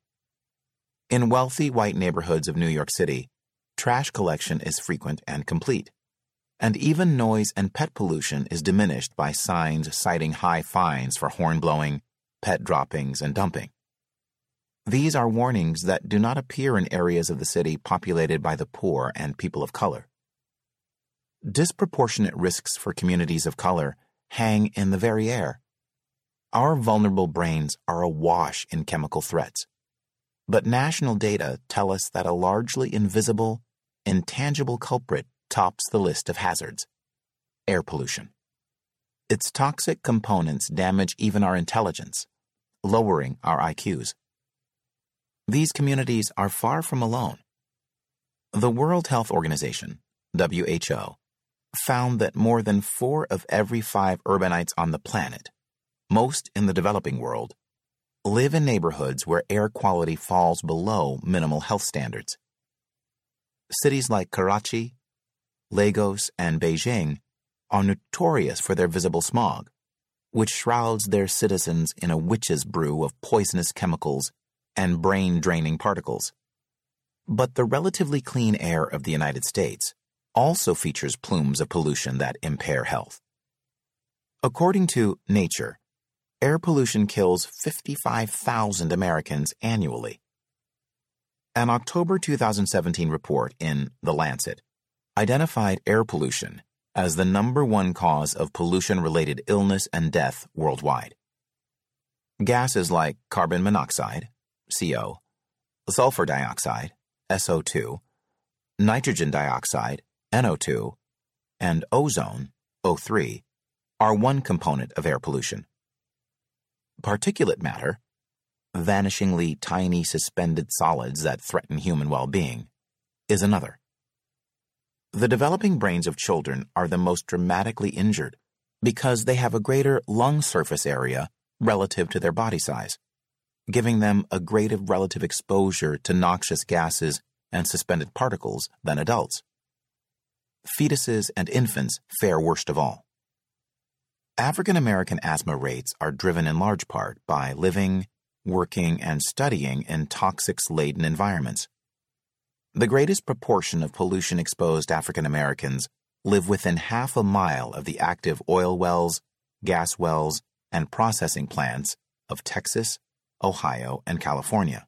In wealthy white neighborhoods of New York City, trash collection is frequent and complete, and even noise and pet pollution is diminished by signs citing high fines for horn blowing, pet droppings, and dumping. These are warnings that do not appear in areas of the city populated by the poor and people of color. Disproportionate risks for communities of color hang in the very air. Our vulnerable brains are awash in chemical threats. But national data tell us that a largely invisible, intangible culprit tops the list of hazards air pollution. Its toxic components damage even our intelligence, lowering our IQs. These communities are far from alone. The World Health Organization, WHO, found that more than four of every five urbanites on the planet, most in the developing world, live in neighborhoods where air quality falls below minimal health standards. Cities like Karachi, Lagos, and Beijing are notorious for their visible smog, which shrouds their citizens in a witch's brew of poisonous chemicals and brain draining particles. But the relatively clean air of the United States also features plumes of pollution that impair health. According to Nature, air pollution kills 55,000 Americans annually. An October 2017 report in The Lancet identified air pollution as the number one cause of pollution related illness and death worldwide. Gases like carbon monoxide, CO, sulfur dioxide, SO2, nitrogen dioxide, NO2, and ozone, O3, are one component of air pollution. Particulate matter, vanishingly tiny suspended solids that threaten human well being, is another. The developing brains of children are the most dramatically injured because they have a greater lung surface area relative to their body size, giving them a greater relative exposure to noxious gases and suspended particles than adults. Fetuses and infants fare worst of all. African American asthma rates are driven in large part by living, working, and studying in toxics laden environments. The greatest proportion of pollution exposed African Americans live within half a mile of the active oil wells, gas wells, and processing plants of Texas, Ohio, and California.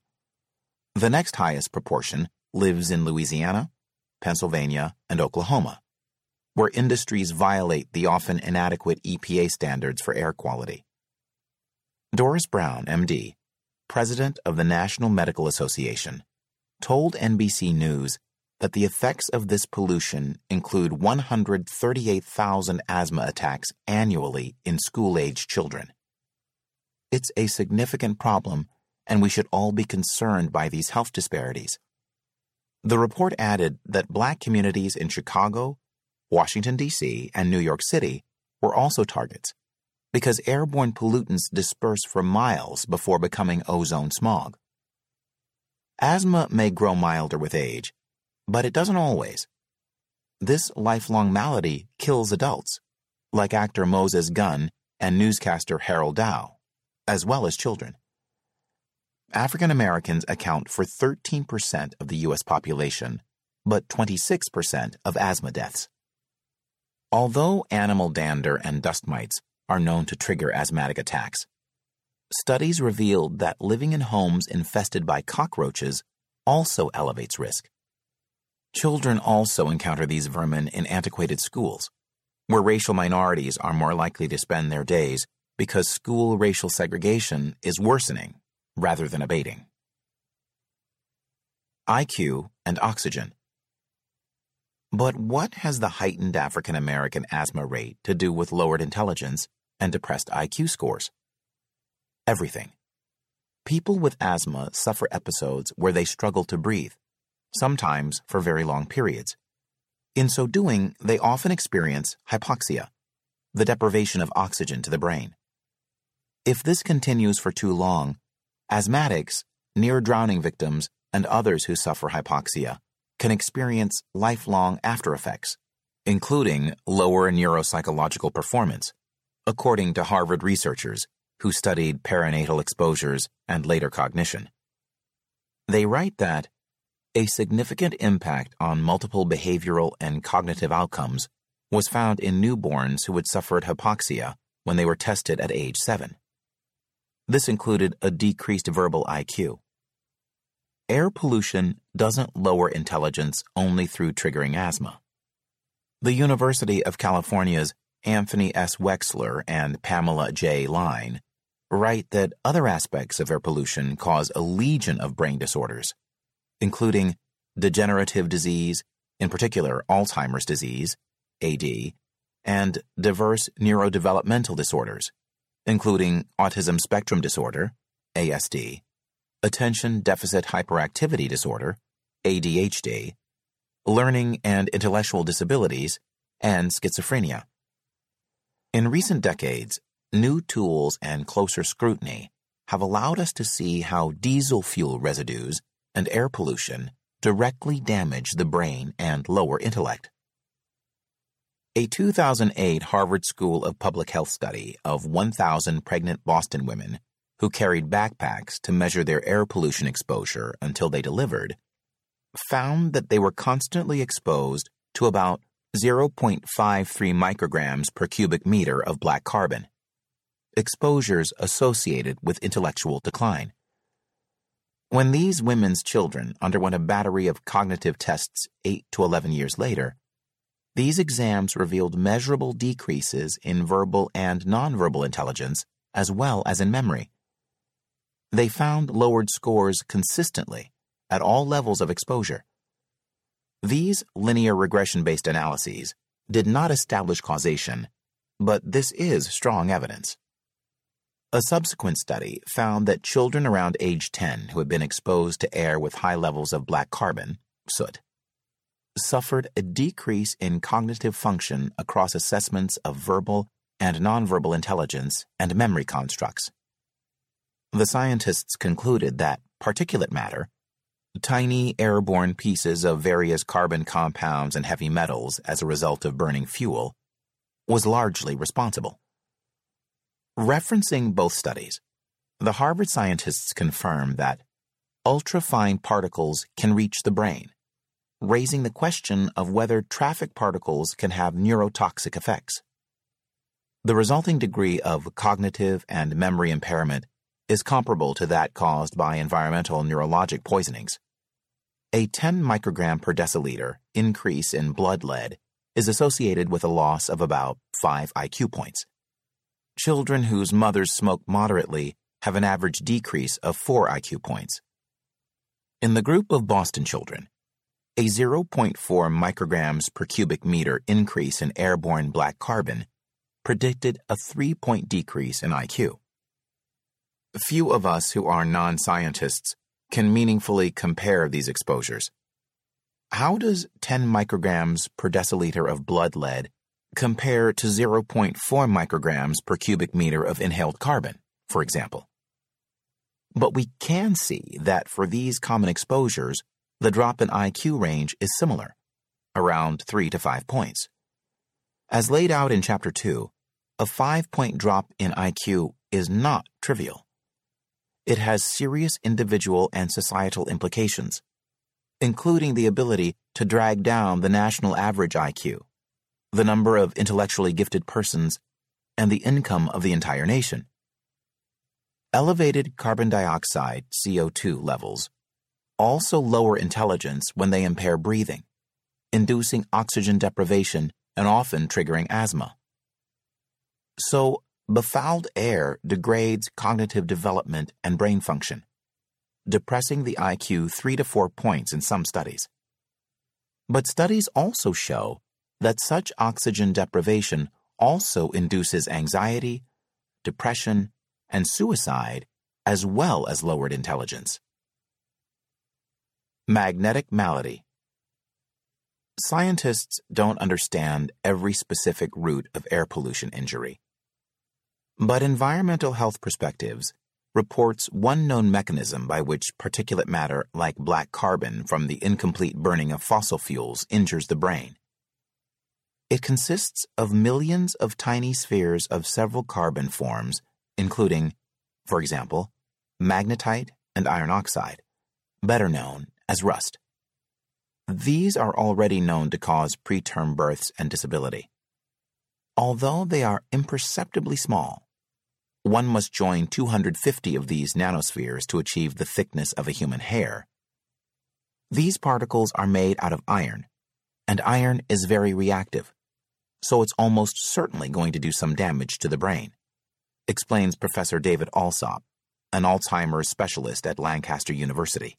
The next highest proportion lives in Louisiana, Pennsylvania, and Oklahoma, where industries violate the often inadequate EPA standards for air quality. Doris Browne, MD, president of the National Medical Association, told NBC News that the effects of this pollution include 138,000 asthma attacks annually in school age children. It's a significant problem, and we should all be concerned by these health disparities. The report added that black communities in Chicago, Washington, D.C., and New York City were also targets because airborne pollutants disperse for miles before becoming ozone smog. Asthma may grow milder with age, but it doesn't always. This lifelong malady kills adults, like actor Moses Gunn and newscaster Harold Dow, as well as children. African Americans account for 13% of the U.S. population, but 26% of asthma deaths. Although animal dander and dust mites are known to trigger asthmatic attacks, studies revealed that living in homes infested by cockroaches also elevates risk. Children also encounter these vermin in antiquated schools, where racial minorities are more likely to spend their days because school racial segregation is worsening rather than abating. IQ and oxygen. But what has the heightened African American asthma rate to do with lowered intelligence and depressed IQ scores? Everything. People with asthma suffer episodes where they struggle to breathe, sometimes for very long periods. In so doing, they often experience hypoxia, the deprivation of oxygen to the brain. If this continues for too long, asthmatics, near drowning victims, and others who suffer hypoxia can experience lifelong after effects, including lower neuropsychological performance, according to Harvard researchers who studied perinatal exposures and later cognition. They write that a significant impact on multiple behavioral and cognitive outcomes was found in newborns who had suffered hypoxia when they were tested at age 7. This included a decreased verbal IQ. Air pollution doesn't lower intelligence only through triggering asthma. The University of California's Anthony S. Wexler and Pamela J. Lein write that other aspects of air pollution cause a legion of brain disorders, including degenerative disease, in particular Alzheimer's disease, AD, and diverse neurodevelopmental disorders, including autism spectrum disorder, ASD, attention deficit hyperactivity disorder, ADHD, learning and intellectual disabilities, and schizophrenia. In recent decades, new tools and closer scrutiny have allowed us to see how diesel fuel residues and air pollution directly damage the brain and lower intellect. A 2008 Harvard School of Public Health study of 1,000 pregnant Boston women who carried backpacks to measure their air pollution exposure until they delivered found that they were constantly exposed to about 0.53 micrograms per cubic meter of black carbon, exposures associated with intellectual decline. When these women's children underwent a battery of cognitive tests 8 to 11 years later, these exams revealed measurable decreases in verbal and nonverbal intelligence as well as in memory. They found lowered scores consistently at all levels of exposure. These linear regression based analyses did not establish causation, but this is strong evidence. A subsequent study found that children around age 10 who had been exposed to air with high levels of black carbon, soot, suffered a decrease in cognitive function across assessments of verbal and nonverbal intelligence and memory constructs. The scientists concluded that particulate matter, tiny airborne pieces of various carbon compounds and heavy metals as a result of burning fuel, was largely responsible. Referencing both studies, the Harvard scientists confirm that ultrafine particles can reach the brain raising the question of whether traffic particles can have neurotoxic effects. The resulting degree of cognitive and memory impairment is comparable to that caused by environmental neurologic poisonings. A 10 microgram per deciliter increase in blood lead is associated with a loss of about 5 IQ points. Children whose mothers smoke moderately have an average decrease of 4 IQ points. In the group of Boston children, a 0.4 micrograms per cubic meter increase in airborne black carbon predicted a three point decrease in IQ. Few of us who are non scientists can meaningfully compare these exposures. How does 10 micrograms per deciliter of blood lead compare to 0.4 micrograms per cubic meter of inhaled carbon, for example? But we can see that for these common exposures, the drop in IQ range is similar, around 3 to 5 points. As laid out in Chapter 2, a 5 point drop in IQ is not trivial. It has serious individual and societal implications, including the ability to drag down the national average IQ, the number of intellectually gifted persons, and the income of the entire nation. Elevated carbon dioxide CO2 levels also lower intelligence when they impair breathing, inducing oxygen deprivation and often triggering asthma. So, befouled air degrades cognitive development and brain function, depressing the IQ 3 to 4 points in some studies. But studies also show that such oxygen deprivation also induces anxiety, depression, and suicide, as well as lowered intelligence. Magnetic malady. Scientists don't understand every specific root of air pollution injury. But Environmental Health Perspectives reports one known mechanism by which particulate matter like black carbon from the incomplete burning of fossil fuels injures the brain. It consists of millions of tiny spheres of several carbon forms, including, for example, magnetite and iron oxide, better known as rust. These are already known to cause preterm births and disability. Although they are imperceptibly small, one must join 250 of these nanospheres to achieve the thickness of a human hair. These particles are made out of iron, and iron is very reactive, so it's almost certainly going to do some damage to the brain, explains Professor David Allsop, an Alzheimer's specialist at Lancaster University.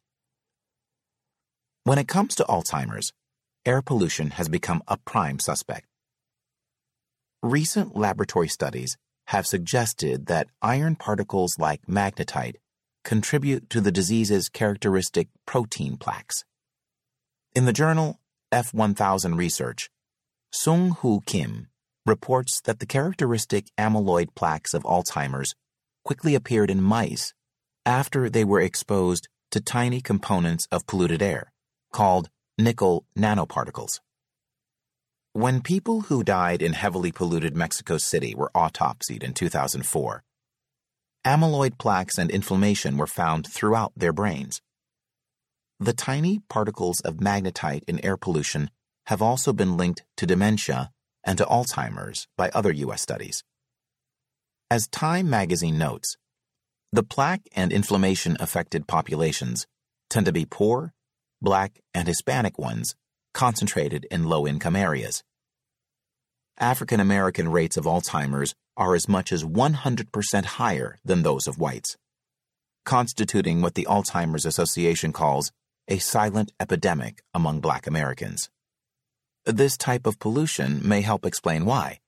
When it comes to Alzheimer's, air pollution has become a prime suspect. Recent laboratory studies have suggested that iron particles like magnetite contribute to the disease's characteristic protein plaques. In the journal F1000 Research, Sung Hoo Kim reports that the characteristic amyloid plaques of Alzheimer's quickly appeared in mice after they were exposed to tiny components of polluted air, called nickel nanoparticles. When people who died in heavily polluted Mexico City were autopsied in 2004, amyloid plaques and inflammation were found throughout their brains. The tiny particles of magnetite in air pollution have also been linked to dementia and to Alzheimer's by other U.S. studies. As Time magazine notes, the plaque and inflammation affected populations tend to be poor, black, and Hispanic ones concentrated in low income areas. African American rates of Alzheimer's are as much as 100% higher than those of whites, constituting what the Alzheimer's Association calls a silent epidemic among black Americans. This type of pollution may help explain why.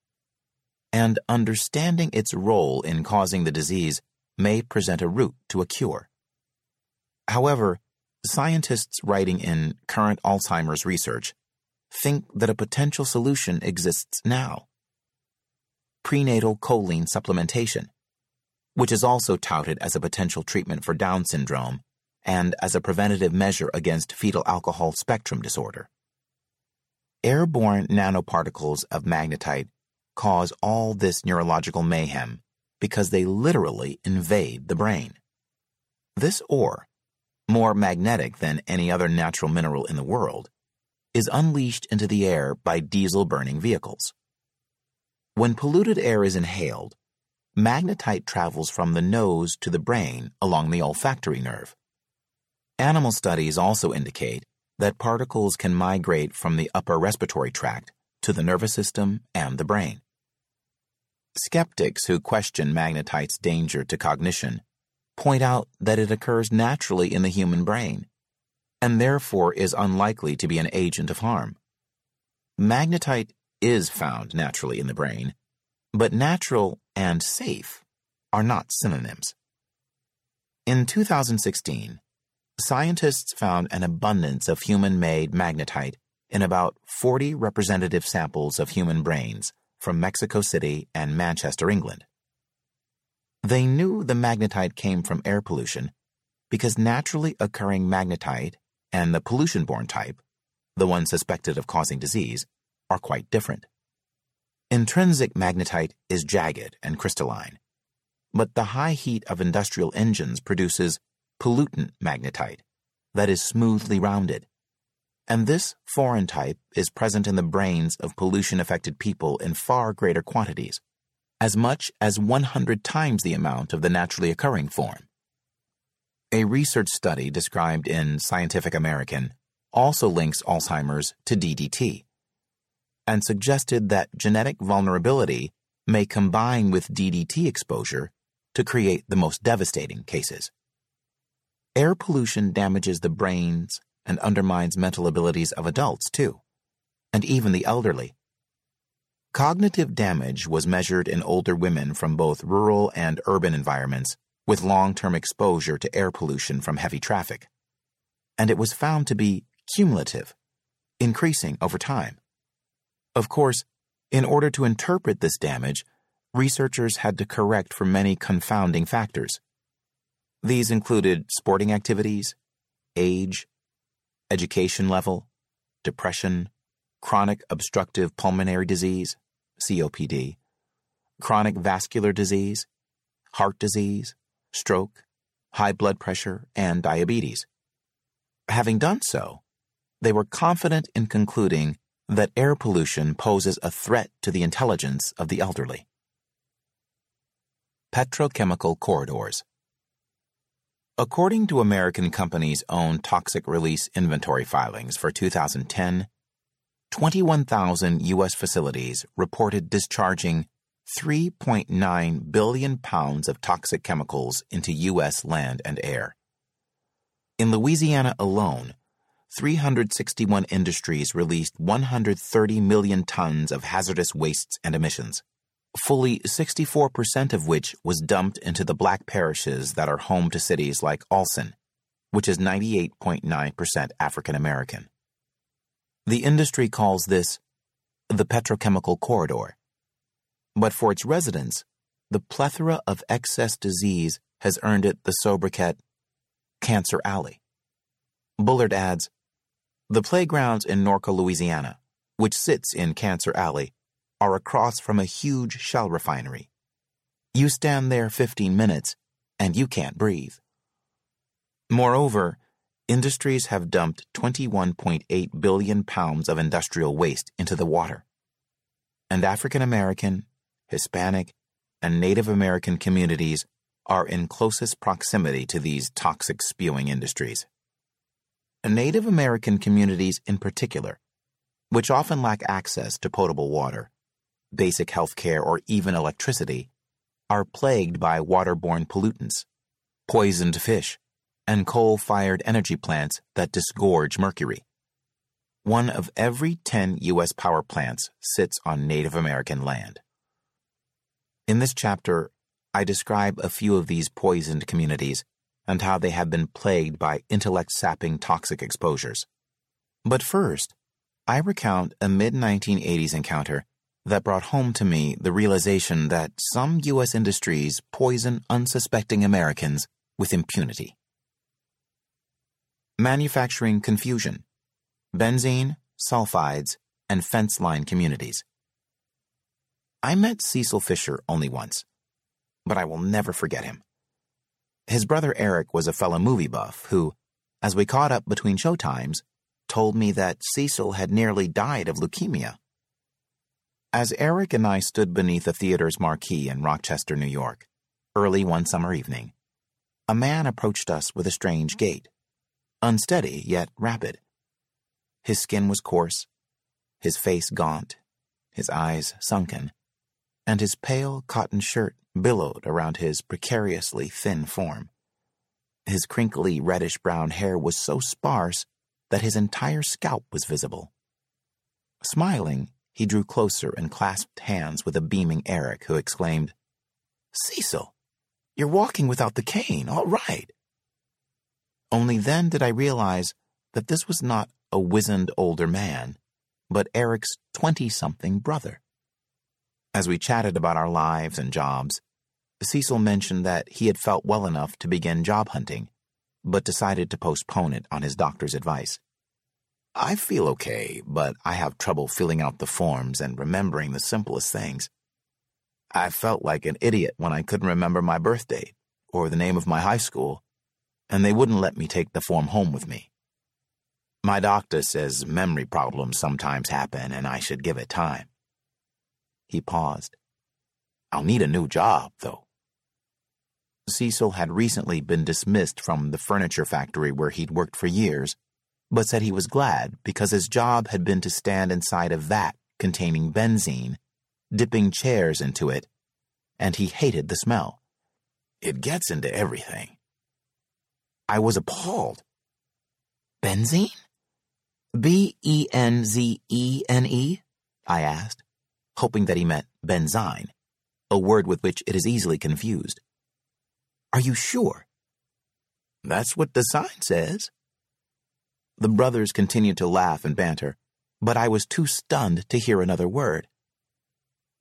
And understanding its role in causing the disease may present a route to a cure. However, scientists writing in current Alzheimer's research think that a potential solution exists now. Prenatal choline supplementation, which is also touted as a potential treatment for Down syndrome and as a preventative measure against fetal alcohol spectrum disorder. Airborne nanoparticles of magnetite cause all this neurological mayhem because they literally invade the brain. This ore, more magnetic than any other natural mineral in the world, is unleashed into the air by diesel burning vehicles. When polluted air is inhaled, magnetite travels from the nose to the brain along the olfactory nerve. Animal studies also indicate that particles can migrate from the upper respiratory tract to the nervous system and the brain. Skeptics who question magnetite's danger to cognition point out that it occurs naturally in the human brain and therefore is unlikely to be an agent of harm. Magnetite is found naturally in the brain, but natural and safe are not synonyms. In 2016, scientists found an abundance of human made magnetite in about 40 representative samples of human brains from Mexico City and Manchester, England. They knew the magnetite came from air pollution because naturally occurring magnetite and the pollution borne type, the one suspected of causing disease, are quite different. Intrinsic magnetite is jagged and crystalline, but the high heat of industrial engines produces pollutant magnetite that is smoothly rounded. And this foreign type is present in the brains of pollution affected people in far greater quantities, as much as 100 times the amount of the naturally occurring form. A research study described in Scientific American also links Alzheimer's to DDT and suggested that genetic vulnerability may combine with DDT exposure to create the most devastating cases. Air pollution damages the brains and undermines mental abilities of adults, too, and even the elderly. Cognitive damage was measured in older women from both rural and urban environments with long term exposure to air pollution from heavy traffic, and it was found to be cumulative, increasing over time. Of course, in order to interpret this damage, researchers had to correct for many confounding factors. These included sporting activities, age, education level, depression, chronic obstructive pulmonary disease, COPD, chronic vascular disease, heart disease, stroke, high blood pressure, and diabetes. Having done so, they were confident in concluding that air pollution poses a threat to the intelligence of the elderly. Petrochemical corridors. According to American companies' own toxic release inventory filings for 2010, 21,000 U.S. facilities reported discharging 3.9 billion pounds of toxic chemicals into U.S. land and air. In Louisiana alone, 361 industries released 130 million tons of hazardous wastes and emissions, fully 64% of which was dumped into the black parishes that are home to cities like Alsen, which is 98.9% African American. The industry calls this the petrochemical corridor. But for its residents, the plethora of excess disease has earned it the sobriquet Cancer Alley. Bullard adds The playgrounds in Norco, Louisiana, which sits in Cancer Alley, are across from a huge shell refinery. You stand there 15 minutes and you can't breathe. Moreover, industries have dumped 21.8 billion pounds of industrial waste into the water. And African American, Hispanic, and Native American communities are in closest proximity to these toxic spewing industries. Native American communities in particular, which often lack access to potable water, basic health care, or even electricity, are plagued by waterborne pollutants, poisoned fish, and coal fired energy plants that disgorge mercury. One of every 10 U.S. power plants sits on Native American land. In this chapter, I describe a few of these poisoned communities and how they have been plagued by intellect sapping toxic exposures. But first, I recount a mid 1980s encounter that brought home to me the realization that some U.S. industries poison unsuspecting Americans with impunity. Manufacturing confusion, benzene, sulfides, and fence line communities. I met Cecil Fisher only once, but I will never forget him. His brother Eric was a fellow movie buff who, as we caught up between showtimes, told me that Cecil had nearly died of leukemia. As Eric and I stood beneath a theater's marquee in Rochester, New York, early one summer evening, a man approached us with a strange gait, unsteady yet rapid. His skin was coarse, his face gaunt, his eyes sunken, and his pale cotton shirt billowed around his precariously thin form. His crinkly reddish brown hair was so sparse that his entire scalp was visible. Smiling, he drew closer and clasped hands with a beaming Eric, who exclaimed, Cecil, you're walking without the cane, all right. Only then did I realize that this was not a wizened older man, but Eric's twenty something brother. As we chatted about our lives and jobs, Cecil mentioned that he had felt well enough to begin job hunting, but decided to postpone it on his doctor's advice. I feel okay, but I have trouble filling out the forms and remembering the simplest things. I felt like an idiot when I couldn't remember my birth date or the name of my high school, and they wouldn't let me take the form home with me. My doctor says memory problems sometimes happen and I should give it time. He paused. I'll need a new job, though. Cecil had recently been dismissed from the furniture factory where he'd worked for years but said he was glad because his job had been to stand inside a vat containing benzene, dipping chairs into it, and he hated the smell. It gets into everything. I was appalled. Benzene? B E N Z E N E? I asked, hoping that he meant benzine, a word with which it is easily confused. Are you sure? That's what the sign says. The brothers continued to laugh and banter, but I was too stunned to hear another word.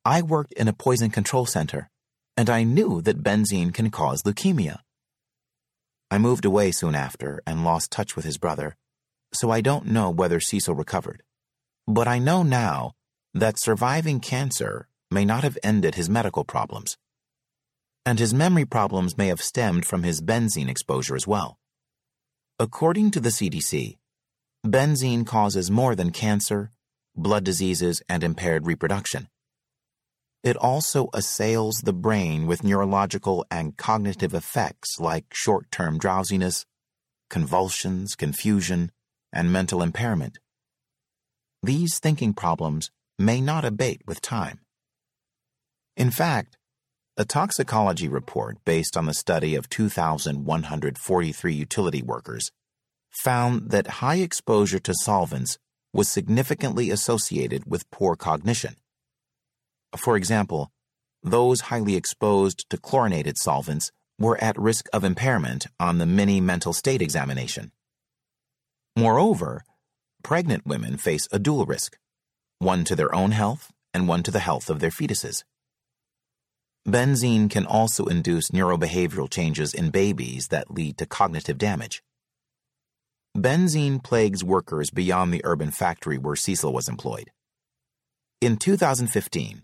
I worked in a poison control center, and I knew that benzene can cause leukemia. I moved away soon after and lost touch with his brother, so I don't know whether Cecil recovered. But I know now that surviving cancer may not have ended his medical problems. And his memory problems may have stemmed from his benzene exposure as well. According to the CDC, Benzene causes more than cancer, blood diseases, and impaired reproduction. It also assails the brain with neurological and cognitive effects like short term drowsiness, convulsions, confusion, and mental impairment. These thinking problems may not abate with time. In fact, a toxicology report based on the study of 2,143 utility workers found that high exposure to solvents was significantly associated with poor cognition. For example, those highly exposed to chlorinated solvents were at risk of impairment on the mini mental state examination. Moreover, pregnant women face a dual risk one to their own health and one to the health of their fetuses. Benzene can also induce neurobehavioral changes in babies that lead to cognitive damage. Benzene plagues workers beyond the urban factory where Cecil was employed. In 2015,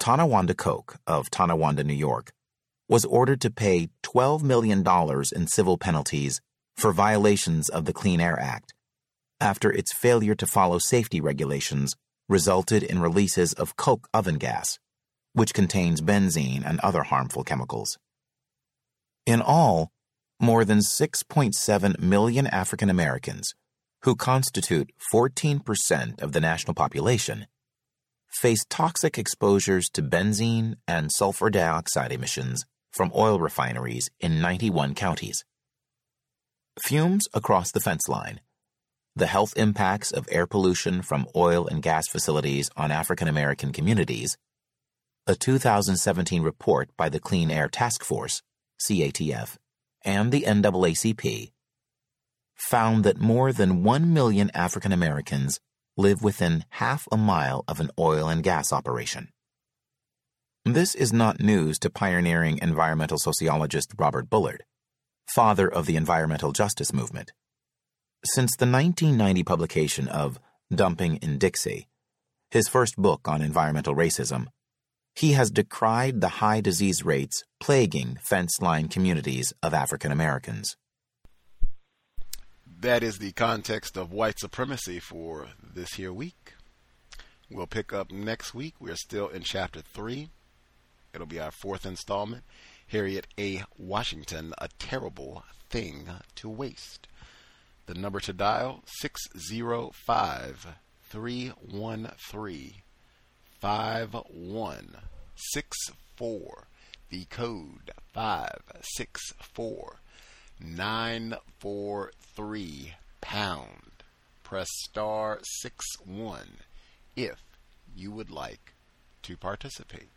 Tonawanda Coke of Tonawanda, New York, was ordered to pay $12 million in civil penalties for violations of the Clean Air Act after its failure to follow safety regulations resulted in releases of coke oven gas, which contains benzene and other harmful chemicals. In all, more than 6.7 million African Americans, who constitute 14% of the national population, face toxic exposures to benzene and sulfur dioxide emissions from oil refineries in 91 counties. Fumes across the fence line, the health impacts of air pollution from oil and gas facilities on African American communities, a 2017 report by the Clean Air Task Force, CATF, and the NAACP found that more than 1 million African Americans live within half a mile of an oil and gas operation. This is not news to pioneering environmental sociologist Robert Bullard, father of the environmental justice movement. Since the 1990 publication of Dumping in Dixie, his first book on environmental racism, he has decried the high disease rates plaguing fence line communities of African Americans that is the context of white supremacy for this here week. We'll pick up next week. We're still in chapter 3. It'll be our fourth installment. Harriet A. Washington, A Terrible Thing to Waste. The number to dial 605 313 5164. The code 564 943 pound. Press star 6 1 if you would like to participate.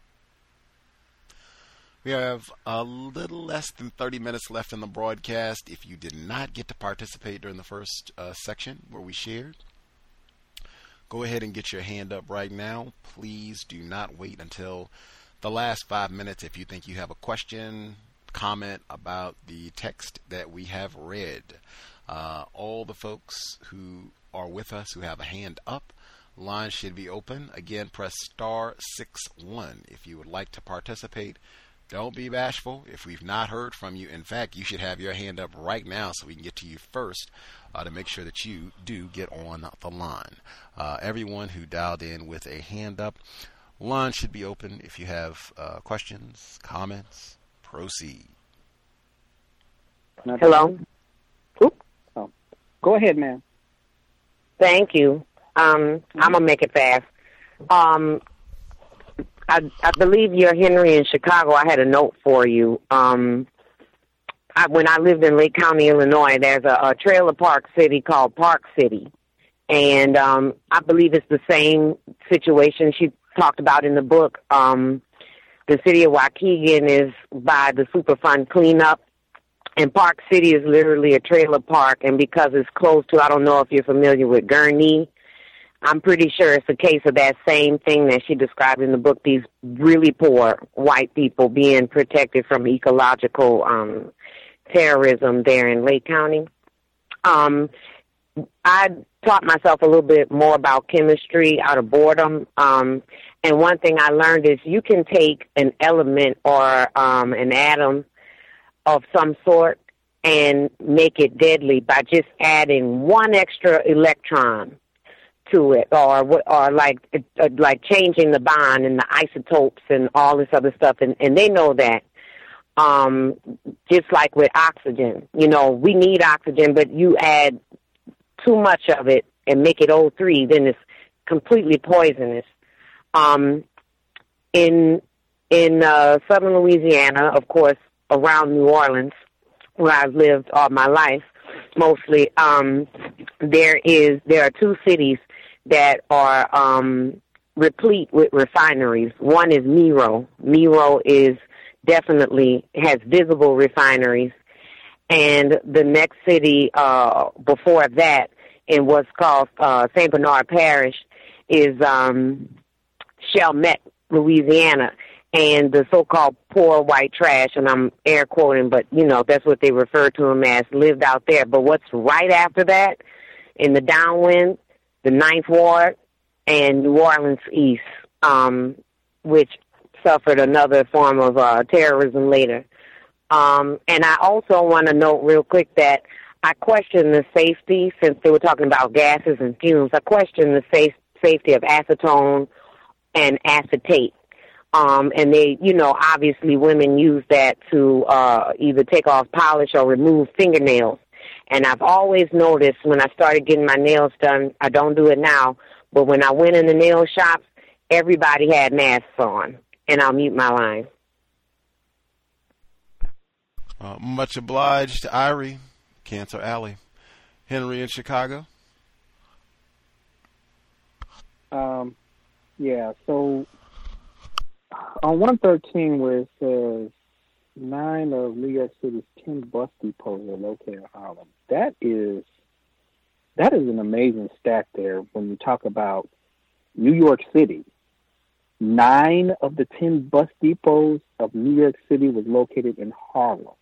We have a little less than 30 minutes left in the broadcast. If you did not get to participate during the first uh, section where we shared, go ahead and get your hand up right now. Please do not wait until the last five minutes if you think you have a question, comment about the text that we have read. Uh, all the folks who are with us who have a hand up, line should be open. Again, press star six one if you would like to participate. Don't be bashful. If we've not heard from you, in fact, you should have your hand up right now so we can get to you first uh, to make sure that you do get on the line. Uh, everyone who dialed in with a hand up, line should be open if you have uh, questions, comments, Proceed. Hello. Oop. Oh. Go ahead, ma'am. Thank you. Um, I'm gonna make it fast. Um, I, I believe you're Henry in Chicago. I had a note for you. Um, I, when I lived in Lake County, Illinois, there's a, a trailer park city called Park City, and um, I believe it's the same situation she talked about in the book. Um, the city of Waukegan is by the Superfund cleanup. And Park City is literally a trailer park, and because it's close to, I don't know if you're familiar with Gurnee, I'm pretty sure it's a case of that same thing that she described in the book. These really poor white people being protected from ecological um, terrorism there in Lake County. Um, I taught myself a little bit more about chemistry out of boredom. Um, and one thing I learned is you can take an element or um, an atom of some sort and make it deadly by just adding one extra electron to it, or or like uh, like changing the bond and the isotopes and all this other stuff, and and they know that. Um, just like with oxygen, you know, we need oxygen, but you add too much of it and make it O3, then it's completely poisonous. Um, in in uh, southern Louisiana, of course, around New Orleans, where I've lived all my life, mostly, um, there is there are two cities that are um, replete with refineries. One is Meraux. Meraux is definitely has visible refineries, and the next city uh, before that in what's called uh, Saint Bernard Parish is um, Chalmette, Louisiana, and the so-called poor white trash, and I'm air quoting, but you know that's what they refer to them as, lived out there. But what's right after that, in the downwind, the Ninth Ward, and New Orleans East, um, which suffered another form of uh, terrorism later. Um, and I also want to note real quick that I question the safety, since they were talking about gases and fumes, I question the safe, safety of acetone and acetate. Um, and they, you know, obviously women use that to uh, either take off polish or remove fingernails. And I've always noticed when I started getting my nails done, I don't do it now, but when I went in the nail shops, everybody had masks on. And I'll mute my line. Uh, much obliged, Irie, Cancer Alley. Henry in Chicago. Um, yeah, so on 113, where it says nine of New York City's 10 bus depots are located in Harlem, that is that is an amazing stat there when you talk about New York City. Nine of the 10 bus depots of New York City was located in Harlem.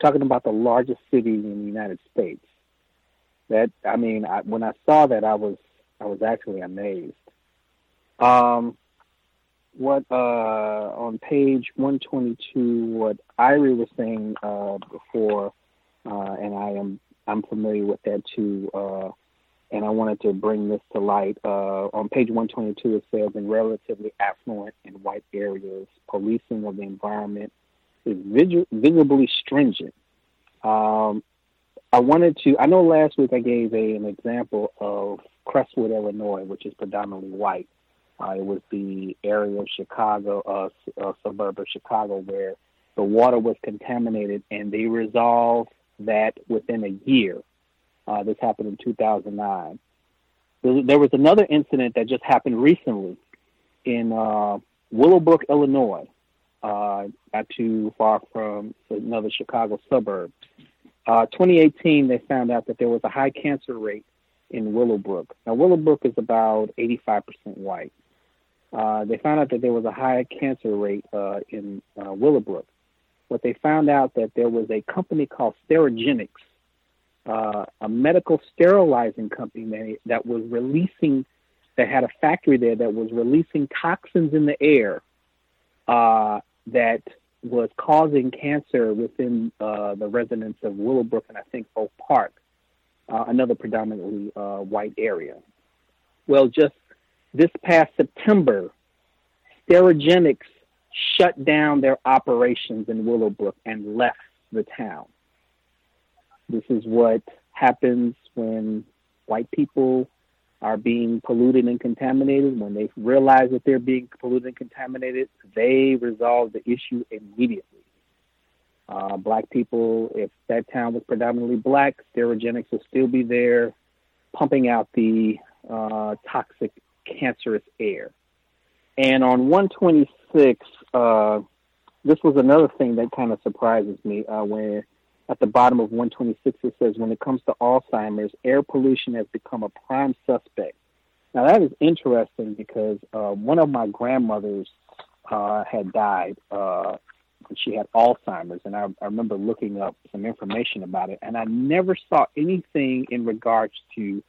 Talking about the largest city in the United States. That I mean, I, when I saw that, I was I was actually amazed. Um, what uh, on page 122, what Irie was saying uh, before, uh, and I am I'm familiar with that too. Uh, and I wanted to bring this to light. Uh, on page 122, it says in relatively affluent and white areas, policing of the environment is vis- visibly stringent. Um, I wanted to. I know last week I gave a, an example of Crestwood, Illinois, which is predominantly white. Uh, it was the area of Chicago, uh, uh, suburb of Chicago, where the water was contaminated, and they resolved that within a year. Uh, this happened in 2009. There was another incident that just happened recently in uh, Willowbrook, Illinois, uh, not too far from another Chicago suburb. Uh, 2018, they found out that there was a high cancer rate in Willowbrook. Now, Willowbrook is about 85% white. Uh, they found out that there was a high cancer rate uh, in uh, Willowbrook. But they found out that there was a company called Sterigenics, uh, a medical sterilizing company that was releasing, that had a factory there that was releasing toxins in the air uh, that was causing cancer within the residents of Willowbrook and I think Oak Park, another predominantly white area. Well, just this past September, Sterigenics shut down their operations in Willowbrook and left the town. This is what happens when white people are being polluted and contaminated. When they realize that they're being polluted and contaminated, they resolve the issue immediately. Uh, black people, if that town was predominantly black, Sterigenics will still be there pumping out the uh, toxic, cancerous air. And on 126, uh, this was another thing that kind of surprises me uh, when at the bottom of 126 it says, when it comes to Alzheimer's, air pollution has become a prime suspect. Now that is interesting because uh, one of my grandmothers uh, had died. Uh, she had Alzheimer's, and I, I remember looking up some information about it, and I never saw anything in regards to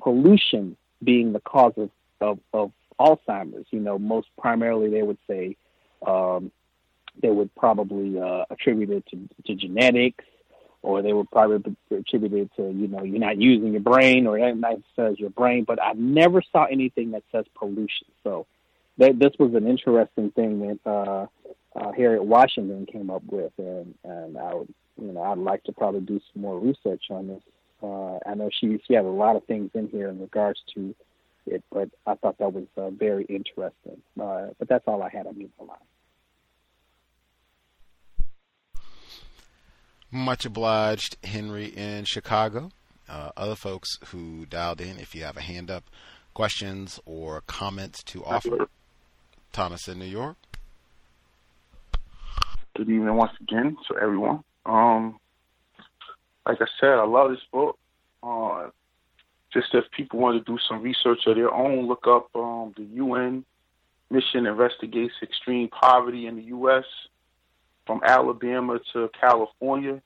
pollution being the cause of, of, of Alzheimer's. You know, most primarily they would say um, they would probably uh, attribute it to, to genetics, or they would probably attribute it to you know you're not using your brain, or that says your brain. But I never saw anything that says pollution. So that this was an interesting thing that uh, uh, Harriet Washington came up with, and and I would you know I'd like to probably do some more research on this. Uh, I know she she had a lot of things in here in regards to it, but I thought that was uh, very interesting. Uh, but that's all I had on the line. Much obliged, Henry in Chicago. Uh, other folks who dialed in, if you have a hand up, questions or comments to offer? Thomas in New York. Good evening once again to everyone. Um, like I said, I love this book. Uh, just if people want to do some research of their own, look up um, the UN mission investigates extreme poverty in the U.S. from Alabama to California.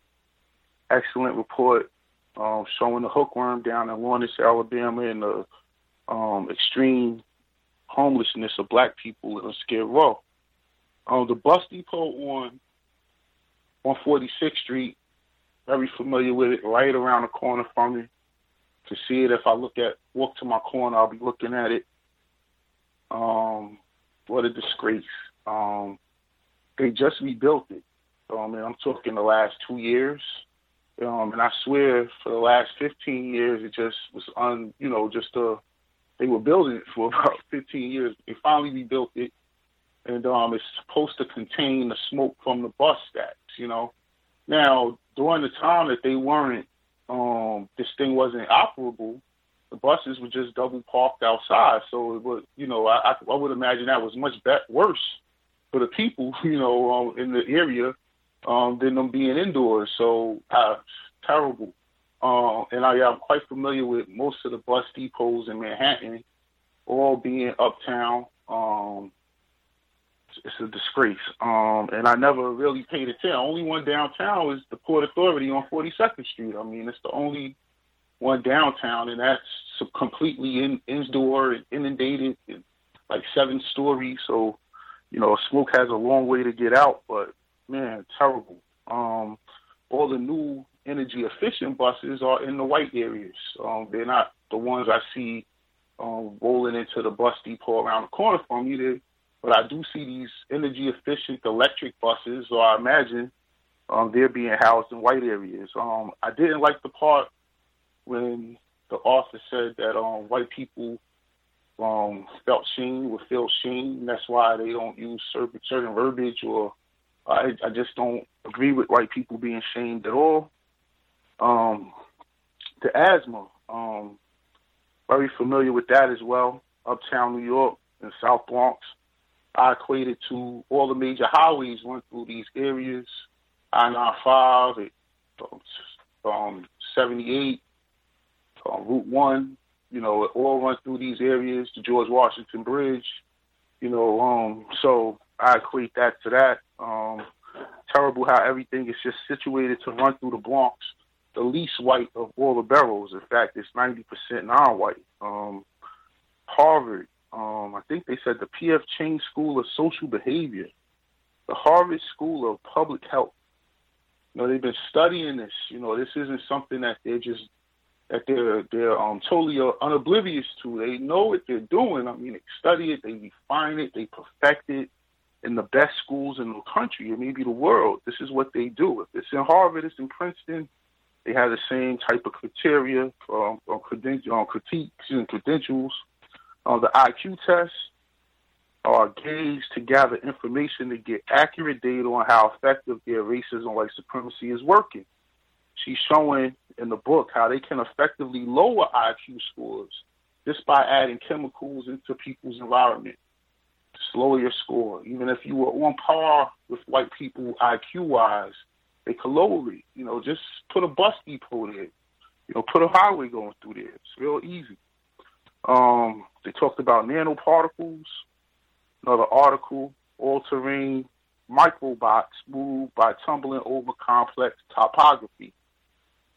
Excellent report um, showing the hookworm down in Lawrence, Alabama, and the um, extreme homelessness of black people in Skid Row. Um, the bus depot on on 46th Street, very familiar with it, right around the corner from me. To see it, if I look at walk to my corner, I'll be looking at it. Um, what a disgrace. Um, they just rebuilt it. Um, and I'm talking the last two years. Um, and I swear for the last 15 years, it just was un, you know, just a, they were building it for about 15 years. They finally rebuilt it. And um, it's supposed to contain the smoke from the bus stacks, you know. Now, during the time that they weren't, um, this thing wasn't operable, the buses were just double parked outside. So it was, you know, I, I would imagine that was much be- worse for the people, you know, um, in the area um, than them being indoors. So uh, terrible. Uh, and I, am quite familiar with most of the bus depots in Manhattan, all being uptown. Um, it's a disgrace. Um, and I never really paid attention. Only one downtown is the Port Authority on 42nd Street. I mean, it's the only one downtown, and that's completely in, indoor and inundated, and like seven stories. So, you know, smoke has a long way to get out, but man, terrible. Um, all the new energy efficient buses are in the white areas. Um, they're not the ones I see um, rolling into the bus depot around the corner from me. They, but I do see these energy efficient electric buses, so I imagine um, they're being housed in white areas. Um, I didn't like the part when the author said that um, white people um, felt shame or feel shame. That's why they don't use certain, certain verbiage, or I, I just don't agree with white people being shamed at all. Um, the asthma, um, very familiar with that as well. Uptown New York and South Bronx. I equated to all the major highways run through these areas. I-95, um, 78, uh, Route One, you know, it all run through these areas, the George Washington Bridge, you know, um, so I equate that to that. Um, terrible how everything is just situated to run through the Bronx, the least white of all the boroughs. In fact, it's 90% non-white. Um, Harvard, um, I think they said the P.F. Chang School of Social Behavior, the Harvard School of Public Health. You know, they've been studying this. You know, this isn't something that they're just that they're they're um, totally unoblivious to. They know what they're doing. I mean, they study it, they refine it, they perfect it in the best schools in the country or maybe the world. This is what they do. If it's in Harvard, it's in Princeton. They have the same type of criteria for um, credential, um, critiques and credentials. The IQ tests are gauged to gather information to get accurate data on how effective their racism, white supremacy is working she's showing in the book how they can effectively lower IQ scores just by adding chemicals into people's environment to lower your score. Even if you were on par with white people IQ wise, they could lower it. You know, just put a bus depot there. You know, put a highway going through there. It's real easy. Um, they talked about nanoparticles. Another article, all-terrain microbots move by tumbling over complex topography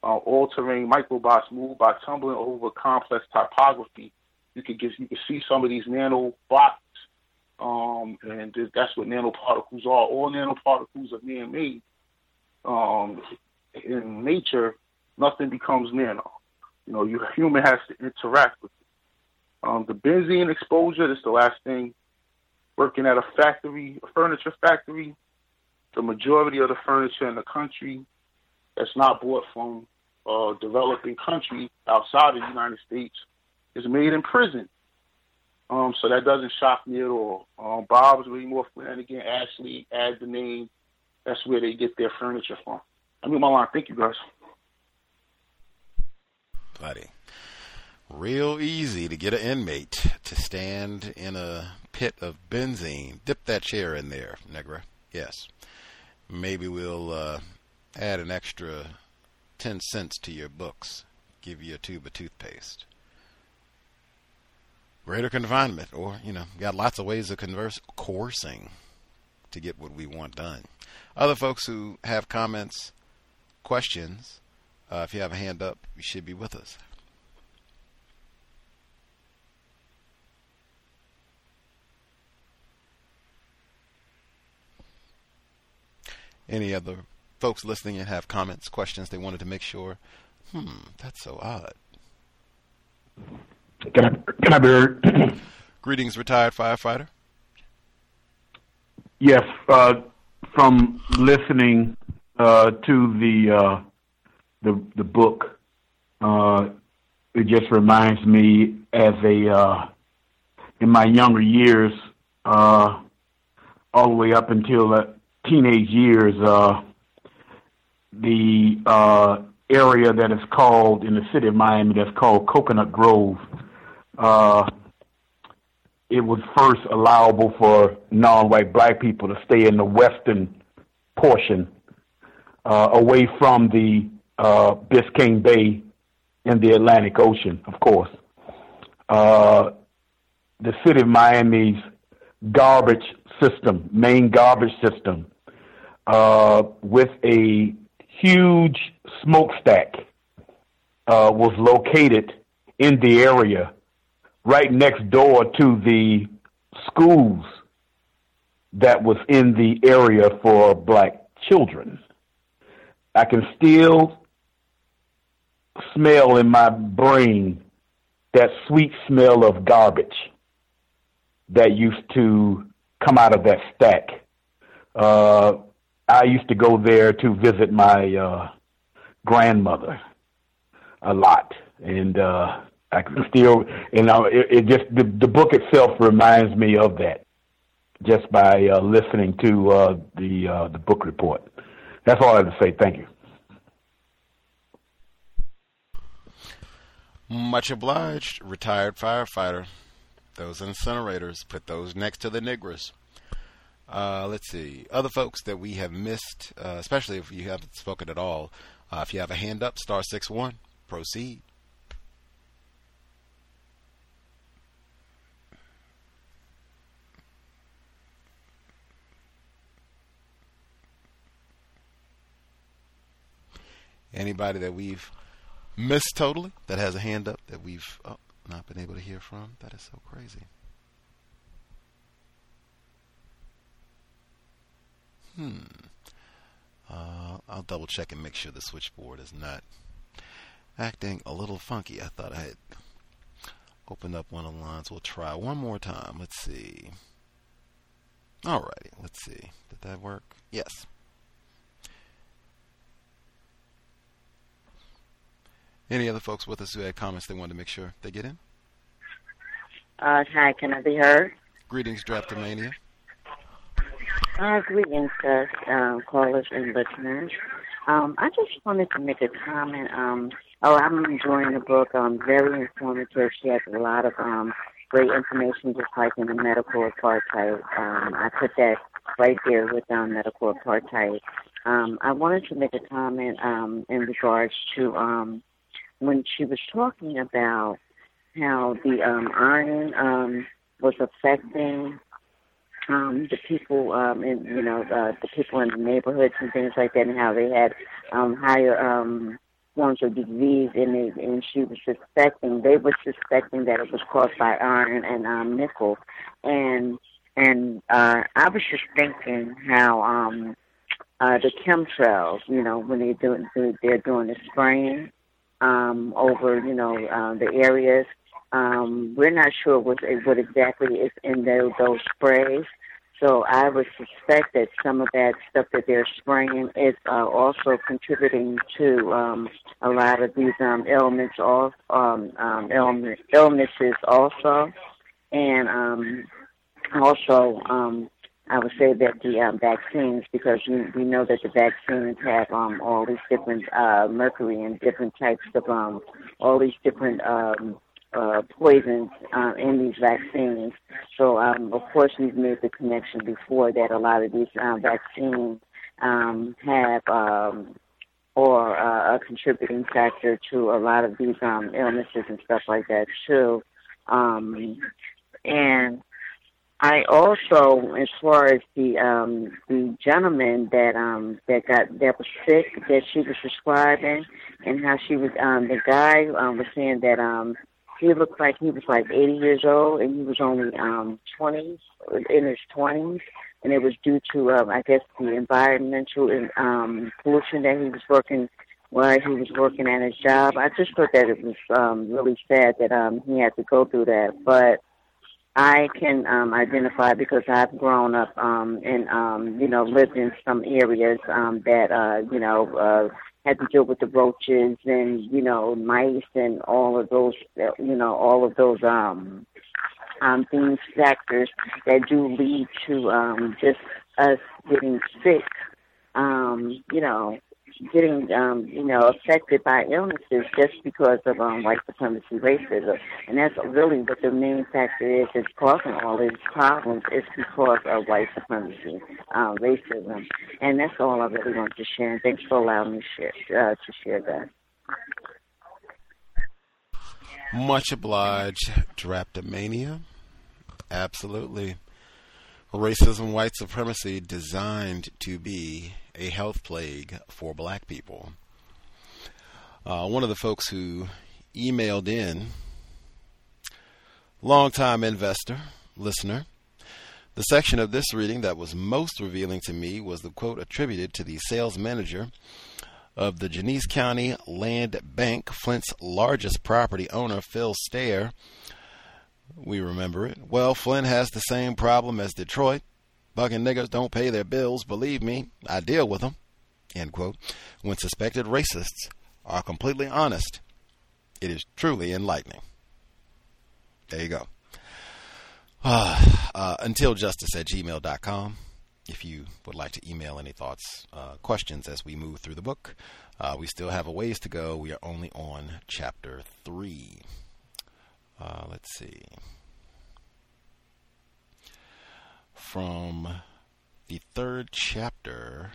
uh, all-terrain microbots move by tumbling over complex topography. You can get you can see some of these nanobots, um, and that's what nanoparticles are. All nanoparticles are man-made. Um, in nature, nothing becomes nano. You know, your human has to interact with it. Um, the benzene exposure, that's the last thing. Working at a factory, a furniture factory, the majority of the furniture in the country that's not bought from a developing country outside of the United States is made in prison. Um, so that doesn't shock me at all. Um, Bob's, Moore, Flanigan, Ashley, add the name. That's where they get their furniture from. I mean, my line. Thank you, guys. Buddy. Real easy to get an inmate to stand in a pit of benzene. Dip that chair in there, Negra. Yes. Maybe we'll uh, add an extra 10 cents to your books, give you a tube of toothpaste. Greater confinement, or, you know, got lots of ways of converse, coercing to get what we want done. Other folks who have comments, questions, uh, if you have a hand up, you should be with us. Any other folks listening and have comments, questions they wanted to make sure? Hmm, that's so odd. Can I, can I be heard? Greetings, retired firefighter. Yes, uh, from listening uh, to the uh, the the book, uh, it just reminds me as a uh, in my younger years, uh, all the way up until teenage years, the area that is called in the city of Miami that's called Coconut Grove it was first allowable for non-white black people to stay in the western portion, uh, away from the uh, Biscayne Bay and the Atlantic Ocean, of course. Uh, the city of Miami's garbage system, main garbage system, uh, with a huge smokestack, uh, was located in the area right next door to the schools that was in the area for black children. I can still smell in my brain that sweet smell of garbage that used to come out of that stack. Uh, I used to go there to visit my uh, grandmother a lot, and uh, I can still, you know, it, it just the, the book itself reminds me of that, just by uh, listening to uh, the uh, the book report. That's all I have to say. Thank you. Much obliged, retired firefighter. Those incinerators, put those next to the Negras. Uh, let's see. Other folks that we have missed, uh, especially if you haven't spoken at all, uh, if you have a hand up, star six one, proceed. Anybody that we've missed totally that has a hand up that we've oh, not been able to hear from? That is so crazy. Hmm. Uh, I'll double check and make sure the switchboard is not acting a little funky. I thought I had opened up one of the lines. We'll try one more time. Let's see. Alrighty, let's see. Did that work? Yes. Any other folks with us who had comments they wanted to make sure they get in? Uh, hi, can I be heard? Greetings, Drapetomania. Uh, greetings, uh, uh, callers and listeners. Um, I just wanted to make a comment. Um, oh, I'm enjoying the book. Um, very informative. She has a lot of um, great information, just like in the medical apartheid. Um, I put that right there with um, medical apartheid. Um, I wanted to make a comment um, in regards to um, when she was talking about how the um, iron um, was affecting um, the people, um, in, you know, uh, the people in the neighborhoods and things like that, and how they had um, higher um, forms of disease, and it, and she was suspecting they were suspecting that it was caused by iron and um, nickel, and and uh, I was just thinking how um, uh, the chemtrails, you know, when they do they're doing the spraying um, over, you know, uh, the areas. Um, we're not sure what, what exactly is in those, those sprays. So I would suspect that some of that stuff that they're spraying is uh, also contributing to um, a lot of these um, ailments, all um, um, illness, illnesses also, and um, also um, I would say that the um, vaccines, because we, we know that the vaccines have um, all these different uh, mercury and different types of um, all these different um, uh, poisons uh, in these vaccines. So, um, of course, we've made the connection before that a lot of these um, vaccines um, have um, or uh, a contributing factor to a lot of these um, illnesses and stuff like that too. Um, and I also, as far as the um, the gentleman that um, that got that was sick that she was prescribing, and how she was um, the guy um, was saying that um, he looked like he was like 80 years old, and he was only um, 20 in his 20s, and it was due to um, I guess the environmental um, pollution that he was working while he was working at his job. I just thought that it was um, really sad that um, he had to go through that, but I can um, identify because I've grown up um, and um, you know lived in some areas um, that uh, you know uh, had to deal with the roaches and you know mice and all of those you know all of those um, um, things factors that do lead to um, just us getting sick. Um, you know, getting um, you know affected by illnesses just because of um, white supremacy racism, and that's really what the main factor is that's causing all these problems is because of white supremacy um, racism, and that's all I really want to share. And thanks for allowing me share uh, to share that. Much obliged, Drapetomania. Absolutely. Racism, white supremacy designed to be a health plague for black people. Uh, one of the folks who emailed in, longtime investor, listener, the section of this reading that was most revealing to me was the quote attributed to the sales manager of the Genesee County Land Bank, Flint's largest property owner, Phil Stair. We remember it. Well, Flint has the same problem as Detroit. Bucking niggers don't pay their bills. Believe me, I deal with them. When suspected racists are completely honest, it is truly enlightening. There you go. Uh, uh, until justice at gmail.com. If you would like to email any thoughts, uh, questions as we move through the book, uh, we still have a ways to go. We are only on chapter three. Uh, let's see. From the third chapter.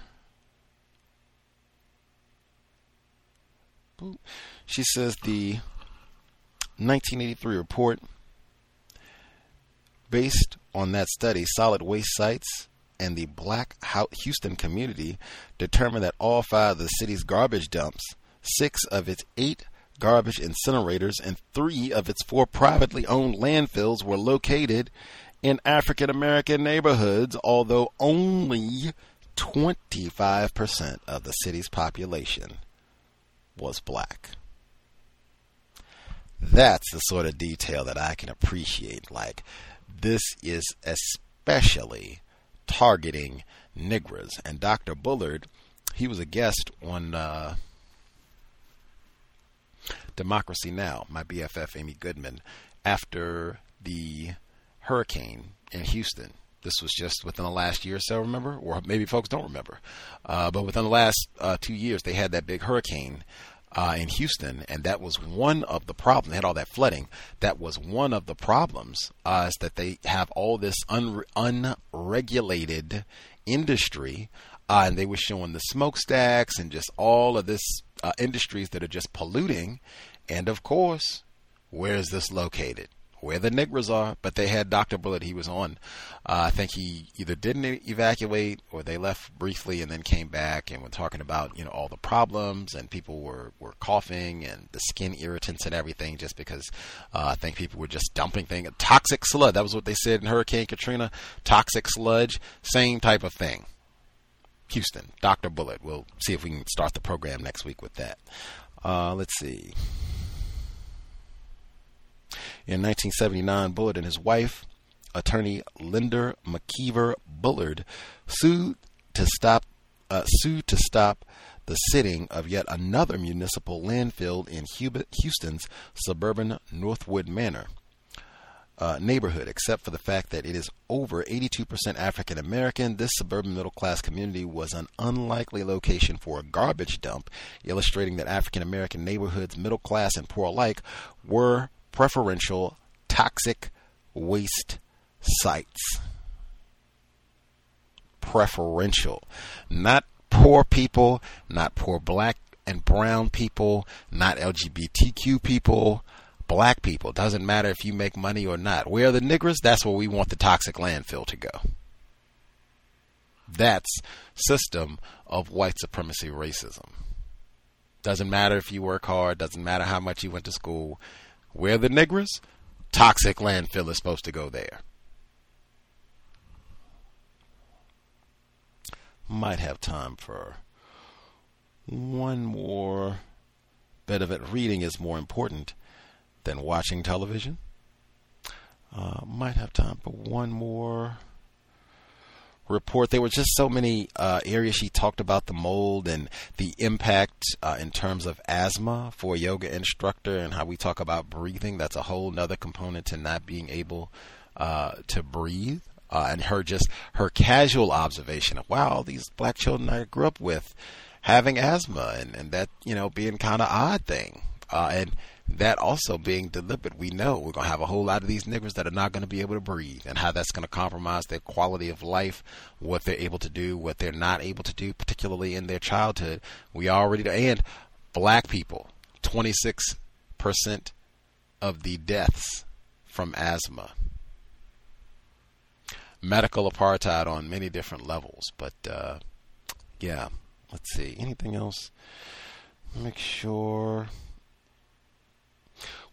She says the 1983 report, based on that study, solid waste sites and the black Houston community determined that all five of the city's garbage dumps, six of its eight garbage incinerators, and three of its four privately owned landfills were located in African American neighborhoods, although only 25% of the city's population was black. That's the sort of detail that I can appreciate. Like, this is especially targeting Negroes. And Dr. Bullard, he was a guest on uh, Democracy Now!, my BFF Amy Goodman, after the hurricane in Houston. This was just within the last year or so, remember? Or maybe folks don't remember. Uh, but within the last uh, two years, they had that big hurricane uh, in Houston, and that was one of the problems. They had all that flooding. That was one of the problems uh, is that they have all this un- unregulated industry, uh, and they were showing the smokestacks and just all of this uh, industries that are just polluting. And of course, where is this located? Where the Negroes are, but they had Dr. Bullard. He was on. Uh, I think he either didn't evacuate or they left briefly and then came back and were talking about you know all the problems and people were were coughing and the skin irritants and everything just because uh, I think people were just dumping things toxic sludge. That was what they said in Hurricane Katrina. Toxic sludge, same type of thing. Houston, Dr. Bullard. We'll see if we can start the program next week with that. Uh, let's see. In 1979, Bullard and his wife, attorney Linda McKeever Bullard, sued to stop uh, sued to stop the siting of yet another municipal landfill in Houston's suburban Northwood Manor uh, neighborhood, except for the fact that it is over 82% African American. This suburban middle class community was an unlikely location for a garbage dump, illustrating that African American neighborhoods, middle class and poor alike, were preferential toxic waste sites. Preferential. Not poor people, not poor black and brown people, not LGBTQ people, black people. Doesn't matter if you make money or not. Where are the niggers? That's where we want the toxic landfill to go. That's system of white supremacy racism. Doesn't matter if you work hard, doesn't matter how much you went to school. Where the niggers? Toxic landfill is supposed to go there. Might have time for one more bit of it. Reading is more important than watching television. Uh, might have time for one more report. There were just so many uh, areas she talked about the mold and the impact uh, in terms of asthma for a yoga instructor and how we talk about breathing. That's a whole nother component to not being able uh, to breathe. Uh, and her just her casual observation of wow, these black children I grew up with having asthma and, and that you know being kind of odd thing. Uh, and that also being deliberate, we know we're going to have a whole lot of these niggers that are not going to be able to breathe and how that's going to compromise their quality of life, what they're able to do, what they're not able to do, particularly in their childhood. We already, know. and black people, 26% of the deaths from asthma. Medical apartheid on many different levels, but uh, yeah, let's see. Anything else? Make sure.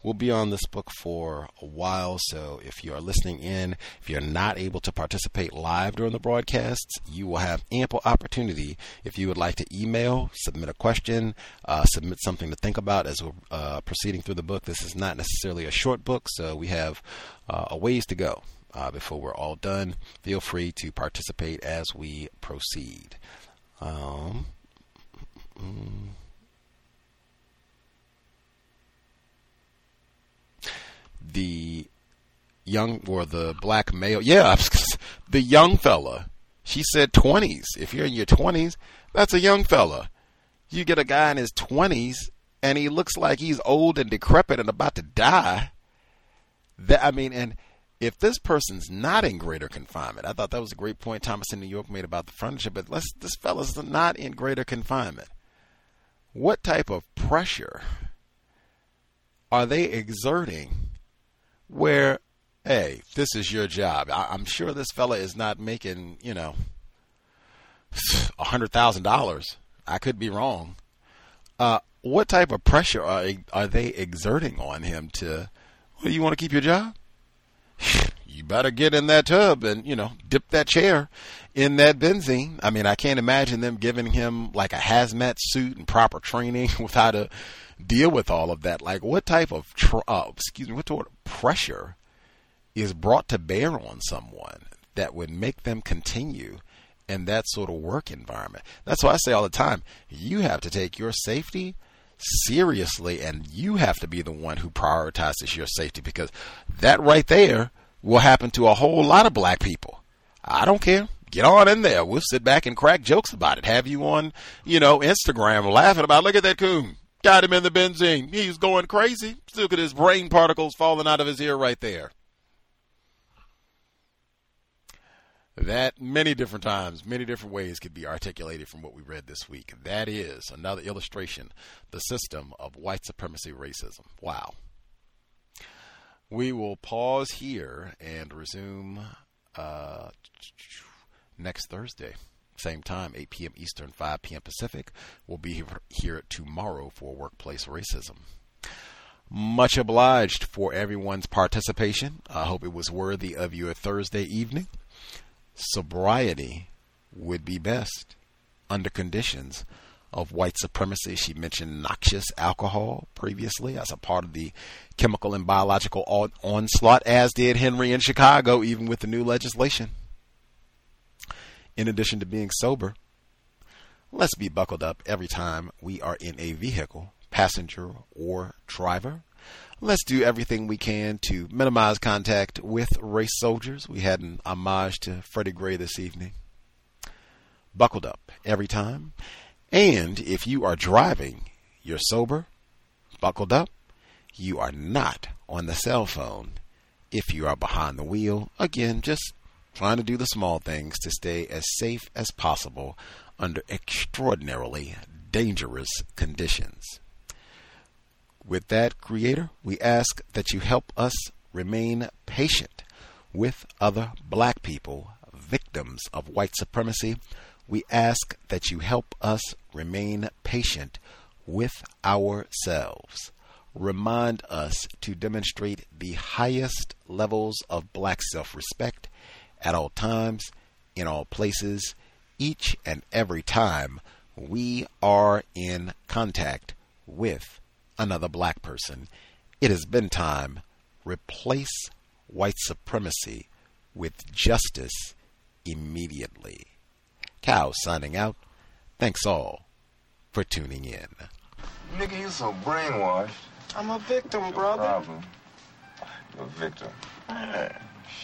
We'll be on this book for a while, so if you are listening in, if you're not able to participate live during the broadcasts, you will have ample opportunity if you would like to email, submit a question, uh, submit something to think about as we're uh, proceeding through the book. This is not necessarily a short book, so we have uh, a ways to go. Uh, before we're all done, feel free to participate as we proceed. Um, mm, the young or the black male. Yeah, the young fella. She said 20s. If you're in your 20s, that's a young fella. You get a guy in his 20s and he looks like he's old and decrepit and about to die. That I mean, and if this person's not in greater confinement, I thought that was a great point Thomas in New York made about the furniture. But let's this fella's not in greater confinement. What type of pressure are they exerting where, hey, this is your job. I, am sure this fella is not making, you know, a hundred thousand dollars. I could be wrong. Uh, what type of pressure are are they exerting on him to? Well, you want to keep your job? You better get in that tub and you know dip that chair in that benzene. I mean, I can't imagine them giving him like a hazmat suit and proper training with how to deal with all of that. Like, what type of tr- uh, excuse me, what pressure is brought to bear on someone that would make them continue in that sort of work environment? That's why I say all the time, you have to take your safety seriously, and you have to be the one who prioritizes your safety because that right there will happen to a whole lot of black people. I don't care. Get on in there. We'll sit back and crack jokes about it. Have you on, you know, Instagram laughing about, look at that coon. Got him in the benzene. He's going crazy. Look at his brain particles falling out of his ear right there. That many different times, many different ways could be articulated from what we read this week. That is another illustration, the system of white supremacy racism. Wow. We will pause here and resume uh, next Thursday. Same time, 8 p.m. Eastern, 5 p.m. Pacific. We'll be here tomorrow for Workplace Racism. Much obliged for everyone's participation. I hope it was worthy of your Thursday evening. Sobriety would be best under conditions of white supremacy. She mentioned noxious alcohol previously as a part of the chemical and biological onslaught, as did Henry in Chicago, even with the new legislation in addition to being sober, let's be buckled up every time we are in a vehicle, passenger or driver. Let's do everything we can to minimize contact with race soldiers. We had an homage to Freddie Gray this evening. Buckled up every time. And if you are driving, you're sober, buckled up, you are not on the cell phone. If you are behind the wheel, again, just trying to do the small things to stay as safe as possible under extraordinarily dangerous conditions. With that, Creator, we ask that you help us remain patient with other black people, victims of white supremacy. We ask that you help us remain patient with ourselves. Remind us to demonstrate the highest levels of black self respect at all times, in all places, each and every time we are in contact with another black person. It has been time. Replace white supremacy with justice immediately. Cow signing out. Thanks all for tuning in. Nigga, you so brainwashed. I'm a victim, brother. Problem. You're a victim.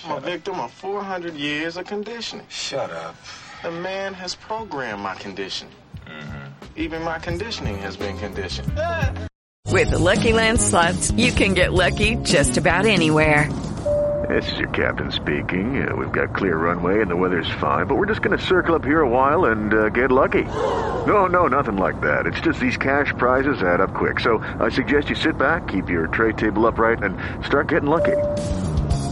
Man, I'm a victim of 400 years of conditioning. Shut up. The man has programmed my conditioning. Mm-hmm. Even my conditioning has been conditioned. With the Lucky Land slots, you can get lucky just about anywhere. This is your captain speaking. Uh, we've got clear runway and the weather's fine, but we're just going to circle up here a while and uh, get lucky. No, no, nothing like that. It's just these cash prizes add up quick. So I suggest you sit back, keep your tray table upright, and start getting lucky.